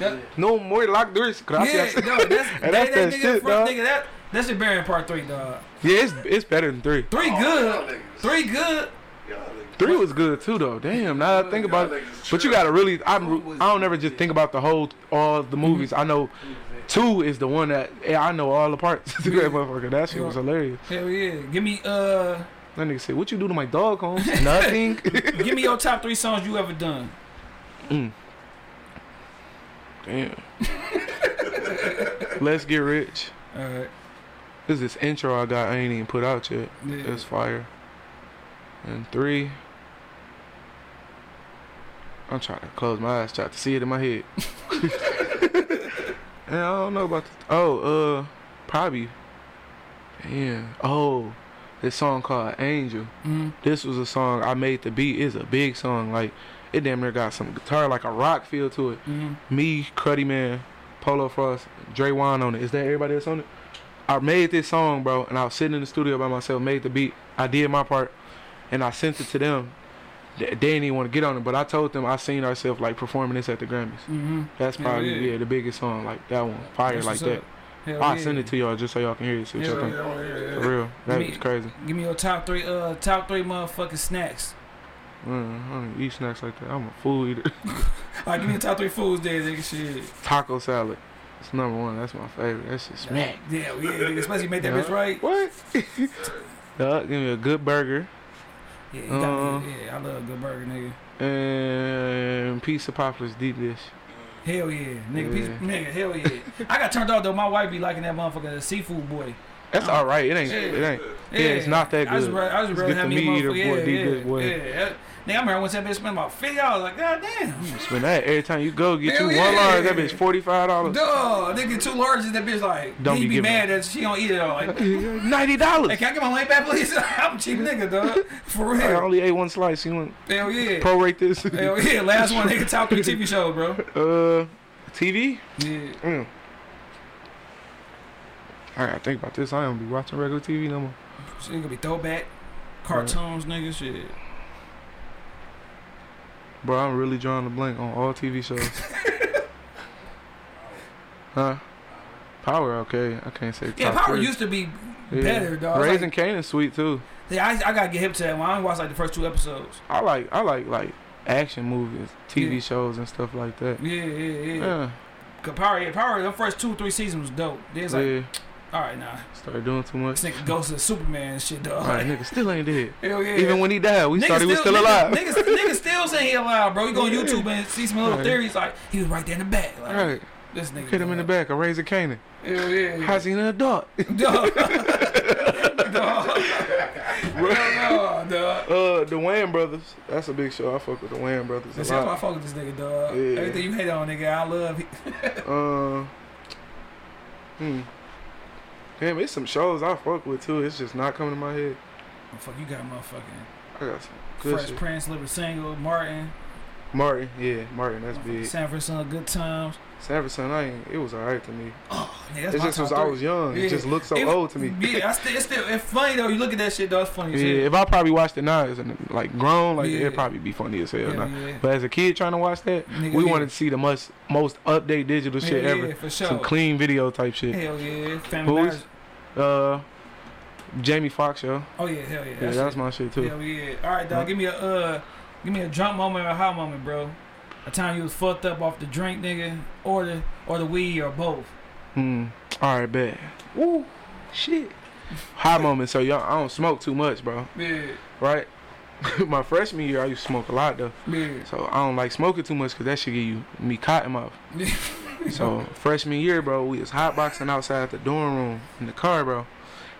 That, No more lock doors. yeah, Gracias. dog, that's, [laughs] And that, that's that, that nigga, shit, front, dog. nigga, that, that should bear in part three, dog. Yeah, it's it's better than three. Three Oh, good. Three good. Three was good too, though. Damn, now that I think about it. But you gotta really, I'm, I don't ever just think about the whole, all the movies. I know two is the one that yeah, I know all the parts. [laughs] to that motherfucker, that shit was hilarious. Hell yeah. Give me uh That nigga said, "What you do to my dog, Holmes? [laughs] Nothing." give me your top three songs you ever done. mm. Damn. [laughs] Let's get rich. All right. This is this intro I got. I ain't even put out yet. Yeah. It's fire. And three. I'm trying to close my eyes, try to see it in my head. [laughs] and I don't know about the, oh, uh, probably. Yeah. Oh, this song called Angel. Mm-hmm. This was a song I made the beat. It's a big song. Like it damn near got some guitar, like a rock feel to it. Mm-hmm. Me, Cruddy Man, Polo Frost, Dre Wan on it. Is that everybody that's on it? I made this song, bro, and I was sitting in the studio by myself, made the beat. I did my part, and I sent it to them. They they didn't even want to get on it, but I told them I seen ourselves like performing this at the Grammys. Mm-hmm. That's probably yeah. yeah. the biggest song, like that one, fire That's like that. Hell I'll yeah. send it to y'all just so y'all can hear it. So Hell y'all can, yeah, yeah, yeah. For real, that Me- was crazy. Give me your top three, uh, top three motherfucking snacks. Mm, I don't eat snacks like that. I'm a food eater. [laughs] All right, give me the top three foods there, nigga. Shit. Taco salad. It's number one. That's my favorite. That's just smack. Yeah, yeah, nigga. Especially you make that Yeah. bitch right. What? [laughs] Duh, give me a good burger Yeah, you got Uh, me. Yeah, I love a good burger, nigga. and piece of Papalis deep dish. Hell yeah, nigga. Piece, Yeah. nigga, hell yeah. I got turned off though. My wife be liking that motherfucker the seafood boy. That's all right. It ain't. yeah. It ain't. Yeah, it's not that I just, good. ra- I just rather get have the me a meat eater motherfucker. boy, Yeah, deep yeah, dish boy. yeah. Nigga, I remember once that bitch spent about fifty dollars. Like, god damn. Spend that every time you go. Get Hell you one large. That bitch forty five dollars. Duh, nigga, two larges. That bitch like, Don't he be mad that she don't eat it all. Like, [laughs] ninety dollars. hey, can I get my money back, please? [laughs] I'm a cheap nigga, dog. For real. I only ate one slice. You want Hell yeah. prorate this? Hell yeah. [laughs] Last one, nigga, top three TV show, bro. uh, TV. Yeah. Mm. I gotta think about this. I don't be watching regular TV no more. Shit gonna be throwback. Cartoons, nigga, shit. Bro, I'm really drawing a blank on all TV shows. [laughs] huh? Power, okay. I can't say. Yeah, Power three. used to be Yeah. better, dog. Raising Like, Cane is sweet too. yeah, I, I gotta get hip to that one. I only watched like the first two episodes. I like I like like action movies, TV Yeah. shows and stuff like that. Yeah, yeah, yeah. Yeah, Cause Power, yeah, Power, the first two, three seasons was dope. There's like, yeah. All right, nah. Started doing too much. This nigga goes to Superman and shit, dog. Alright, nigga still ain't dead. [laughs] Hell yeah. Even when he died, we thought he was still alive. Nigga, niggas still saying he alive, bro. You go on YouTube and see some little Right. theories like he was right there in the back. Like, Right, This nigga. hit him in the back. A Raising Kanan. Hell yeah. How's he an adult? Dog. dog. No, dog. Uh, the Wayans brothers. That's a big show. I fuck with the Wayans brothers That's how I fuck with this nigga, dog. Yeah. Everything you hate on, nigga, I love. [laughs] Uh, hmm. Damn, it's some shows I fuck with too. It's just not coming to my head. Oh, fuck, you got motherfucking I got some good Fresh shit. Prince, Living Single, Martin, Martin, yeah, Martin. That's big. San Francisco, Good Times. Sanford I ain't. It was alright to me. Oh, nigga, that's It just was I was young. Yeah. It just looked so It- old to me. [laughs] Yeah, I still, it's still, it's funny though. You look at that shit, though. It's funny as Yeah, if I probably watched it now as an, like grown, like Yeah. it'd probably be funny as hell. Yeah, yeah. But as a kid trying to watch that, Nigga, we yeah. wanted to see the most most update digital shit yeah, ever. For sure. Some clean video type shit. Hell yeah, Family Who's- Uh, Jamie Foxx yo. Oh yeah, hell yeah. Yeah, That's that's my shit too. Hell yeah. All right, dog. Give me a uh, give me a drunk moment or a high moment, bro. A time you was fucked up off the drink, nigga, or the or the weed or both. Hmm. All right, bet. Woo. Shit. High moment. So y'all, I don't smoke too much, bro. Yeah, Right. [laughs] my freshman year, I used to smoke a lot though. yeah. So I don't like smoking too much because that should give you me cotton mouth. [laughs] So freshman year, bro, we was hotboxing outside the dorm room in the car, bro.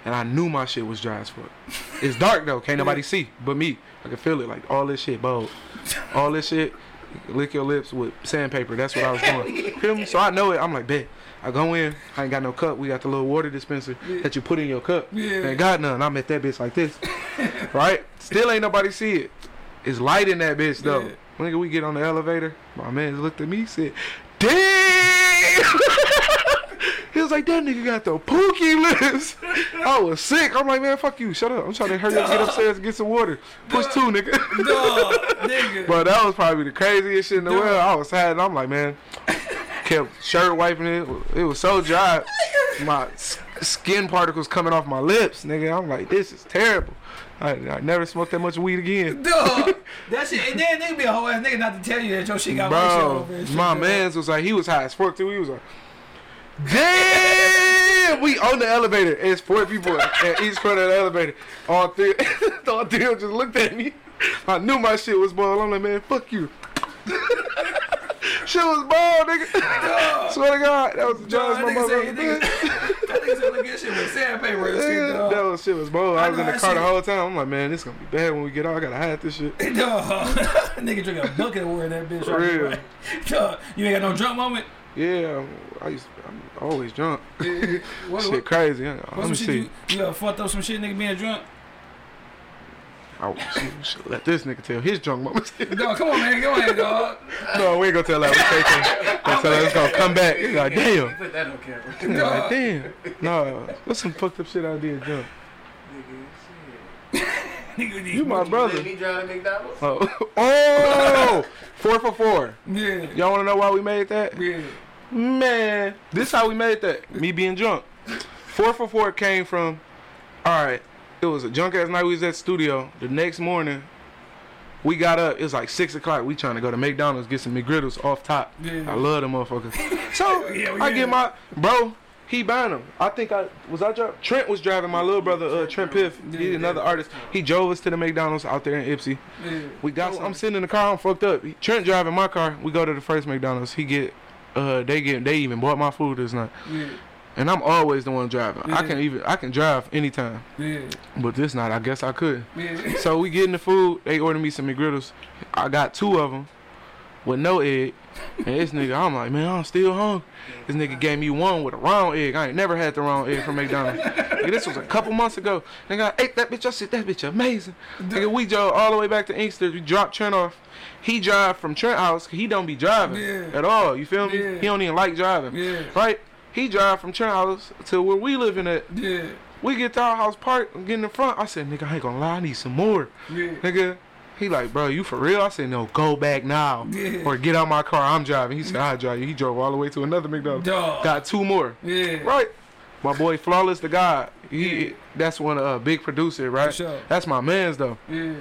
And I knew my shit was dry as fuck. It's dark though, can't nobody see but me. I can feel it, like all this shit, bold. All this shit, lick your lips with sandpaper. That's what I was [laughs] doing. Feel me? So I know it. I'm like, bet. I go in, I ain't got no cup. We got the little water dispenser that you put in your cup. Yeah. Ain't got none. I'm at that bitch like this. [laughs] right? Still ain't nobody see it. It's light in that bitch though. Yeah. Nigga, we get on the elevator. My man looked at me, said, "Damn." [laughs] he was like, "That nigga got the pookie lips." [laughs] I was sick. I'm like, man, fuck you. Shut up. I'm trying to hurry up, get upstairs, and get some water. Push two, nigga. Dog, nigga. [laughs] But that was probably the craziest shit in the Duh. world. I was sad. And I'm like, man, kept shirt wiping it. It was so dry. My skin particles coming off my lips, nigga. I'm like, this is terrible. I, I never smoked that much weed again. Dog, [laughs] that shit. And then nigga be a whole ass nigga not to tell you that your shit got Bro, over and shit, my man's was like, he was high as fuck too. He was like, damn, we on the elevator. It's four people at each front of the elevator. All three, [laughs] all three of them just looked at me. I knew my shit was boiled. I'm like, man, fuck you. [laughs] Shit was bald, nigga. Swear to God, that was the Dog, my mother. said, nigga, [laughs] that nigga said, look at shit with sandpaper and shit, that was shit was bold. I I was in the car the whole time. I'm like, man, this gonna be bad when we get out. I gotta hide this shit. Nigga drink a bucket of water that bitch For right real. now. Dog, you ain't got no drunk moment? Yeah, I used. I'm always drunk. [laughs] [laughs] What, shit what, crazy. Let me see. you, you fucked up some shit nigga being drunk? Oh, should let this nigga tell his drunk moments. [laughs] Dog, come on, man. Go ahead, dog. no, we ain't gonna tell that. We that. Gonna tell her it's gonna come back. Like, damn. Put that on camera. Like, damn. No, what's some fucked up shit I did drunk? Nigga, You my brother. Me drive to McDonald's. Oh, oh, four for four. Yeah. Y'all wanna know why we made that? Yeah. Man, this how we made that. Me being drunk. Four for four came from. All right, it was a drunk ass night. We was at the studio. The next morning, we got up. It was like six o'clock. We trying to go to McDonald's get some McGriddles off top. Yeah. I love them motherfuckers. [laughs] So Yeah, I get my bro. He buying them. I think I was I driving. Trent was driving my little brother, uh, Trent Piff. He's Yeah. another artist. He drove us to the McDonald's out there in Ypsi. We got. I'm sitting in the car. I'm fucked up. Trent driving my car. We go to the first McDonald's. He get. Uh, they get. They even bought my food this night. Yeah. And I'm always the one driving. I can even. I can drive anytime. Yeah. But this night, I guess I could. Yeah. So we getting the food. They ordered me some McGriddles. I got two of them with no egg. And this nigga, I'm like, man, I'm still hungry. This nigga gave me one with a round egg. I ain't never had the round egg from McDonald's. nigga, this was a couple months ago. Nigga, I ate that bitch. I said, that bitch amazing. Nigga, we drove all the way back to Inkster. We dropped Trent off. He drive from Trent house. He don't be driving Yeah. at all. You feel me? Yeah. He don't even like driving. Yeah. Right? He drive from Trent house to where we living at. Yeah. We get to our house park and get in the front. I said, nigga, I ain't gonna lie, I need some more. Yeah. Nigga, he like, bro, you for real? I said, no, go back now. Yeah. Or get out my car, I'm driving. He said, I drive you. He drove all the way to another McDonald's. Dog. Got two more. Yeah. Right? My boy Flawless the God. He that's one of uh, big producer, right? For sure. That's my man's though. Yeah.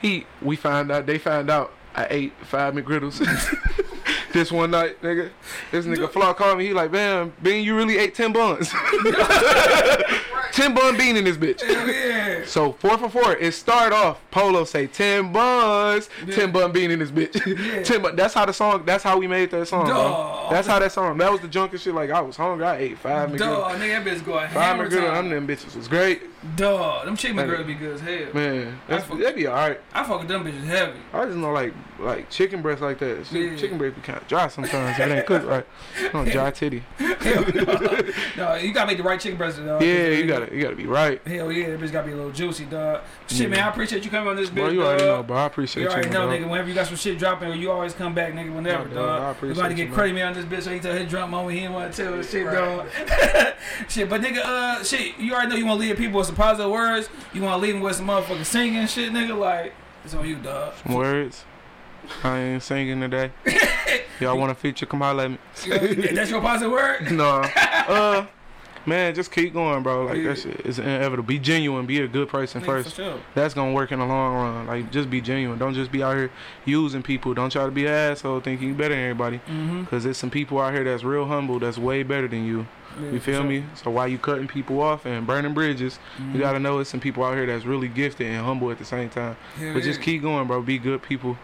He we find out they find out I ate five McGriddles. [laughs] this one night, nigga. This nigga Flaw called me, he like, man, Bean, you really ate ten buns. [laughs] ten bun bean in this bitch. Yeah. So four for four. It start off. Polo say ten buns, ten bun bean in this bitch. [laughs] Yeah. [laughs] ten bun. That's how the song. That's how we made that song. bro. That's how that song. That was the drunkest shit. Like I was hungry. I ate five. Dog, nigga, that bitch going Five hammer McGriddles. time. Them them bitches was great. Dog, them chicken Hey. McGriddles be good as hell. Man, that's, fuck- that'd be alright. I fuck with them bitches heavy. I just know like like chicken breast like that. Yeah. Chicken breast be kind of dry sometimes if it ain't cooked right. No dry titty. [laughs] no, you gotta make the right chicken breast, dog. Yeah, you gotta you gotta be right. Hell yeah, that bitch gotta be a little juicy, dog. Shit, Yeah. man, I appreciate you coming on this bitch, Bro, you dog. already know, bro. I appreciate You you. already know, dog. nigga. Whenever you got some shit dropping, you always come back, nigga. Whenever, Nah, dog, I dog. appreciate You about to you, get man. credit me on this bitch, so he tell his drunk moment he didn't want to tell the shit, Right. dog. [laughs] shit, but nigga, uh, shit, you already know you want to leave people with some positive words. You want to leave them with some motherfucking singing shit, nigga. Like it's on you, dog. Some words. I ain't singing today. [laughs] Y'all want a feature? Come holler at me. That's your positive word. [laughs] no. [laughs] Uh, man, just keep going, bro. Like Yeah. that shit is inevitable. Be genuine. Be a good person first. Sure. That's gonna work in the long run. Like just be genuine. Don't just be out here using people. Don't try to be an asshole thinking you better than everybody. Mm-hmm. Cause there's some people out here that's real humble. That's way better than you. You feel me? So why you cutting people off and burning bridges, Mm-hmm. you gotta know there's some people out here that's really gifted and humble at the same time. But just keep going, bro. Be good people.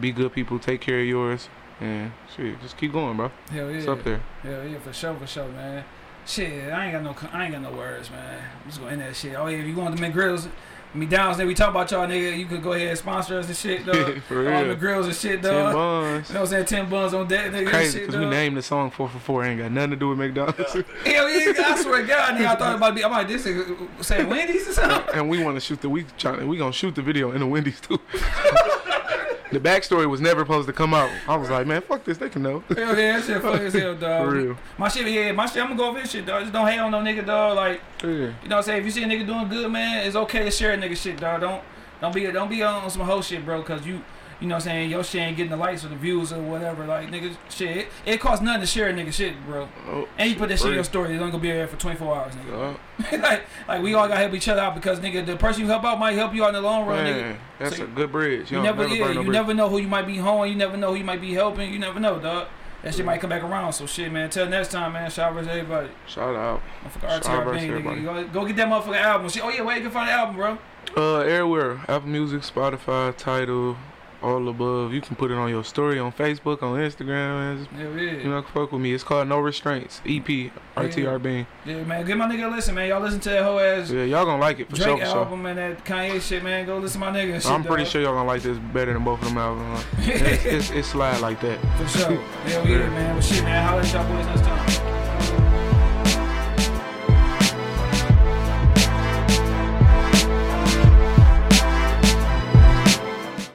Be good people. Take care of yours. And shit, just keep going, bro. Hell yeah. It's up there. Hell yeah, for sure, for sure, man. Shit, I ain't got no, I ain't got no words, man. I'm just gonna end that shit. Oh yeah, if you want the McGrills, McDonald's, nigga, we talk about y'all, nigga. You could go ahead and sponsor us and shit, [laughs] dog. For real. All the McGrills and shit, Ten buns. You know what I'm saying? Ten buns on that, nigga. Crazy, shit, because we named the song 444. Ain't got nothing to do with McDonald's. [laughs] Hell yeah, I swear to God, nigga. I thought about be, I'm like this nigga saying Wendy's or something. and we want to shoot the we trying we gonna shoot the video in the Wendy's too. [laughs] the backstory was never supposed to come out. I was like, man, fuck this, they can know. Hell yeah, that shit funny as hell, dog. For real. My shit, yeah, my shit. I'm gonna go over this shit, dog. Just don't hate on no nigga, dog. Like. Yeah. You know what I'm saying? If you see a nigga doing good, man, it's okay to share a nigga shit, dog. Don't don't be don't be on some whole shit, bro, cause you you know what I'm saying, your shit ain't getting the likes or the views or whatever. Like nigga, shit. It, it costs nothing to share a nigga shit, bro. Oh, And you put that shit in your story, it's only gonna be there for 24 hours, nigga. uh, [laughs] like, like we all gotta help each other out because nigga, the person you help out might help you out in the long run, nigga. man, that's So a good bridge. You You, never, never, yeah, no you bridge. never know who you might be hoeing. You never know who you might be helping. You never know, dog. That shit might come back around. So shit, man. Till next time, man. Shout out to everybody. Shout out. Motherfucker Shout out RTR Bang, nigga. Go, go get that motherfucker album. Shit. Oh yeah, where you can find the album, bro? Uh, everywhere. Apple Music, Spotify, Tidal, all above. You can put it on your story on Facebook, on Instagram, Yeah, yeah. you know, fuck with me. It's called No Restraints. EP, RTR Bean. Yeah, man. Give my nigga a listen, man. Y'all listen to that whole ass Yeah, y'all gonna like it for Drake sure. Sure. album and that Kanye shit, man. Go listen to my nigga. Shit, I'm pretty dog. sure y'all gonna like this better than both of them albums. [laughs] it's, it's, it's slide like that. For sure. Hell yeah, [laughs] man. Well, shit, man. Holla at y'all boys next time.